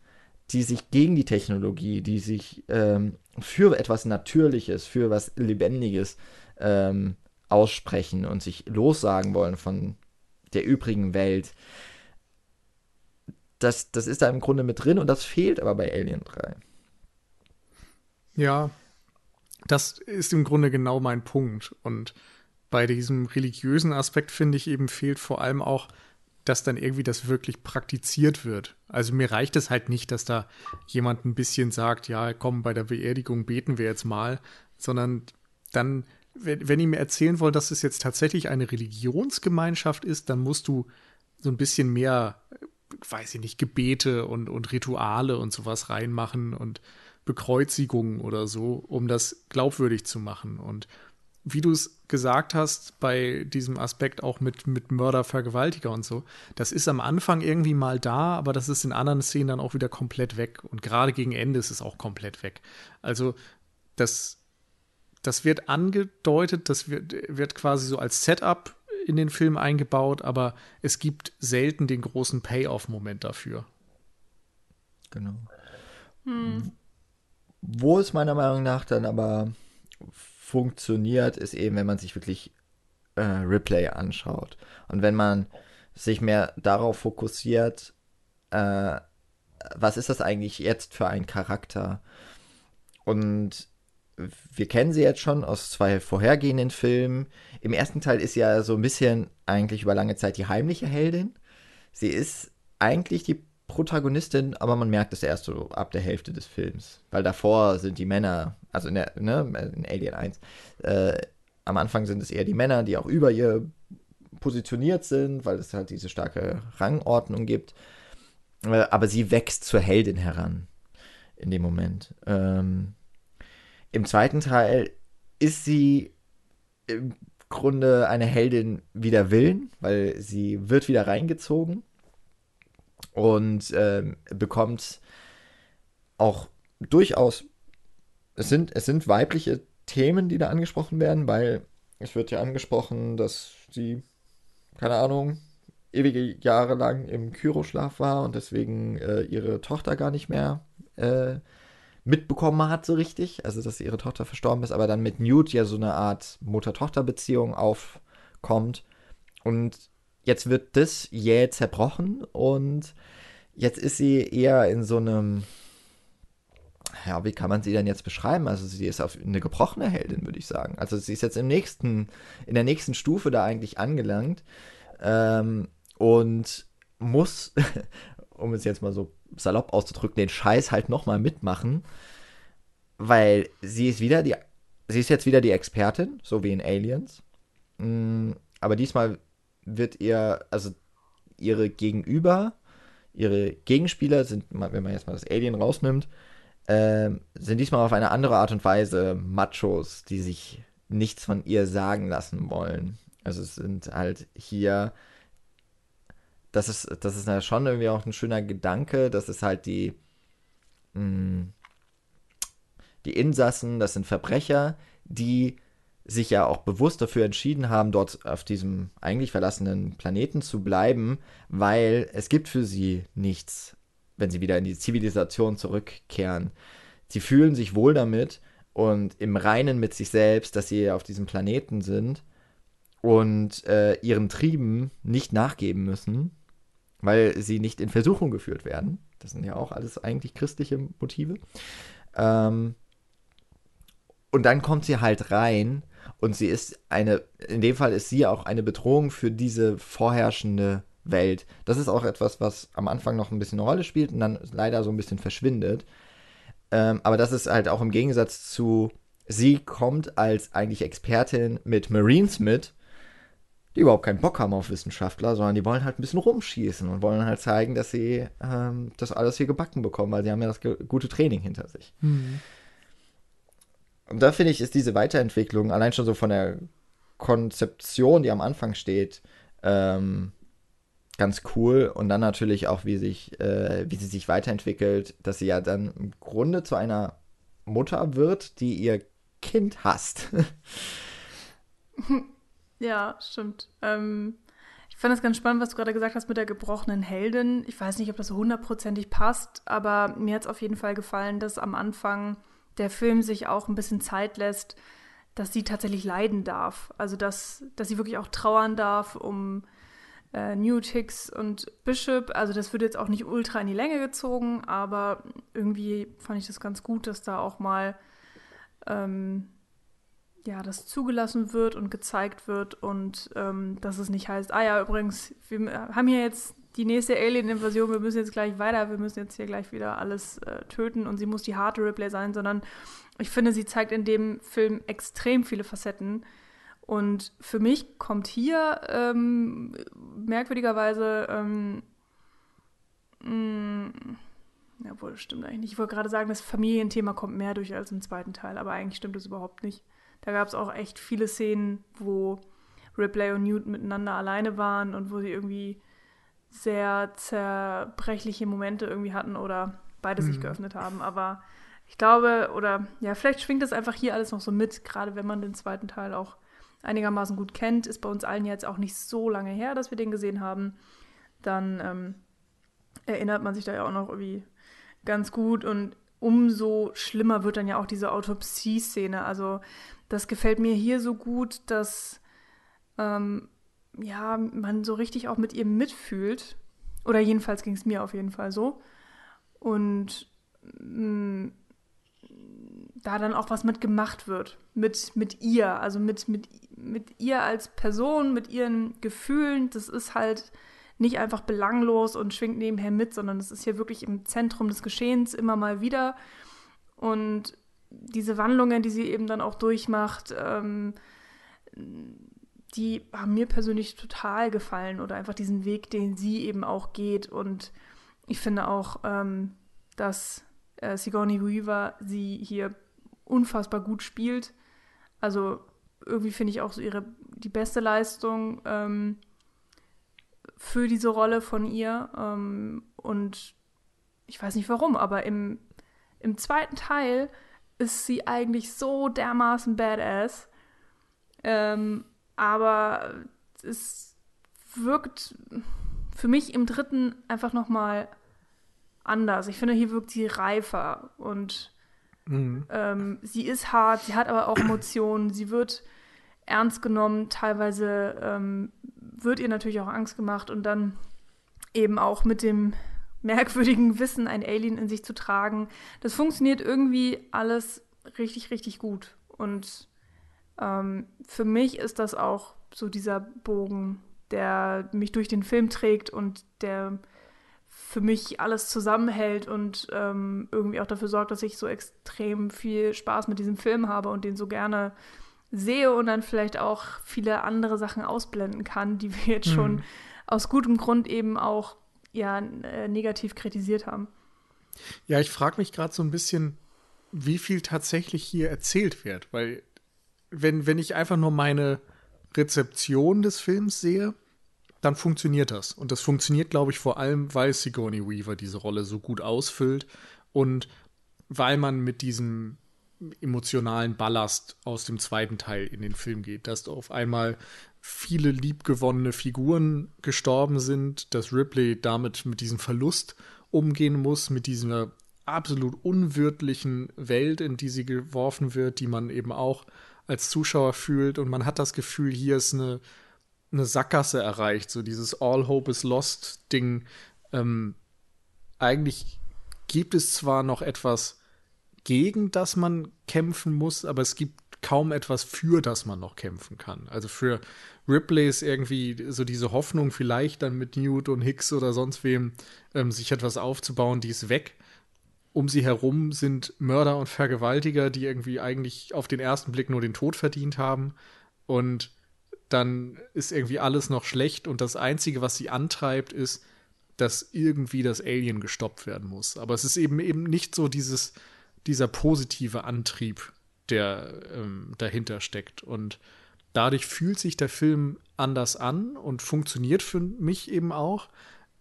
die sich gegen die Technologie, die sich ähm, für etwas Natürliches, für was Lebendiges ähm, aussprechen und sich lossagen wollen von der übrigen Welt. Das, das ist da im Grunde mit drin und das fehlt aber bei Alien 3. Ja, das ist im Grunde genau mein Punkt. Und bei diesem religiösen Aspekt finde ich eben fehlt vor allem auch, dass dann irgendwie das wirklich praktiziert wird. Also mir reicht es halt nicht, dass da jemand ein bisschen sagt, ja, komm, bei der Beerdigung beten wir jetzt mal, sondern dann, wenn, wenn ihr mir erzählen wollt, dass es jetzt tatsächlich eine Religionsgemeinschaft ist, dann musst du so ein bisschen mehr, weiß ich nicht, Gebete und, und Rituale und sowas reinmachen und Bekreuzigungen oder so, um das glaubwürdig zu machen. Und wie du es gesagt hast, bei diesem Aspekt auch mit, mit Mörder, Vergewaltiger und so, das ist am Anfang irgendwie mal da, aber das ist in anderen Szenen dann auch wieder komplett weg. Und gerade gegen Ende ist es auch komplett weg. Also, das, das wird angedeutet, das wird, wird quasi so als Setup in den Film eingebaut, aber es gibt selten den großen Payoff-Moment dafür. Genau. Hm. Wo es meiner Meinung nach dann aber funktioniert, ist eben, wenn man sich wirklich äh, Replay anschaut. Und wenn man sich mehr darauf fokussiert, äh, was ist das eigentlich jetzt für ein Charakter? Und wir kennen sie jetzt schon aus zwei vorhergehenden Filmen. Im ersten Teil ist sie ja so ein bisschen eigentlich über lange Zeit die heimliche Heldin. Sie ist eigentlich die Protagonistin, aber man merkt es erst so ab der Hälfte des Films. Weil davor sind die Männer, also in, der, ne, in Alien 1, äh, am Anfang sind es eher die Männer, die auch über ihr positioniert sind, weil es halt diese starke Rangordnung gibt. Äh, aber sie wächst zur Heldin heran in dem Moment. Ähm, Im zweiten Teil ist sie im Grunde eine Heldin wider Willen, weil sie wird wieder reingezogen und ähm, bekommt auch durchaus, es sind, es sind weibliche Themen, die da angesprochen werden, weil es wird ja angesprochen, dass sie, keine Ahnung, ewige Jahre lang im Kyroschlaf war und deswegen äh, ihre Tochter gar nicht mehr äh, mitbekommen hat, so richtig. Also, dass ihre Tochter verstorben ist, aber dann mit Newt ja so eine Art Mutter-Tochter-Beziehung aufkommt. Und jetzt wird das jäh zerbrochen und jetzt ist sie eher in so einem, ja, wie kann man sie denn jetzt beschreiben? Also sie ist auf eine gebrochene Heldin, würde ich sagen. Also sie ist jetzt im nächsten, in der nächsten Stufe da eigentlich angelangt. Ähm, und muss, [laughs] um es jetzt mal so salopp auszudrücken, den Scheiß halt nochmal mitmachen, weil sie ist wieder die, sie ist jetzt wieder die Expertin, so wie in Aliens. Mm, aber diesmal wird ihr, also ihre Gegenüber, ihre Gegenspieler sind, wenn man jetzt mal das Alien rausnimmt, äh, sind diesmal auf eine andere Art und Weise Machos, die sich nichts von ihr sagen lassen wollen. Also es sind halt hier, das ist, das ist ja schon irgendwie auch ein schöner Gedanke, das ist halt die, mh, mm, die Insassen, das sind Verbrecher, die sich ja auch bewusst dafür entschieden haben, dort auf diesem eigentlich verlassenen Planeten zu bleiben, weil es gibt für sie nichts, wenn sie wieder in die Zivilisation zurückkehren. Sie fühlen sich wohl damit und im Reinen mit sich selbst, dass sie auf diesem Planeten sind und äh, ihren Trieben nicht nachgeben müssen, weil sie nicht in Versuchung geführt werden. Das sind ja auch alles eigentlich christliche Motive. Ähm, und dann kommt sie halt rein und sie ist eine, in dem Fall ist sie auch eine Bedrohung für diese vorherrschende Welt. Das ist auch etwas, was am Anfang noch ein bisschen eine Rolle spielt und dann leider so ein bisschen verschwindet. Ähm, aber das ist halt auch im Gegensatz zu, sie kommt als eigentlich Expertin mit Marines mit, die überhaupt keinen Bock haben auf Wissenschaftler, sondern die wollen halt ein bisschen rumschießen und wollen halt zeigen, dass sie ähm, das alles hier gebacken bekommen, weil sie haben ja das gute Training hinter sich. Mhm. Und da finde ich, ist diese Weiterentwicklung allein schon so von der Konzeption, die am Anfang steht, ähm, ganz cool. Und dann natürlich auch, wie, sich, äh, wie sie sich weiterentwickelt, dass sie ja dann im Grunde zu einer Mutter wird, die ihr Kind hasst. [laughs] ja, stimmt. Ähm, ich fand es ganz spannend, was du gerade gesagt hast mit der gebrochenen Heldin. Ich weiß nicht, ob das hundertprozentig passt, aber mir hat es auf jeden Fall gefallen, dass am Anfang der Film sich auch ein bisschen Zeit lässt, dass sie tatsächlich leiden darf. Also dass, dass sie wirklich auch trauern darf um äh, Newt und Bishop. Also das wird jetzt auch nicht ultra in die Länge gezogen, aber irgendwie fand ich das ganz gut, dass da auch mal ähm, ja, das zugelassen wird und gezeigt wird und ähm, dass es nicht heißt, ah ja, übrigens, wir haben hier jetzt die nächste Alien-Invasion, wir müssen jetzt gleich weiter, wir müssen jetzt hier gleich wieder alles äh, töten und sie muss die harte Ripley sein, sondern ich finde, sie zeigt in dem Film extrem viele Facetten. Und für mich kommt hier ähm, merkwürdigerweise, ähm, mh, mm, ja, wohl, stimmt eigentlich nicht. Ich wollte gerade sagen, das Familienthema kommt mehr durch als im zweiten Teil, aber eigentlich stimmt das überhaupt nicht. Da gab es auch echt viele Szenen, wo Ripley und Newt miteinander alleine waren und wo sie irgendwie sehr zerbrechliche Momente irgendwie hatten oder beide mhm. sich geöffnet haben. Aber ich glaube, oder ja, vielleicht schwingt das einfach hier alles noch so mit, gerade wenn man den zweiten Teil auch einigermaßen gut kennt. Ist bei uns allen jetzt auch nicht so lange her, dass wir den gesehen haben. Dann ähm, erinnert man sich da ja auch noch irgendwie ganz gut und umso schlimmer wird dann ja auch diese Autopsie-Szene. Also das gefällt mir hier so gut, dass ähm, ja, man so richtig auch mit ihr mitfühlt. Oder jedenfalls ging es mir auf jeden Fall so. Und mh, mm, da dann auch was mitgemacht wird. Mit, mit ihr, also mit, mit, mit ihr als Person, mit ihren Gefühlen. Das ist halt nicht einfach belanglos und schwingt nebenher mit, sondern das ist hier wirklich im Zentrum des Geschehens immer mal wieder. Und diese Wandlungen, die sie eben dann auch durchmacht, ähm, die haben mir persönlich total gefallen oder einfach diesen Weg, den sie eben auch geht. Und ich finde auch, ähm, dass äh, Sigourney Weaver sie hier unfassbar gut spielt. Also irgendwie finde ich auch so ihre die beste Leistung ähm, für diese Rolle von ihr. Ähm, und ich weiß nicht warum, aber im, im zweiten Teil ist sie eigentlich so dermaßen badass. Ähm, aber es wirkt für mich im dritten einfach nochmal anders. Ich finde, hier wirkt sie reifer und mhm. ähm, sie ist hart, sie hat aber auch Emotionen, sie wird ernst genommen, teilweise ähm, wird ihr natürlich auch Angst gemacht und dann eben auch mit dem merkwürdigen Wissen, ein Alien in sich zu tragen. Das funktioniert irgendwie alles richtig, richtig gut. Und ähm, für mich ist das auch so dieser Bogen der mich durch den Film trägt und der für mich alles zusammenhält und ähm, irgendwie auch dafür sorgt, dass ich so extrem viel Spaß mit diesem Film habe und den so gerne sehe und dann vielleicht auch viele andere Sachen ausblenden kann, die wir jetzt mhm. schon aus gutem Grund eben auch ja äh, negativ kritisiert haben. Ja, ich frage mich gerade so ein bisschen, wie viel tatsächlich hier erzählt wird, weil wenn, wenn ich einfach nur meine Rezeption des Films sehe, dann funktioniert das. Und das funktioniert, glaube ich, vor allem, weil Sigourney Weaver diese Rolle so gut ausfüllt und weil man mit diesem emotionalen Ballast aus dem zweiten Teil in den Film geht, dass auf einmal viele liebgewonnene Figuren gestorben sind, dass Ripley damit mit diesem Verlust umgehen muss, mit dieser absolut unwirtlichen Welt, in die sie geworfen wird, die man eben auch als Zuschauer fühlt und man hat das Gefühl, hier ist eine eine Sackgasse erreicht, so dieses All Hope is Lost Ding. Ähm, eigentlich gibt es zwar noch etwas, gegen das man kämpfen muss, aber es gibt kaum etwas, für das man noch kämpfen kann. Also für Ripley ist irgendwie so diese Hoffnung, vielleicht dann mit Newt und Hicks oder sonst wem ähm, sich etwas aufzubauen, die ist weg. Um sie herum sind Mörder und Vergewaltiger, die irgendwie eigentlich auf den ersten Blick nur den Tod verdient haben. Und dann ist irgendwie alles noch schlecht und das Einzige, was sie antreibt, ist, dass irgendwie das Alien gestoppt werden muss. Aber es ist eben eben nicht so dieses, dieser positive Antrieb, der ähm, dahinter steckt. Und dadurch fühlt sich der Film anders an und funktioniert für mich eben auch.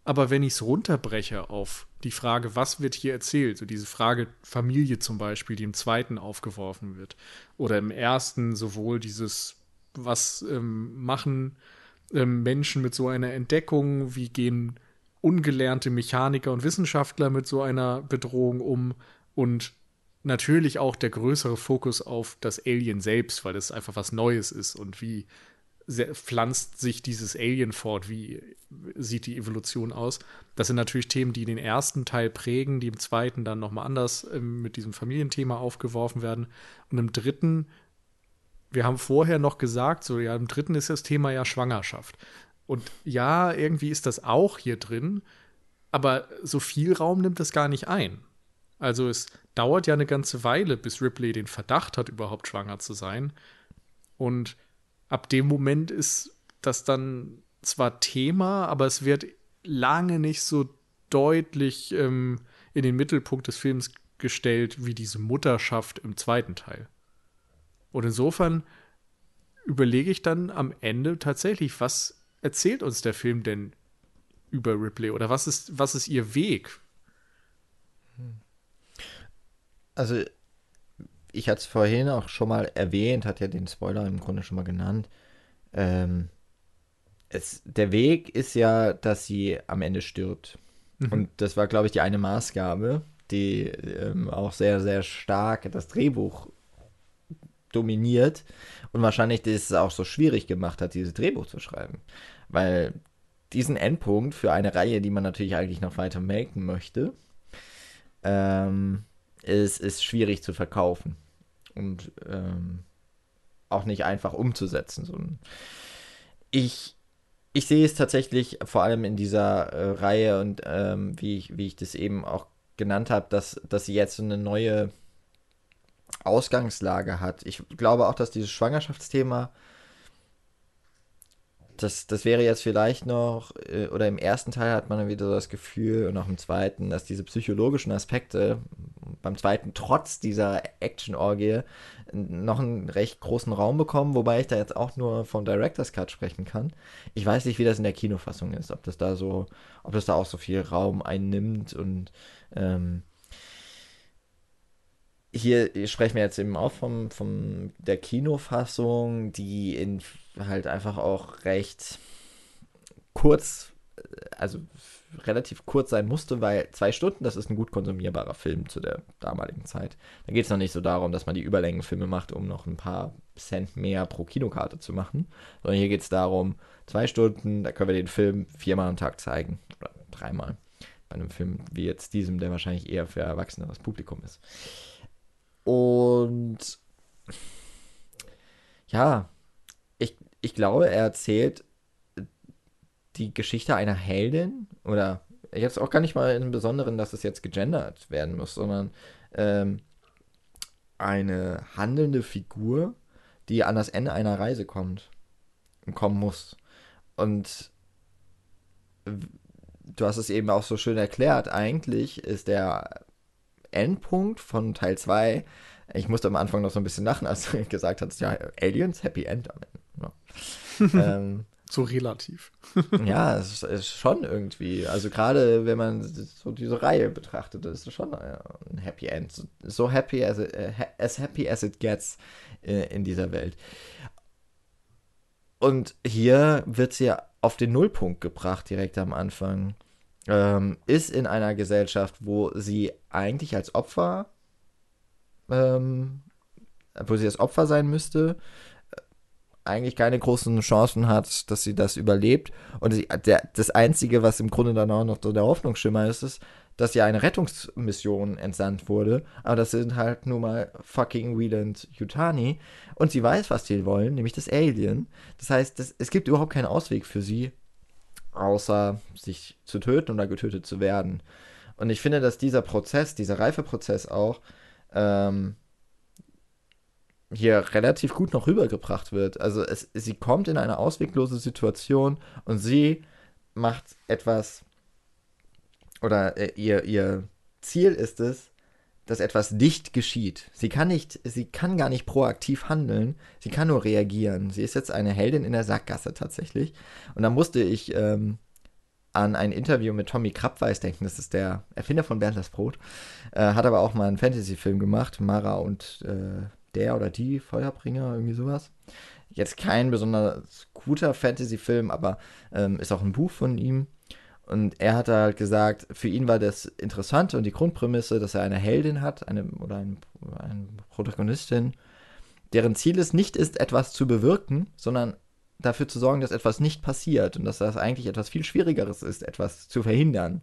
Aber wenn ich es runterbreche auf die Frage, was wird hier erzählt, so diese Frage Familie zum Beispiel, die im zweiten aufgeworfen wird, oder im ersten sowohl dieses was ähm, machen ähm, Menschen mit so einer Entdeckung, wie gehen ungelernte Mechaniker und Wissenschaftler mit so einer Bedrohung um und natürlich auch der größere Fokus auf das Alien selbst, weil es einfach was Neues ist und wie pflanzt sich dieses Alien fort, wie sieht die Evolution aus. Das sind natürlich Themen, die den ersten Teil prägen, die im zweiten dann nochmal anders ähm, mit diesem Familienthema aufgeworfen werden. Und im dritten wir haben vorher noch gesagt, so ja, im dritten ist das Thema ja Schwangerschaft. Und ja, irgendwie ist das auch hier drin, aber so viel Raum nimmt das gar nicht ein. Also es dauert ja eine ganze Weile, bis Ripley den Verdacht hat, überhaupt schwanger zu sein. Und ab dem Moment ist das dann zwar Thema, aber es wird lange nicht so deutlich ähm, in den Mittelpunkt des Films gestellt wie diese Mutterschaft im zweiten Teil. Und insofern überlege ich dann am Ende tatsächlich, was erzählt uns der Film denn über Ripley oder was ist, was ist ihr Weg? Also, ich hatte es vorhin auch schon mal erwähnt, hat ja den Spoiler im Grunde schon mal genannt. Ähm, es, der Weg ist ja, dass sie am Ende stirbt. Mhm. Und das war, glaube ich, die eine Maßgabe, die ähm, auch sehr, sehr stark das Drehbuch dominiert und wahrscheinlich das auch so schwierig gemacht hat, dieses Drehbuch zu schreiben. Weil diesen Endpunkt für eine Reihe, die man natürlich eigentlich noch weiter melken möchte, ähm, ist, ist schwierig zu verkaufen und ähm, auch nicht einfach umzusetzen. So ich, ich sehe es tatsächlich vor allem in dieser äh, Reihe und ähm, wie, ich, wie ich das eben auch genannt habe, dass, dass sie jetzt so eine neue Ausgangslage hat. Ich glaube auch, dass dieses Schwangerschaftsthema, das, das wäre jetzt vielleicht noch, äh, oder im ersten Teil hat man dann wieder so das Gefühl und auch im zweiten, dass diese psychologischen Aspekte beim zweiten trotz dieser Action-Orgie noch einen recht großen Raum bekommen, wobei ich da jetzt auch nur vom Director's Cut sprechen kann. Ich weiß nicht, wie das in der Kinofassung ist, ob das da so, ob das da auch so viel Raum einnimmt und ähm, hier sprechen wir jetzt eben auch vom, vom der Kinofassung, die in halt einfach auch recht kurz, also relativ kurz sein musste, weil zwei Stunden, das ist ein gut konsumierbarer Film zu der damaligen Zeit. Da geht es noch nicht so darum, dass man die Überlängenfilme macht, um noch ein paar Cent mehr pro Kinokarte zu machen, sondern hier geht es darum, zwei Stunden, da können wir den Film viermal am Tag zeigen oder dreimal. Bei einem Film wie jetzt diesem, der wahrscheinlich eher für erwachseneres Publikum ist. Und ja, ich, glaube, er erzählt die Geschichte einer Heldin oder jetzt auch gar nicht mal im Besonderen, dass es jetzt gegendert werden muss, sondern ähm, eine handelnde Figur, die an das Ende einer Reise kommt und kommen muss. Und du hast es eben auch so schön erklärt, eigentlich ist der Endpunkt von Teil 2, ich musste am Anfang noch so ein bisschen lachen, als du [laughs] gesagt hast, ja, Aliens, Happy End am Ende. [laughs] Ähm, so relativ. [laughs] ja, es ist schon irgendwie. Also gerade wenn man so diese Reihe betrachtet, ist es schon ein Happy End. So happy as, it, äh, as happy as it gets äh, in dieser Welt. Und hier wird sie ja auf den Nullpunkt gebracht, direkt am Anfang. Ähm, ist in einer Gesellschaft, wo sie eigentlich als Opfer, ähm, wo sie als Opfer sein müsste, eigentlich keine großen Chancen hat, dass sie das überlebt. Und sie, der, das Einzige, was im Grunde dann auch noch so der Hoffnungsschimmer ist, ist, dass ja eine Rettungsmission entsandt wurde. Aber das sind halt nur mal fucking Wieland Yutani. Und sie weiß, was die wollen, nämlich das Alien. Das heißt, das, es gibt überhaupt keinen Ausweg für sie, außer sich zu töten oder getötet zu werden. Und ich finde, dass dieser Prozess, dieser Reifeprozess auch, ähm, hier relativ gut noch rübergebracht wird. Also es, sie kommt in eine ausweglose Situation und sie macht etwas oder äh, ihr, ihr Ziel ist es, dass etwas dicht geschieht. Sie kann nicht, sie kann gar nicht proaktiv handeln, sie kann nur reagieren. Sie ist jetzt eine Heldin in der Sackgasse tatsächlich. Und da musste ich ähm, an ein Interview mit Tommy Krabweis denken, das ist der Erfinder von Bernd das Brot, äh, hat aber auch mal einen Fantasy-Film gemacht, Mara und äh, der oder die Feuerbringer, irgendwie sowas. Jetzt kein besonders guter Fantasy-Film, aber ähm, ist auch ein Buch von ihm. Und er hat halt gesagt, für ihn war das Interessante und die Grundprämisse, dass er eine Heldin hat, eine oder ein, eine Protagonistin, deren Ziel es nicht ist, etwas zu bewirken, sondern dafür zu sorgen, dass etwas nicht passiert und dass das eigentlich etwas viel Schwierigeres ist, etwas zu verhindern.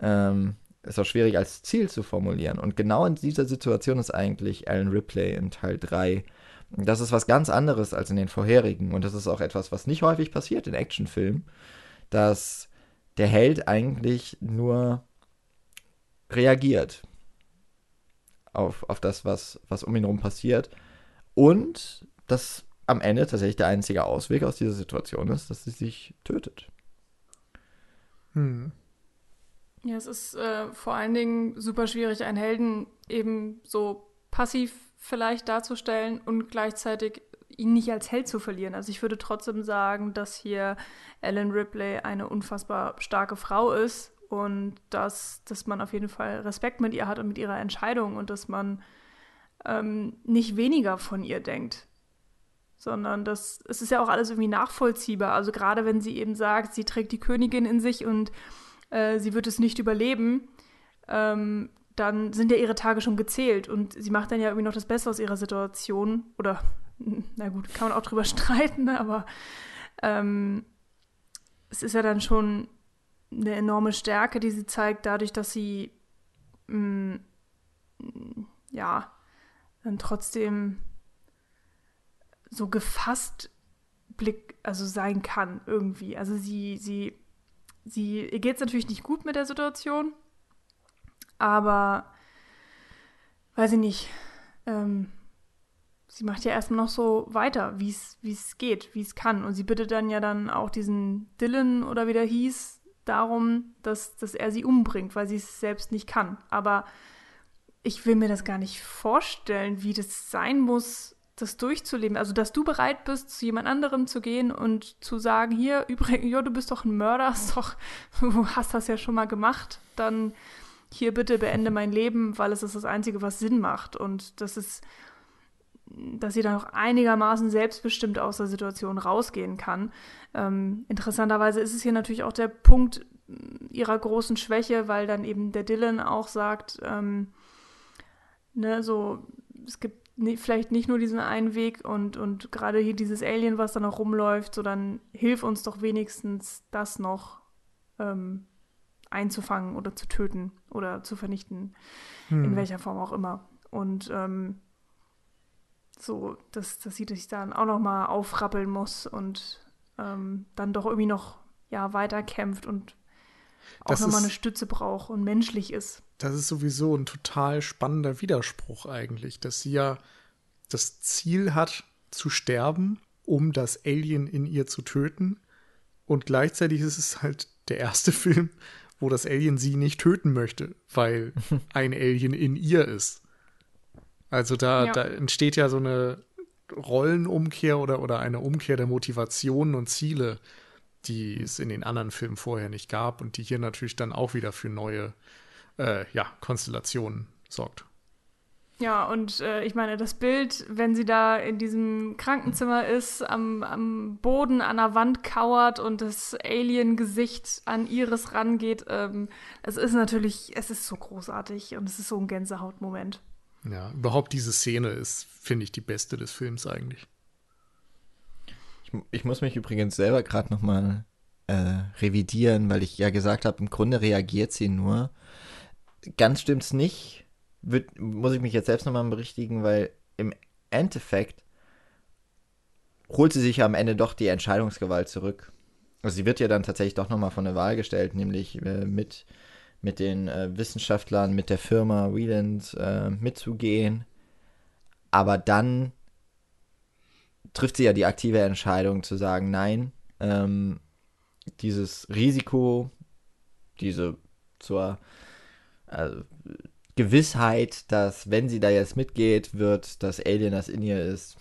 Ähm, ist auch schwierig als Ziel zu formulieren. Und genau in dieser Situation ist eigentlich Alan Ripley in Teil 3. Das ist was ganz anderes als in den vorherigen. Und das ist auch etwas, was nicht häufig passiert in Actionfilmen, dass der Held eigentlich nur reagiert auf, auf das, was, was um ihn herum passiert. Und dass am Ende tatsächlich der einzige Ausweg aus dieser Situation ist, dass sie sich tötet. Hm. Ja, es ist äh, vor allen Dingen super schwierig, einen Helden eben so passiv vielleicht darzustellen und gleichzeitig ihn nicht als Held zu verlieren. Also ich würde trotzdem sagen, dass hier Ellen Ripley eine unfassbar starke Frau ist und dass, dass man auf jeden Fall Respekt mit ihr hat und mit ihrer Entscheidung und dass man ähm, nicht weniger von ihr denkt. Sondern das, es ist ja auch alles irgendwie nachvollziehbar. Also gerade wenn sie eben sagt, sie trägt die Königin in sich und äh, sie wird es nicht überleben, ähm, dann sind ja ihre Tage schon gezählt und sie macht dann ja irgendwie noch das Beste aus ihrer Situation. Oder, [laughs] na gut, kann man auch drüber [laughs] streiten, aber ähm, es ist ja dann schon eine enorme Stärke, die sie zeigt, dadurch, dass sie mh, mm, ja dann trotzdem so gefasst Blick, also sein kann irgendwie. Also sie, sie sie, ihr geht es natürlich nicht gut mit der Situation, aber weiß ich nicht, ähm, sie macht ja erstmal noch so weiter, wie es geht, wie es kann. Und sie bittet dann ja dann auch diesen Dylan oder wie der hieß, darum, dass, dass er sie umbringt, weil sie es selbst nicht kann. Aber ich will mir das gar nicht vorstellen, wie das sein muss, das durchzuleben. Also, dass du bereit bist, zu jemand anderem zu gehen und zu sagen, hier, übrigens, ja, du bist doch ein Mörder, ist doch, du hast das ja schon mal gemacht, dann hier bitte beende mein Leben, weil es ist das Einzige, was Sinn macht. Und das ist, dass sie dann auch einigermaßen selbstbestimmt aus der Situation rausgehen kann. Ähm, interessanterweise ist es hier natürlich auch der Punkt ihrer großen Schwäche, weil dann eben der Dylan auch sagt, ähm, ne, so, es gibt nee, vielleicht nicht nur diesen einen Weg und, und gerade hier dieses Alien, was da noch rumläuft, so dann hilf uns doch wenigstens das noch ähm, einzufangen oder zu töten oder zu vernichten, hm. in welcher Form auch immer. Und ähm, so, dass, dass sie sich dann auch noch mal aufrappeln muss und ähm, dann doch irgendwie noch ja weiterkämpft und auch wenn man eine Stütze braucht und menschlich ist. Das ist sowieso ein total spannender Widerspruch eigentlich, dass sie ja das Ziel hat, zu sterben, um das Alien in ihr zu töten. Und gleichzeitig ist es halt der erste [laughs] Film, wo das Alien sie nicht töten möchte, weil [laughs] ein Alien in ihr ist. Also da, ja. da entsteht ja so eine Rollenumkehr oder, oder eine Umkehr der Motivationen und Ziele, die es in den anderen Filmen vorher nicht gab und die hier natürlich dann auch wieder für neue äh, ja, Konstellationen sorgt. Ja, und äh, ich meine, das Bild, wenn sie da in diesem Krankenzimmer ist, am, am Boden an der Wand kauert und das Alien-Gesicht an Iris rangeht, ähm, es ist natürlich, es ist so großartig und es ist so ein Gänsehautmoment. Ja, überhaupt diese Szene ist, finde ich, die beste des Films eigentlich. Ich, muss mich übrigens selber gerade noch mal äh, revidieren, weil ich ja gesagt habe, im Grunde reagiert sie nur. Ganz stimmt's nicht. Wird, muss ich mich jetzt selbst nochmal berichtigen, weil im Endeffekt holt sie sich ja am Ende doch die Entscheidungsgewalt zurück. Also sie wird ja dann tatsächlich doch nochmal von der Wahl gestellt, nämlich äh, mit mit den äh, Wissenschaftlern, mit der Firma Wieland äh, mitzugehen. Aber dann trifft sie ja die aktive Entscheidung zu sagen, nein, ähm, dieses Risiko, diese zur also, Gewissheit, dass wenn sie da jetzt mitgeht, wird das Alien, das in ihr ist,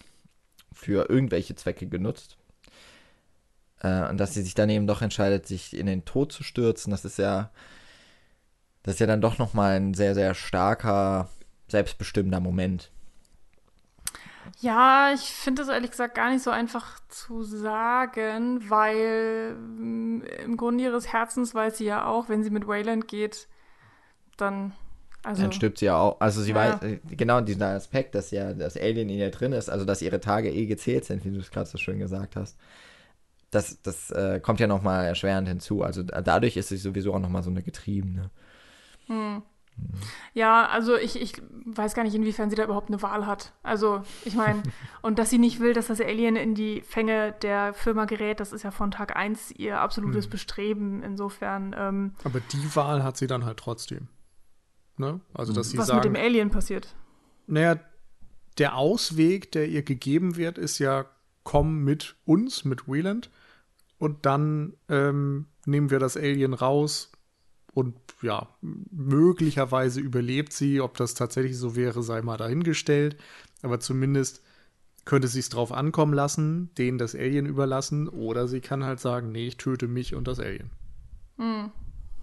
für irgendwelche Zwecke genutzt. Äh, und dass sie sich dann eben doch entscheidet, sich in den Tod zu stürzen, das ist ja das ist ja dann doch nochmal ein sehr, sehr starker, selbstbestimmender Moment. Ja, ich finde das ehrlich gesagt gar nicht so einfach zu sagen, weil mm, im Grunde ihres Herzens weiß sie ja auch, wenn sie mit Wayland geht, dann. Also, dann stirbt sie ja auch. Also sie ja. weiß, äh, genau dieser Aspekt, dass ja das Alien in ihr drin ist, also dass ihre Tage eh gezählt sind, wie du es gerade so schön gesagt hast. Das, das äh, kommt ja nochmal erschwerend hinzu. Also dadurch ist sie sowieso auch nochmal so eine Getriebene. Hm. Ja, also ich, ich weiß gar nicht, inwiefern sie da überhaupt eine Wahl hat. Also ich meine, [laughs] und dass sie nicht will, dass das Alien in die Fänge der Firma gerät, das ist ja von Tag 1 ihr absolutes hm. Bestreben. Insofern. Ähm, Aber die Wahl hat sie dann halt trotzdem. Ne? Also, dass sie was sagen, mit dem Alien passiert? Naja, der Ausweg, der ihr gegeben wird, ist ja, komm mit uns, mit Wieland, und dann ähm, nehmen wir das Alien raus, und ja, möglicherweise überlebt sie. Ob das tatsächlich so wäre, sei mal dahingestellt. Aber zumindest könnte sie es drauf ankommen lassen, denen das Alien überlassen. Oder sie kann halt sagen, nee, ich töte mich und das Alien. Mhm.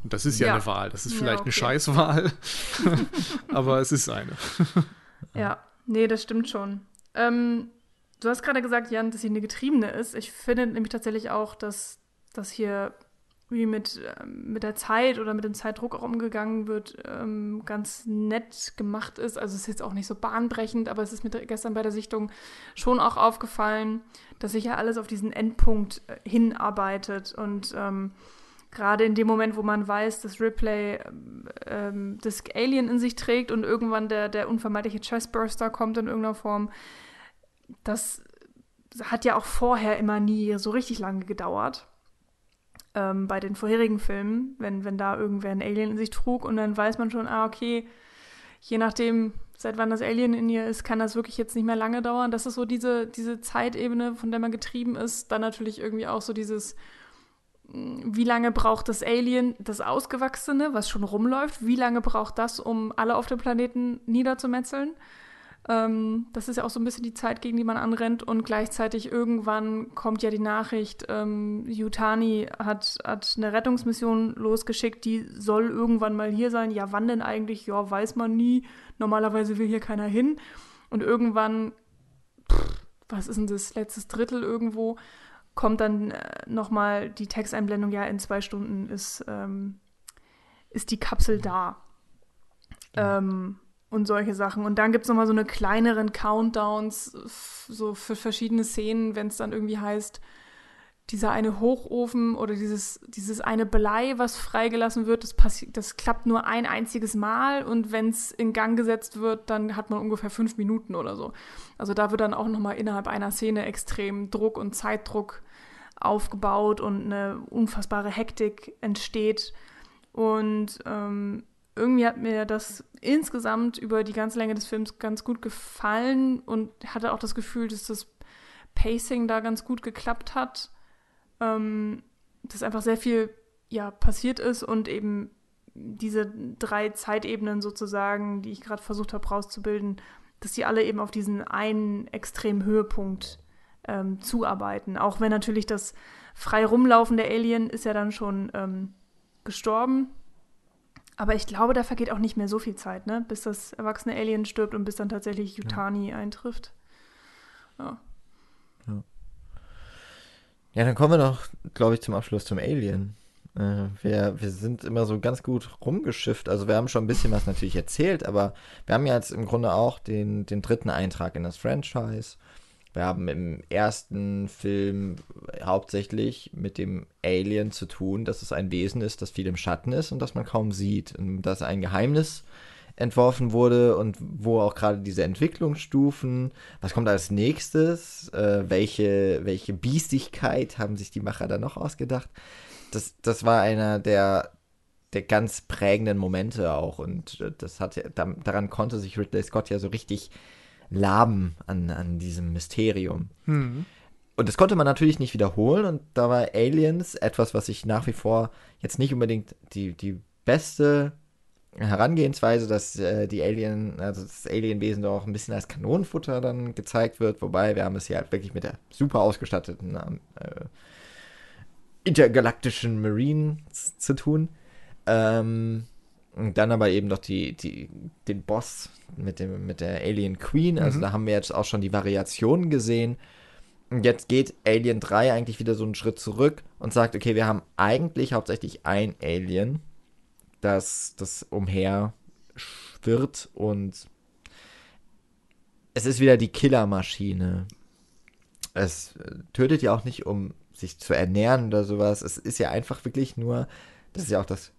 Und das ist ja, ja, eine Wahl. Das ist vielleicht ja, okay. eine Scheißwahl. [laughs] [laughs] aber es ist eine. [laughs] ja, nee, das stimmt schon. Ähm, du hast gerade gesagt, Jan, dass sie eine Getriebene ist. Ich finde nämlich tatsächlich auch, dass das hier wie mit, ähm, mit der Zeit oder mit dem Zeitdruck auch umgegangen wird, ähm, ganz nett gemacht ist. Also es ist jetzt auch nicht so bahnbrechend, aber es ist mir gestern bei der Sichtung schon auch aufgefallen, dass sich ja alles auf diesen Endpunkt äh, hinarbeitet und ähm, gerade in dem Moment, wo man weiß, dass Ripley ähm, das Alien in sich trägt und irgendwann der, der unvermeidliche Chestburster kommt in irgendeiner Form, das hat ja auch vorher immer nie so richtig lange gedauert ähm, bei den vorherigen Filmen, wenn, wenn da irgendwer ein Alien in sich trug und dann weiß man schon, ah, okay, je nachdem, seit wann das Alien in ihr ist, kann das wirklich jetzt nicht mehr lange dauern. Das ist so diese, diese Zeitebene, von der man getrieben ist. Dann natürlich irgendwie auch so dieses, mm, wie lange braucht das Alien, das Ausgewachsene, was schon rumläuft, wie lange braucht das, um alle auf dem Planeten niederzumetzeln? Ähm, das ist ja auch so ein bisschen die Zeit, gegen die man anrennt. Und gleichzeitig irgendwann kommt ja die Nachricht, ähm, Yutani hat, hat eine Rettungsmission losgeschickt, die soll irgendwann mal hier sein. Ja, wann denn eigentlich? Ja, weiß man nie. Normalerweise will hier keiner hin. Und irgendwann, pff, was ist denn das, letztes Drittel irgendwo, kommt dann äh, nochmal die Texteinblendung, ja, in zwei Stunden ist, ähm, ist die Kapsel da. Ähm, und solche Sachen. Und dann gibt es nochmal so eine kleineren Countdowns, so für verschiedene Szenen, wenn es dann irgendwie heißt, dieser eine Hochofen oder dieses, dieses eine Blei, was freigelassen wird, das, das klappt nur ein einziges Mal und wenn es in Gang gesetzt wird, dann hat man ungefähr fünf Minuten oder so. Also da wird dann auch nochmal innerhalb einer Szene extrem Druck und Zeitdruck aufgebaut und eine unfassbare Hektik entsteht. Und ähm, irgendwie hat mir das insgesamt über die ganze Länge des Films ganz gut gefallen und hatte auch das Gefühl, dass das Pacing da ganz gut geklappt hat. Ähm, dass einfach sehr viel ja, passiert ist und eben diese drei Zeitebenen sozusagen, die ich gerade versucht habe rauszubilden, dass die alle eben auf diesen einen extremen Höhepunkt ähm, zuarbeiten. Auch wenn natürlich das frei rumlaufende Alien ist ja dann schon ähm, gestorben. Aber ich glaube, da vergeht auch nicht mehr so viel Zeit, ne? bis das erwachsene Alien stirbt und bis dann tatsächlich Yutani ja. eintrifft. Ja. ja. Ja, dann kommen wir noch, glaube ich, zum Abschluss zum Alien. Äh, wir, wir sind immer so ganz gut rumgeschifft. Also wir haben schon ein bisschen was natürlich erzählt, aber wir haben ja jetzt im Grunde auch den, den dritten Eintrag in das Franchise. Wir haben im ersten Film hauptsächlich mit dem Alien zu tun, dass es ein Wesen ist, das viel im Schatten ist und das man kaum sieht. Und dass ein Geheimnis entworfen wurde und wo auch gerade diese Entwicklungsstufen, was kommt als nächstes, äh, welche, welche Biestigkeit haben sich die Macher da noch ausgedacht. Das, das war einer der, der ganz prägenden Momente auch und äh, das hat daran konnte sich Ridley Scott ja so richtig laben an, an diesem Mysterium. Mhm. Und das konnte man natürlich nicht wiederholen und da war Aliens etwas, was ich nach wie vor jetzt nicht unbedingt die, die beste Herangehensweise, dass äh, die Alien, also das Alienwesen doch ein bisschen als Kanonenfutter dann gezeigt wird, wobei wir haben es hier halt wirklich mit der super ausgestatteten äh, intergalaktischen Marines zu tun. Ähm, und dann aber eben doch die, die, den Boss mit, dem, mit der Alien Queen. Also mhm. da haben wir jetzt auch schon die Variationen gesehen. Und jetzt geht Alien 3 eigentlich wieder so einen Schritt zurück und sagt, okay, wir haben eigentlich hauptsächlich ein Alien, das, das umher schwirrt und es ist wieder die Killermaschine. Es tötet ja auch nicht, um sich zu ernähren oder sowas. Es ist ja einfach wirklich nur, das ist ja auch das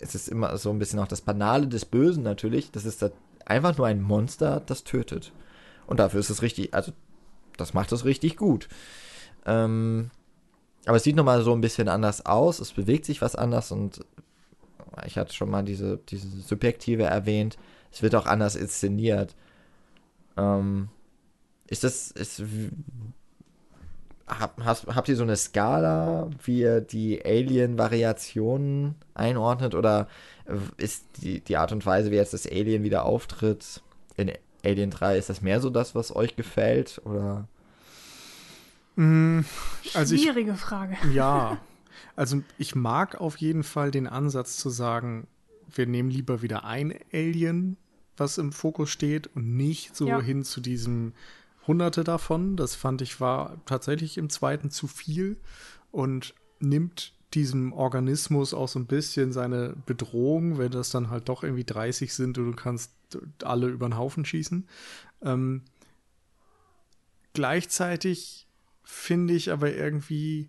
es ist immer so ein bisschen auch das Banale des Bösen natürlich. Das ist einfach nur ein Monster, das tötet. Und dafür ist es richtig, also das macht es richtig gut. Ähm, aber es sieht nochmal so ein bisschen anders aus, es bewegt sich was anders und ich hatte schon mal diese, diese Subjektive erwähnt. Es wird auch anders inszeniert. Ähm, ist das, ist, hab, hast, habt ihr so eine Skala, wie ihr die Alien-Variationen einordnet? Oder ist die, die Art und Weise, wie jetzt das Alien wieder auftritt in Alien 3, ist das mehr so das, was euch gefällt? Oder? Mm, also Schwierige ich, Frage. Ja, also ich mag auf jeden Fall den Ansatz zu sagen, wir nehmen lieber wieder ein Alien, was im Fokus steht und nicht so ja. hin zu diesem hunderte davon. Das fand ich war tatsächlich im zweiten zu viel und nimmt diesem Organismus auch so ein bisschen seine Bedrohung, wenn das dann halt doch irgendwie 30 sind und du kannst alle über den Haufen schießen. Ähm, gleichzeitig finde ich aber irgendwie,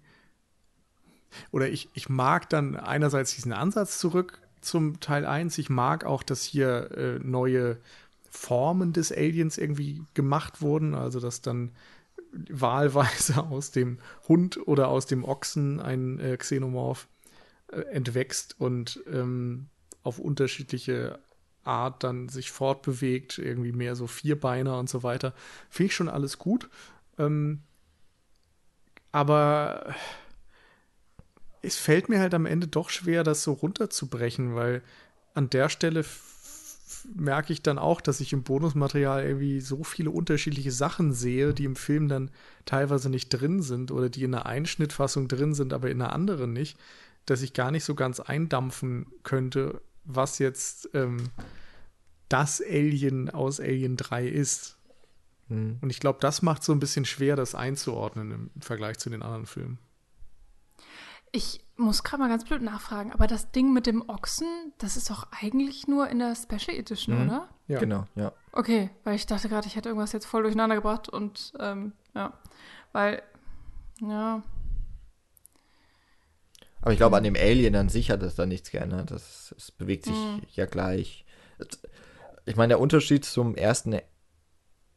oder ich, ich mag dann einerseits diesen Ansatz zurück zum Teil 1. Ich mag auch, dass hier äh, neue Formen des Aliens irgendwie gemacht wurden, also dass dann wahlweise [laughs] aus dem Hund oder aus dem Ochsen ein äh, Xenomorph äh, entwächst und ähm, auf unterschiedliche Art dann sich fortbewegt, irgendwie mehr so Vierbeiner und so weiter. Finde ich schon alles gut. Ähm, aber es fällt mir halt am Ende doch schwer, das so runterzubrechen, weil an der Stelle merke ich dann auch, dass ich im Bonusmaterial irgendwie so viele unterschiedliche Sachen sehe, die im Film dann teilweise nicht drin sind oder die in einer Einschnittfassung drin sind, aber in einer anderen nicht, dass ich gar nicht so ganz eindampfen könnte, was jetzt ähm, das Alien aus Alien 3 ist. Hm. Und ich glaube, das macht so ein bisschen schwer, das einzuordnen im Vergleich zu den anderen Filmen. Ich muss gerade mal ganz blöd nachfragen, aber das Ding mit dem Ochsen, das ist doch eigentlich nur in der Special Edition, mhm. oder? Ja. Genau, ja. Okay, weil ich dachte gerade, ich hätte irgendwas jetzt voll durcheinander gebracht und ähm, ja, weil, ja. Aber ich glaube, an dem Alien an sich hat es da nichts geändert. Das, es bewegt sich mhm. ja gleich. Ich meine, der Unterschied zum ersten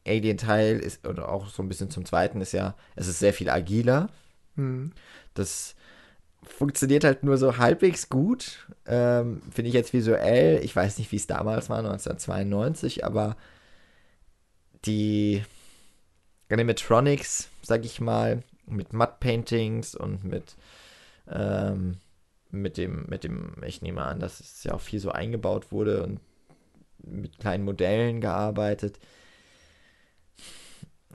Alien-Teil ist, oder auch so ein bisschen zum zweiten, ist ja, es ist sehr viel agiler, Mhm. Das funktioniert halt nur so halbwegs gut. Ähm, Finde ich jetzt visuell. Ich weiß nicht, wie es damals war, 1992, aber die Animatronics, sag ich mal, mit Mud Paintings und mit, ähm, mit dem, mit dem, ich nehme an, dass es ja auch viel so eingebaut wurde und mit kleinen Modellen gearbeitet.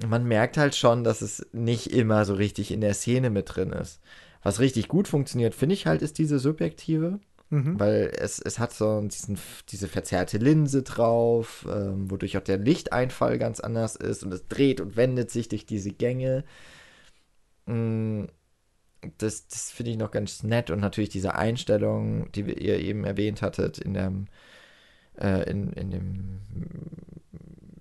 Man merkt halt schon, dass es nicht immer so richtig in der Szene mit drin ist. Was richtig gut funktioniert, finde ich halt, ist diese subjektive. Mhm. Weil es, es hat so diesen, diese verzerrte Linse drauf, ähm, wodurch auch der Lichteinfall ganz anders ist und es dreht und wendet sich durch diese Gänge. Mm, das, das finde ich noch ganz nett und natürlich diese Einstellung, die ihr eben erwähnt hattet, in der, äh, in, in dem,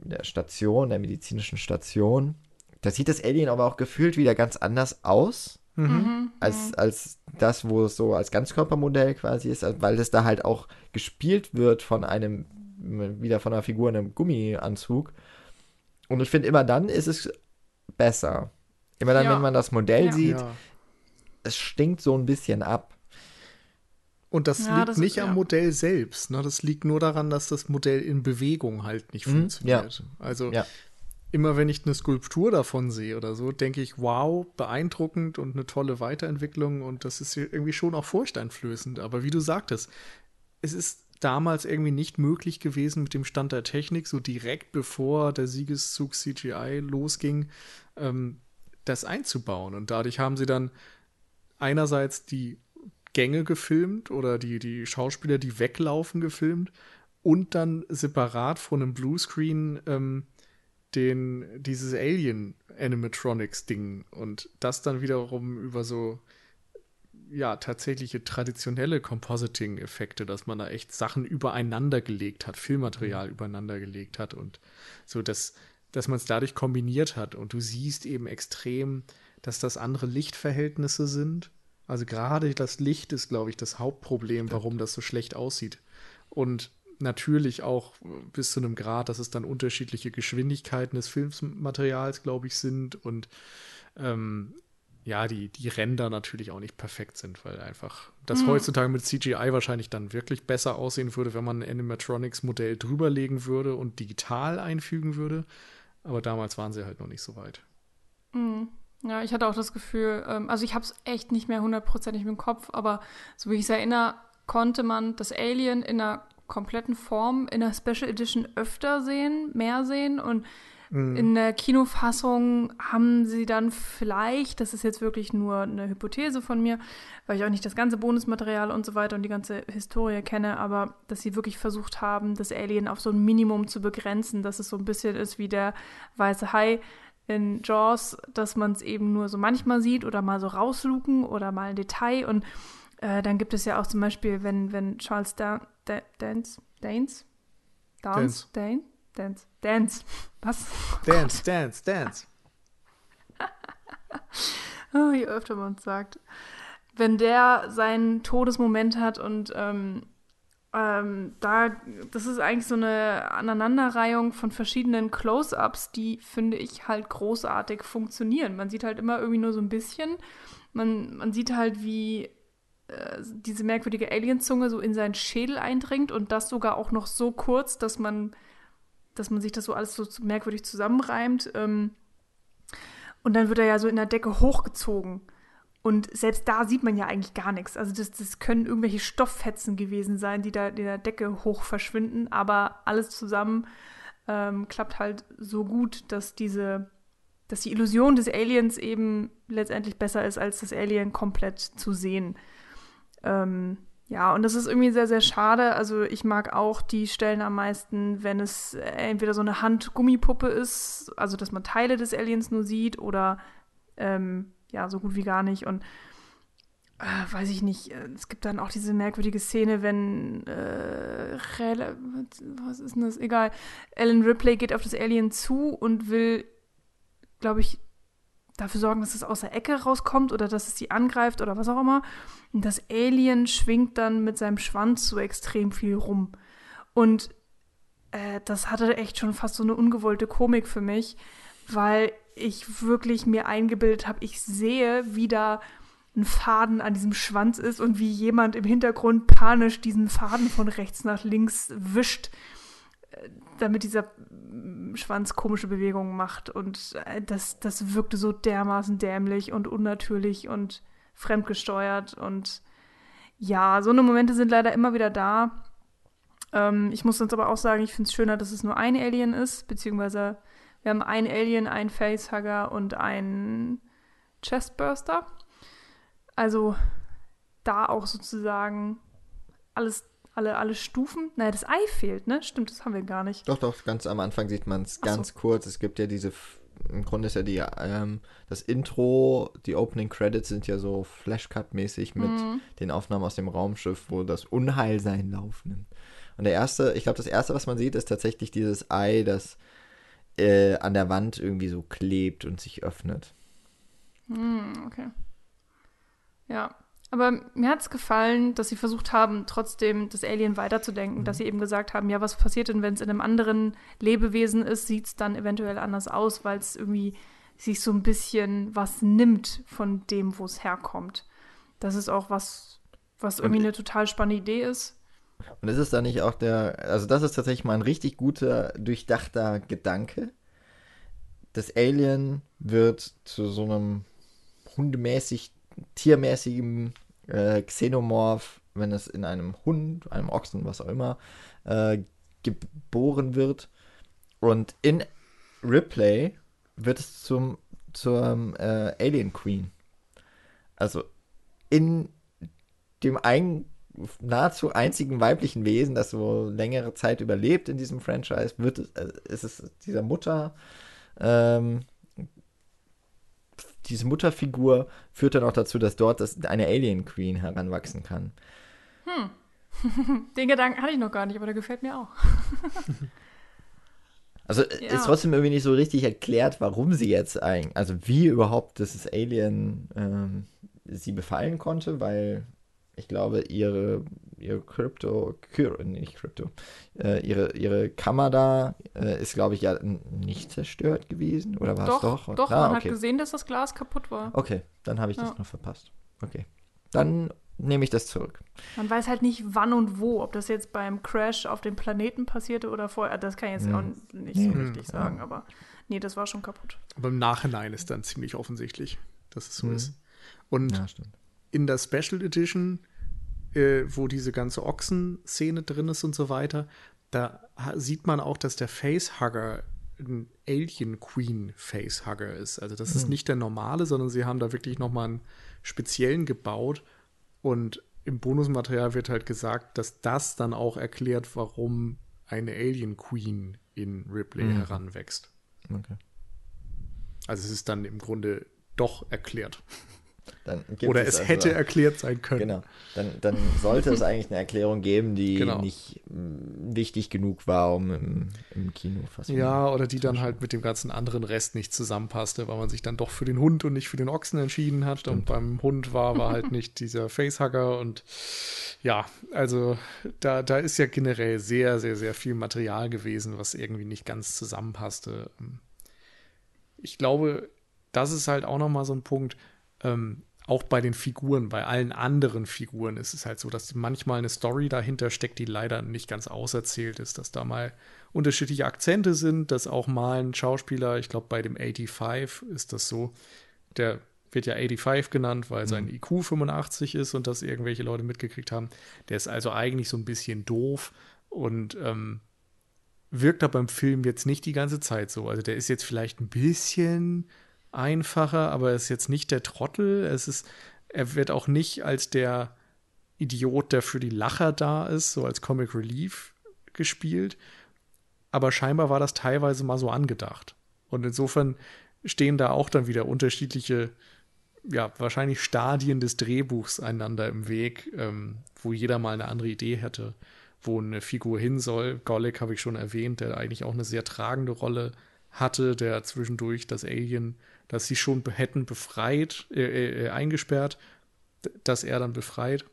in der Station, der medizinischen Station. Da sieht das Alien aber auch gefühlt wieder ganz anders aus. Mhm. mhm. Als, als das, wo es so als Ganzkörpermodell quasi ist, weil es da halt auch gespielt wird von einem, wieder von einer Figur in einem Gummianzug. Und ich finde, immer dann ist es besser. Immer dann, ja. wenn man das Modell ja. sieht, ja. es stinkt so ein bisschen ab. Und das liegt das nicht ist, am Modell selbst. Ne? Das liegt nur daran, dass das Modell in Bewegung halt nicht mhm, funktioniert. Also immer wenn ich eine Skulptur davon sehe oder so, denke ich, wow, beeindruckend und eine tolle Weiterentwicklung und das ist irgendwie schon auch furchteinflößend. Aber wie du sagtest, es ist damals irgendwie nicht möglich gewesen mit dem Stand der Technik, so direkt bevor der Siegeszug CGI losging, ähm, das einzubauen. Und dadurch haben sie dann einerseits die Gänge gefilmt oder die, die Schauspieler, die weglaufen, gefilmt und dann separat von einem Bluescreen ähm, den, dieses Alien-Animatronics-Ding und das dann wiederum über so, ja, tatsächliche traditionelle Compositing-Effekte, dass man da echt Sachen übereinander gelegt hat, Filmmaterial mhm. übereinander gelegt hat und so, dass, dass man es dadurch kombiniert hat und du siehst eben extrem, dass das andere Lichtverhältnisse sind. Also gerade das Licht ist, glaube ich, das Hauptproblem, warum das so schlecht aussieht. Und natürlich auch bis zu einem Grad, dass es dann unterschiedliche Geschwindigkeiten des Filmmaterials, glaube ich, sind und ähm, ja, die, die Ränder natürlich auch nicht perfekt sind, weil einfach das mhm. heutzutage mit CGI wahrscheinlich dann wirklich besser aussehen würde, wenn man ein Animatronics-Modell drüberlegen würde und digital einfügen würde. Aber damals waren sie halt noch nicht so weit. Mhm. Ja, ich hatte auch das Gefühl, ähm, also ich habe es echt nicht mehr hundertprozentig im Kopf, aber so wie ich es erinnere, konnte man das Alien in einer kompletten Form in der Special Edition öfter sehen, mehr sehen und mhm. in der Kinofassung haben sie dann vielleicht, das ist jetzt wirklich nur eine Hypothese von mir, weil ich auch nicht das ganze Bonusmaterial und so weiter und die ganze Historie kenne, aber dass sie wirklich versucht haben, das Alien auf so ein Minimum zu begrenzen, dass es so ein bisschen ist wie der weiße Hai in Jaws, dass man es eben nur so manchmal sieht oder mal so rausluken oder mal ein Detail und äh, dann gibt es ja auch zum Beispiel, wenn, wenn Charles da da Dance, Dance, Dance, Dance, Dance, Dance, [laughs] was? Dance, Dance, Dance. [laughs] oh, je öfter man es sagt. Wenn der seinen Todesmoment hat und ähm, ähm, da, das ist eigentlich so eine Aneinanderreihung von verschiedenen Close-ups, die, finde ich, halt großartig funktionieren. Man sieht halt immer irgendwie nur so ein bisschen. Man, man sieht halt, wie äh, diese merkwürdige Alienzunge so in seinen Schädel eindringt und das sogar auch noch so kurz, dass man, dass man sich das so alles so merkwürdig zusammenreimt. Ähm, und dann wird er ja so in der Decke hochgezogen. Und selbst da sieht man ja eigentlich gar nichts. Also das, das können irgendwelche Stofffetzen gewesen sein, die da in der Decke hoch verschwinden. Aber alles zusammen ähm, klappt halt so gut, dass diese, dass die Illusion des Aliens eben letztendlich besser ist, als das Alien komplett zu sehen. Ähm, ja, und das ist irgendwie sehr, sehr schade. Also ich mag auch die Stellen am meisten, wenn es entweder so eine Handgummipuppe ist, also dass man Teile des Aliens nur sieht oder ähm, ja, so gut wie gar nicht. Und äh, weiß ich nicht, äh, es gibt dann auch diese merkwürdige Szene, wenn äh, was ist denn das? Egal. Ellen Ripley geht auf das Alien zu und will, glaube ich, dafür sorgen, dass es aus der Ecke rauskommt oder dass es sie angreift oder was auch immer. Und das Alien schwingt dann mit seinem Schwanz so extrem viel rum. Und äh, das hatte echt schon fast so eine ungewollte Komik für mich, weil ich wirklich mir eingebildet habe, ich sehe, wie da ein Faden an diesem Schwanz ist und wie jemand im Hintergrund panisch diesen Faden von rechts nach links wischt, damit dieser Schwanz komische Bewegungen macht. Und äh, das, das wirkte so dermaßen dämlich und unnatürlich und fremdgesteuert. Und ja, so eine Momente sind leider immer wieder da. Ähm, ich muss uns aber auch sagen, ich finde es schöner, dass es nur ein Alien ist, beziehungsweise wir haben ein Alien, einen Facehugger und einen Chestburster. Also da auch sozusagen alles, alle, alle Stufen. Naja, das Ei fehlt, ne? Stimmt, das haben wir gar nicht. Doch, doch, ganz am Anfang sieht man es ganz so. kurz. Es gibt ja diese, im Grunde ist ja die, ähm, das Intro, die Opening Credits sind ja so Flashcut-mäßig mit mhm. den Aufnahmen aus dem Raumschiff, wo das Unheil seinen Lauf nimmt. Und der erste, ich glaube, das erste, was man sieht, ist tatsächlich dieses Ei, das äh, an der Wand irgendwie so klebt und sich öffnet. Mm, okay. Ja. Aber mir hat es gefallen, dass sie versucht haben, trotzdem das Alien weiterzudenken, mhm. dass sie eben gesagt haben, ja, was passiert denn, wenn es in einem anderen Lebewesen ist, sieht es dann eventuell anders aus, weil es irgendwie sich so ein bisschen was nimmt von dem, wo es herkommt. Das ist auch was, was irgendwie eine total spannende Idee ist. Und ist es da nicht auch der, also das ist tatsächlich mal ein richtig guter, durchdachter Gedanke. Das Alien wird zu so einem hundemäßig, tiermäßigen äh, Xenomorph, wenn es in einem Hund, einem Ochsen, was auch immer, äh, geboren wird. Und in Ripley wird es zum zur äh, Alien Queen. Also in dem einen nahezu einzigen weiblichen Wesen, das so längere Zeit überlebt in diesem Franchise, wird es, äh, ist es dieser Mutter, ähm, diese Mutterfigur führt dann auch dazu, dass dort das, eine Alien Queen heranwachsen kann. Hm. [laughs] Den Gedanken hatte ich noch gar nicht, aber der gefällt mir auch. [laughs] also ja. ist trotzdem irgendwie nicht so richtig erklärt, warum sie jetzt eigentlich, also wie überhaupt das Alien ähm, sie befallen konnte, weil ich glaube, ihre, ihre Krypto, nicht Krypto, äh, ihre, ihre Kammer da äh, ist, glaube ich, ja nicht zerstört gewesen. Oder war es doch? Doch, ah, man okay. hat gesehen, dass das Glas kaputt war. Okay, dann habe ich ja. das noch verpasst. Okay. Dann nehme ich das zurück. Man weiß halt nicht, wann und wo, ob das jetzt beim Crash auf dem Planeten passierte oder vorher. Das kann ich jetzt hm. auch nicht so hm. richtig sagen, aber nee, das war schon kaputt. Aber im Nachhinein ist dann ziemlich offensichtlich, dass es so hm. ist. Und ja, stimmt in der Special Edition, äh, wo diese ganze Ochsen-Szene drin ist und so weiter, da sieht man auch, dass der Facehugger ein Alien Queen Facehugger ist. Also das mhm. ist hm. nicht der normale, sondern sie haben da wirklich nochmal einen speziellen gebaut und im Bonusmaterial wird halt gesagt, dass das dann auch erklärt, warum eine Alien Queen in Ripley mhm. heranwächst. Okay. Also es ist dann im Grunde doch erklärt. Oder es, es hätte also, erklärt sein können. Genau. Dann, dann sollte es eigentlich eine Erklärung geben, die genau. nicht mm, wichtig genug war, um im, im Kino fast. Ja, oder die dann halt mit dem ganzen anderen Rest nicht zusammenpasste, weil man sich dann doch für den Hund und nicht für den Ochsen entschieden hat. Stimmt. Und beim Hund war, war halt [laughs] nicht dieser Facehugger. Und ja, also da, da ist ja generell sehr, sehr, sehr viel Material gewesen, was irgendwie nicht ganz zusammenpasste. Ich glaube, das ist halt auch nochmal so ein Punkt ähm, auch bei den Figuren, bei allen anderen Figuren ist es halt so, dass manchmal eine Story dahinter steckt, die leider nicht ganz auserzählt ist, dass da mal unterschiedliche Akzente sind, dass auch mal ein Schauspieler, ich glaube bei dem 85 ist das so, der wird ja 85 genannt, weil sein mhm. IQ 85 ist und das irgendwelche Leute mitgekriegt haben. Der ist also eigentlich so ein bisschen doof und ähm, wirkt aber im Film jetzt nicht die ganze Zeit so. Also der ist jetzt vielleicht ein bisschen einfacher, aber er ist jetzt nicht der Trottel. Es ist, er wird auch nicht als der Idiot, der für die Lacher da ist, so als Comic Relief gespielt. Aber scheinbar war das teilweise mal so angedacht. Und insofern stehen da auch dann wieder unterschiedliche, ja, wahrscheinlich Stadien des Drehbuchs einander im Weg, ähm, wo jeder mal eine andere Idee hätte, wo eine Figur hin soll. Golek habe ich schon erwähnt, der eigentlich auch eine sehr tragende Rolle hatte, der zwischendurch das Alien dass sie schon hätten befreit, äh, äh, eingesperrt, dass er dann befreit.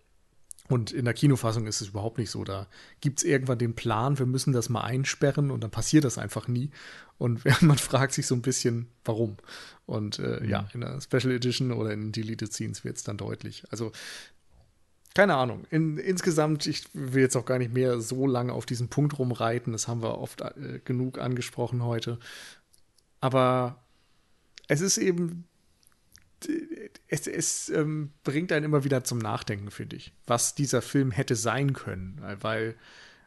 Und in der Kinofassung ist es überhaupt nicht so. Da gibt es irgendwann den Plan, wir müssen das mal einsperren und dann passiert das einfach nie. Und [laughs] man fragt sich so ein bisschen, warum. Und äh, mhm. ja, in der Special Edition oder in Deleted Scenes wird es dann deutlich. Also, keine Ahnung. In, insgesamt, ich will jetzt auch gar nicht mehr so lange auf diesen Punkt rumreiten. Das haben wir oft äh, genug angesprochen heute. Aber es ist eben es, es ähm, bringt einen immer wieder zum Nachdenken, finde ich, was dieser Film hätte sein können. Weil,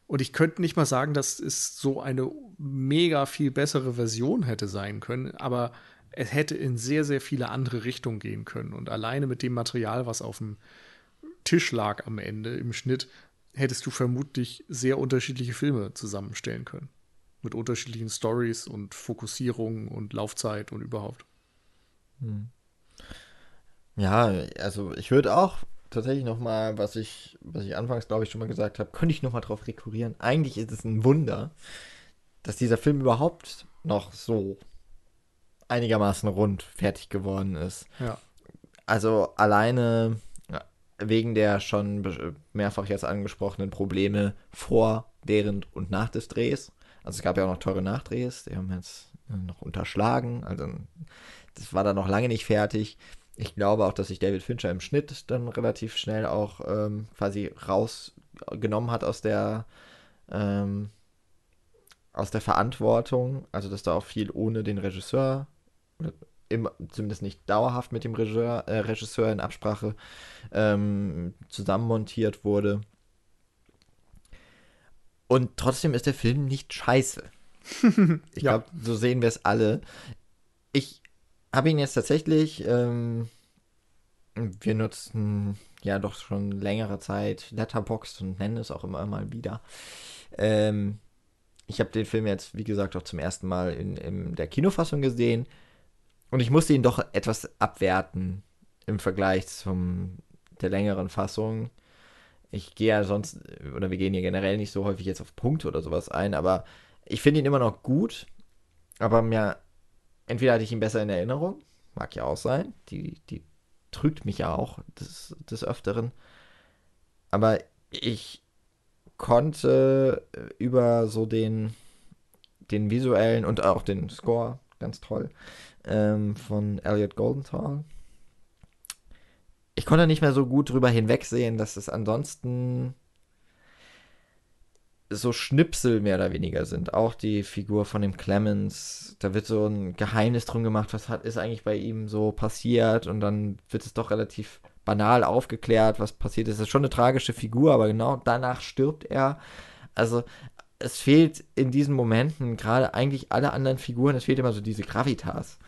und ich könnte nicht mal sagen, dass es so eine mega viel bessere Version hätte sein können, aber es hätte in sehr, sehr viele andere Richtungen gehen können. Und alleine mit dem Material, was auf dem Tisch lag am Ende im Schnitt, hättest du vermutlich sehr unterschiedliche Filme zusammenstellen können. Mit unterschiedlichen Stories und Fokussierungen und Laufzeit und überhaupt. Hm. Ja, also ich würde auch tatsächlich noch mal, was ich, was ich anfangs glaube ich schon mal gesagt habe, könnte ich noch mal drauf rekurrieren. Eigentlich ist es ein Wunder, dass dieser Film überhaupt noch so einigermaßen rund fertig geworden ist. Ja. Also alleine wegen der schon mehrfach jetzt angesprochenen Probleme vor, während und nach des Drehs. Also es gab ja auch noch teure Nachdrehs, die haben jetzt noch unterschlagen. Also das war dann noch lange nicht fertig ich glaube auch, dass sich David Fincher im Schnitt dann relativ schnell auch ähm, quasi rausgenommen hat aus der ähm, aus der Verantwortung, also dass da auch viel ohne den Regisseur, im, zumindest nicht dauerhaft mit dem Regisseur, äh, Regisseur in Absprache ähm, zusammenmontiert wurde. Und trotzdem ist der Film nicht scheiße. [laughs] ich ja. glaube, so sehen wir es alle. Ich habe ihn jetzt tatsächlich, ähm, wir nutzen ja doch schon längere Zeit Letterboxd und nennen es auch immer mal wieder. Ähm, ich habe den Film jetzt, wie gesagt, auch zum ersten Mal in, in der Kinofassung gesehen und ich musste ihn doch etwas abwerten im Vergleich zum der längeren Fassung. Ich gehe ja sonst, oder wir gehen hier generell nicht so häufig jetzt auf Punkte oder sowas ein, aber ich finde ihn immer noch gut, aber mir entweder hatte ich ihn besser in Erinnerung, mag ja auch sein, die, die trügt mich ja auch des, des Öfteren, aber ich konnte über so den, den visuellen und auch den Score, ganz toll, ähm, von Elliot Goldenthal. Ich konnte nicht mehr so gut drüber hinwegsehen, dass es ansonsten so Schnipsel mehr oder weniger sind. Auch die Figur von dem Clemens, da wird so ein Geheimnis drum gemacht, was hat, ist eigentlich bei ihm so passiert und dann wird es doch relativ banal aufgeklärt, was passiert ist. Das ist schon eine tragische Figur, aber genau danach stirbt er. Also es fehlt in diesen Momenten gerade eigentlich alle anderen Figuren, es fehlt immer so diese Gravitas.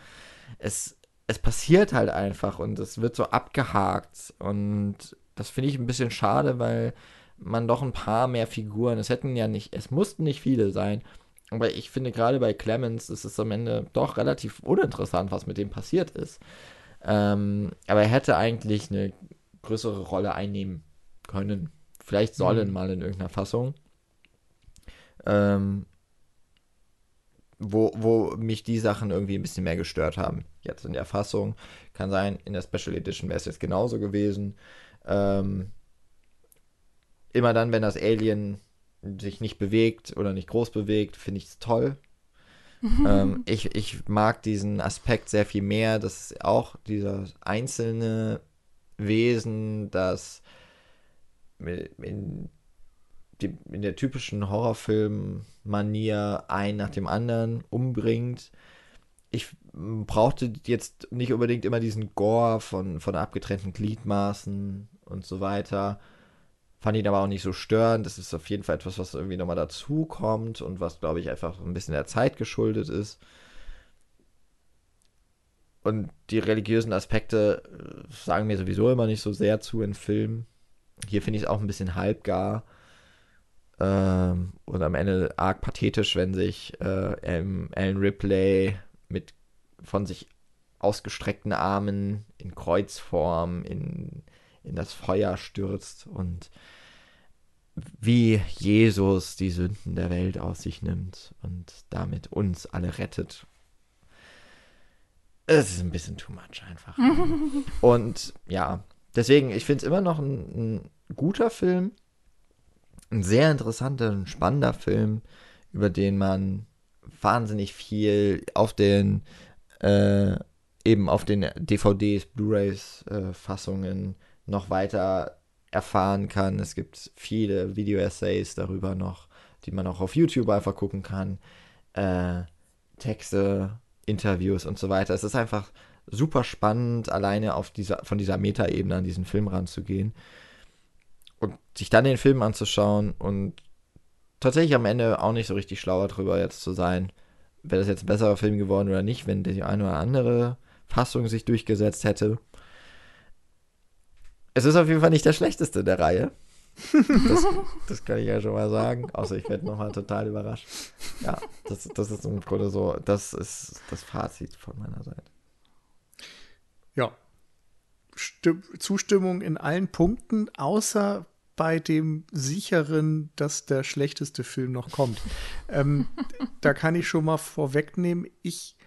Es, es passiert halt einfach und es wird so abgehakt und das finde ich ein bisschen schade, weil man doch ein paar mehr Figuren. Es hätten ja nicht, es mussten nicht viele sein. Aber ich finde gerade bei Clemens ist es am Ende doch relativ uninteressant, was mit dem passiert ist. Ähm, aber er hätte eigentlich eine größere Rolle einnehmen können. Vielleicht sollen mhm. mal in irgendeiner Fassung. Ähm, wo, wo mich die Sachen irgendwie ein bisschen mehr gestört haben. Jetzt in der Fassung. Kann sein, in der Special Edition wäre es jetzt genauso gewesen. Ähm, immer dann, wenn das Alien sich nicht bewegt oder nicht groß bewegt, finde ich es toll. [laughs] ähm, ich, ich mag diesen Aspekt sehr viel mehr, dass auch dieser einzelne Wesen, das in, in der typischen Horrorfilm-Manier ein nach dem anderen umbringt. Ich brauchte jetzt nicht unbedingt immer diesen Gore von, von abgetrennten Gliedmaßen und so weiter. Fand ihn aber auch nicht so störend. Das ist auf jeden Fall etwas, was irgendwie nochmal dazu kommt und was, glaube ich, einfach ein bisschen der Zeit geschuldet ist. Und die religiösen Aspekte äh, sagen mir sowieso immer nicht so sehr zu in Filmen. Hier finde ich es auch ein bisschen halbgar. Ähm, und am Ende arg pathetisch, wenn sich äh, Alan Ripley von sich ausgestreckten Armen in Kreuzform in in das Feuer stürzt und wie Jesus die Sünden der Welt auf sich nimmt und damit uns alle rettet. Es ist ein bisschen too much einfach. [laughs] und ja, deswegen, ich finde es immer noch ein, ein, guter Film, ein sehr interessanter, ein spannender Film, über den man wahnsinnig viel auf den äh, eben auf den DVDs, Blu-rays, äh, Fassungen noch weiter erfahren kann. Es gibt viele Video-Essays darüber noch, die man auch auf YouTube einfach gucken kann. Äh, Texte, Interviews und so weiter. Es ist einfach super spannend, alleine auf dieser, von dieser Metaebene an diesen Film ranzugehen. Und sich dann den Film anzuschauen und tatsächlich am Ende auch nicht so richtig schlauer drüber jetzt zu sein, wäre das jetzt ein besserer Film geworden oder nicht, wenn die eine oder andere Fassung sich durchgesetzt hätte. Es ist auf jeden Fall nicht der schlechteste der Reihe. Das, das kann ich ja schon mal sagen. Außer ich werde nochmal total überrascht. Ja, das, das ist im Grunde so, das ist das Fazit von meiner Seite. Ja. Stimm Zustimmung in allen Punkten, außer bei dem sicheren, dass der schlechteste Film noch kommt. ähm, [laughs] da kann ich schon mal vorwegnehmen, ich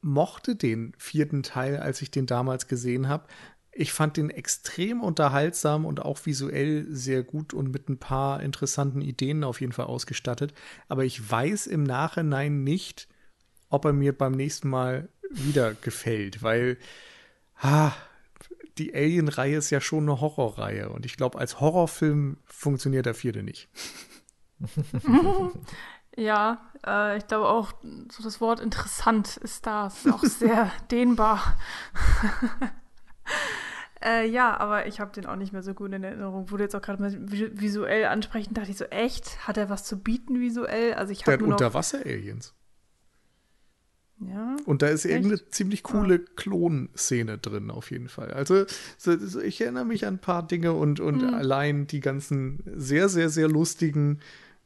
mochte den vierten Teil, als ich den damals gesehen habe. Ich fand den extrem unterhaltsam und auch visuell sehr gut und mit ein paar interessanten Ideen auf jeden Fall ausgestattet. Aber ich weiß im Nachhinein nicht, ob er mir beim nächsten Mal wieder gefällt, weil ah, die Alien-Reihe ist ja schon eine Horrorreihe und ich glaube, als Horrorfilm funktioniert der vierte nicht. [laughs] Ja, äh, ich glaube auch, so das Wort interessant ist da. Ist auch sehr [laughs] dehnbar. [laughs] äh, ja, aber ich habe den auch nicht mehr so gut in Erinnerung. Wurde jetzt auch gerade mal visuell ansprechen, dachte ich so, echt? Hat er was zu bieten visuell? Also ich habe nur Unterwasser-Aliens. Ja. Und da ist echt? irgendeine ziemlich coole ja. Klonszene drin, auf jeden Fall. Also, so, ich erinnere mich an ein paar Dinge und, und mhm. allein die ganzen sehr, sehr, sehr lustigen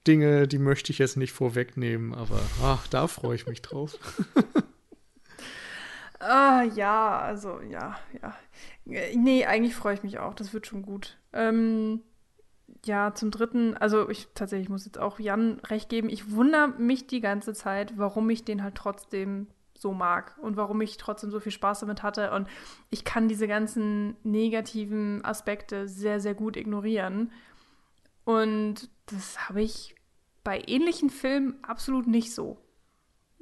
Dinge, die möchte ich jetzt nicht vorwegnehmen, aber ach, da freue ich mich drauf. [laughs] ah, ja, also ja, ja. Nee, eigentlich freue ich mich auch. Das wird schon gut. Ähm, ja, zum dritten, also ich tatsächlich muss jetzt auch Jan recht geben. Ich wundere mich die ganze Zeit, warum ich den halt trotzdem so mag und warum ich trotzdem so viel Spaß damit hatte. Und ich kann diese ganzen negativen Aspekte sehr, sehr gut ignorieren. Und das habe ich bei ähnlichen Filmen absolut nicht so.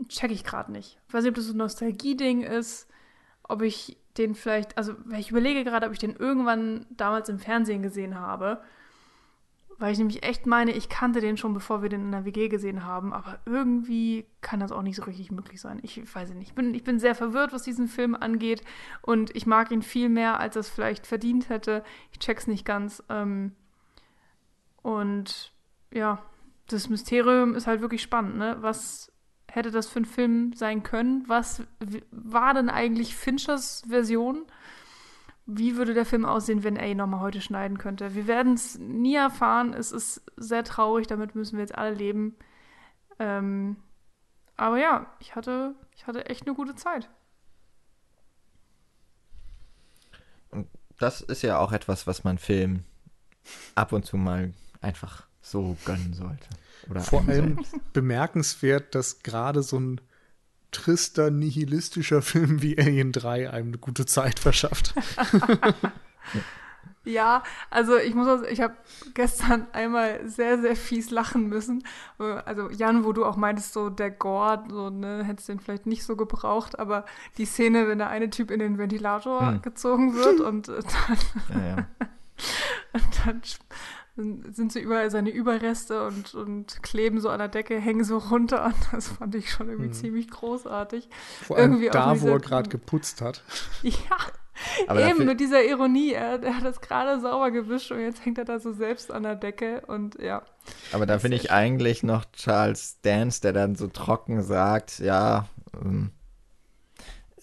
Check ich gerade nicht. Ich weiß nicht, ob das so ein Nostalgie-Ding ist, ob ich den vielleicht, also ich überlege gerade, ob ich den irgendwann damals im Fernsehen gesehen habe. Weil ich nämlich echt meine, ich kannte den schon, bevor wir den in der WG gesehen haben, aber irgendwie kann das auch nicht so richtig möglich sein. Ich weiß nicht. Ich bin, ich bin sehr verwirrt, was diesen Film angeht und ich mag ihn viel mehr, als er es vielleicht verdient hätte. Ich check's nicht ganz. Ähm, und ja, das Mysterium ist halt wirklich spannend, ne? Was hätte das für ein Film sein können? Was war denn eigentlich Finchers Version? Wie würde der Film aussehen, wenn er ihn nochmal heute schneiden könnte? Wir werden es nie erfahren. Es ist sehr traurig, damit müssen wir jetzt alle leben. Ähm, aber ja, ich hatte, ich hatte echt eine gute Zeit. Und das ist ja auch etwas, was man Film ab und zu mal einfach so gönnen sollte. Oder Vor allem bemerkenswert, dass gerade so ein trister, nihilistischer [laughs] Film wie Alien 3 einem eine gute Zeit verschafft. [laughs] Ja, also ich muss, ich habe gestern einmal sehr, sehr fies lachen müssen. Also Jan, wo du auch meintest, so der Gore, so ne, hättest den vielleicht nicht so gebraucht, aber die Szene, wenn der eine Typ in den Ventilator hm. gezogen wird und dann, ja, ja. [laughs] und dann sind so überall seine Überreste und, und kleben so an der Decke, hängen so runter. Und [laughs] das fand ich schon irgendwie hm. ziemlich großartig. Vor allem irgendwie da, wo er gerade geputzt hat. [laughs] Ja, aber eben mit dieser Ironie. Er, er hat das gerade sauber gewischt und jetzt hängt er da so selbst an der Decke und ja. Aber da finde ich eigentlich noch Charles Dance, der dann so trocken sagt, ja, ähm,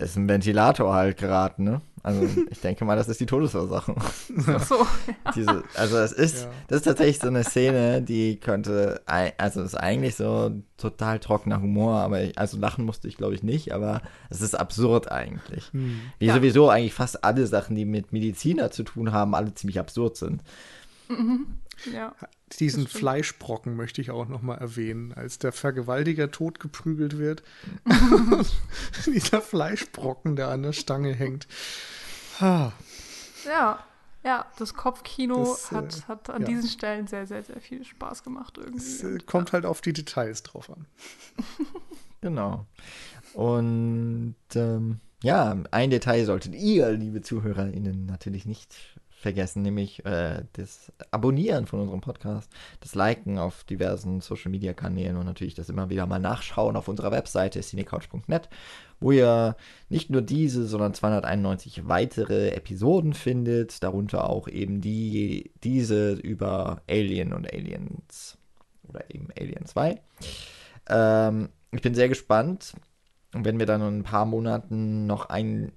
ist ein Ventilator halt gerade, ne? Also [laughs] ich denke mal, das ist die Todesursache. So, ja. Diese, also es ist, ja. das ist tatsächlich so eine Szene, die könnte, also es ist eigentlich so total trockener Humor, aber ich, also lachen musste ich glaube ich nicht, aber es ist absurd eigentlich. Hm. Wie ja. sowieso eigentlich fast alle Sachen, die mit Mediziner zu tun haben, alle ziemlich absurd sind. Mhm. Ja. Diesen Fleischbrocken möchte ich auch noch mal erwähnen, als der Vergewaltiger totgeprügelt wird. [laughs] [laughs] Dieser Fleischbrocken, der an der Stange hängt. Ja, Ja, das Kopfkino Das, äh, hat, hat an ja. diesen Stellen sehr, sehr, sehr viel Spaß gemacht irgendwie. Es äh, kommt halt auf die Details drauf an. [laughs] Genau. Und ähm, ja, ein Detail solltet ihr, liebe ZuhörerInnen, natürlich nicht vergessen, nämlich äh, das Abonnieren von unserem Podcast, das Liken auf diversen Social Media Kanälen und natürlich das immer wieder mal nachschauen auf unserer Webseite cinecouch.net, wo ihr nicht nur diese, sondern 291 weitere Episoden findet, darunter auch eben die, diese über Alien und Aliens oder eben Alien 2. Ähm, ich bin sehr gespannt, wenn wir dann in ein paar Monaten noch ein,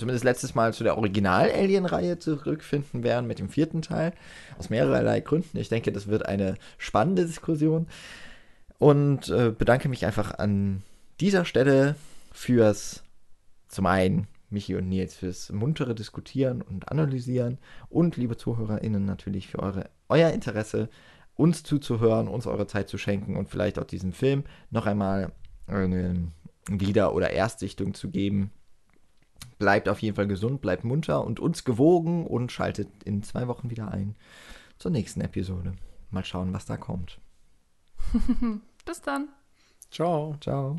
zumindest letztes Mal zu der Original-Alien-Reihe zurückfinden werden mit dem vierten Teil. Aus mehrerlei Gründen. Ich denke, das wird eine spannende Diskussion. Und äh, bedanke mich einfach an dieser Stelle fürs, zum einen, Michi und Nils, fürs muntere Diskutieren und Analysieren und, liebe ZuhörerInnen, natürlich für eure, euer Interesse, uns zuzuhören, uns eure Zeit zu schenken und vielleicht auch diesem Film noch einmal eine Wieder- oder Erstsichtung zu geben. Bleibt auf jeden Fall gesund, bleibt munter und uns gewogen und schaltet in zwei Wochen wieder ein zur nächsten Episode. Mal schauen, was da kommt. [laughs] Bis dann. Ciao. Ciao.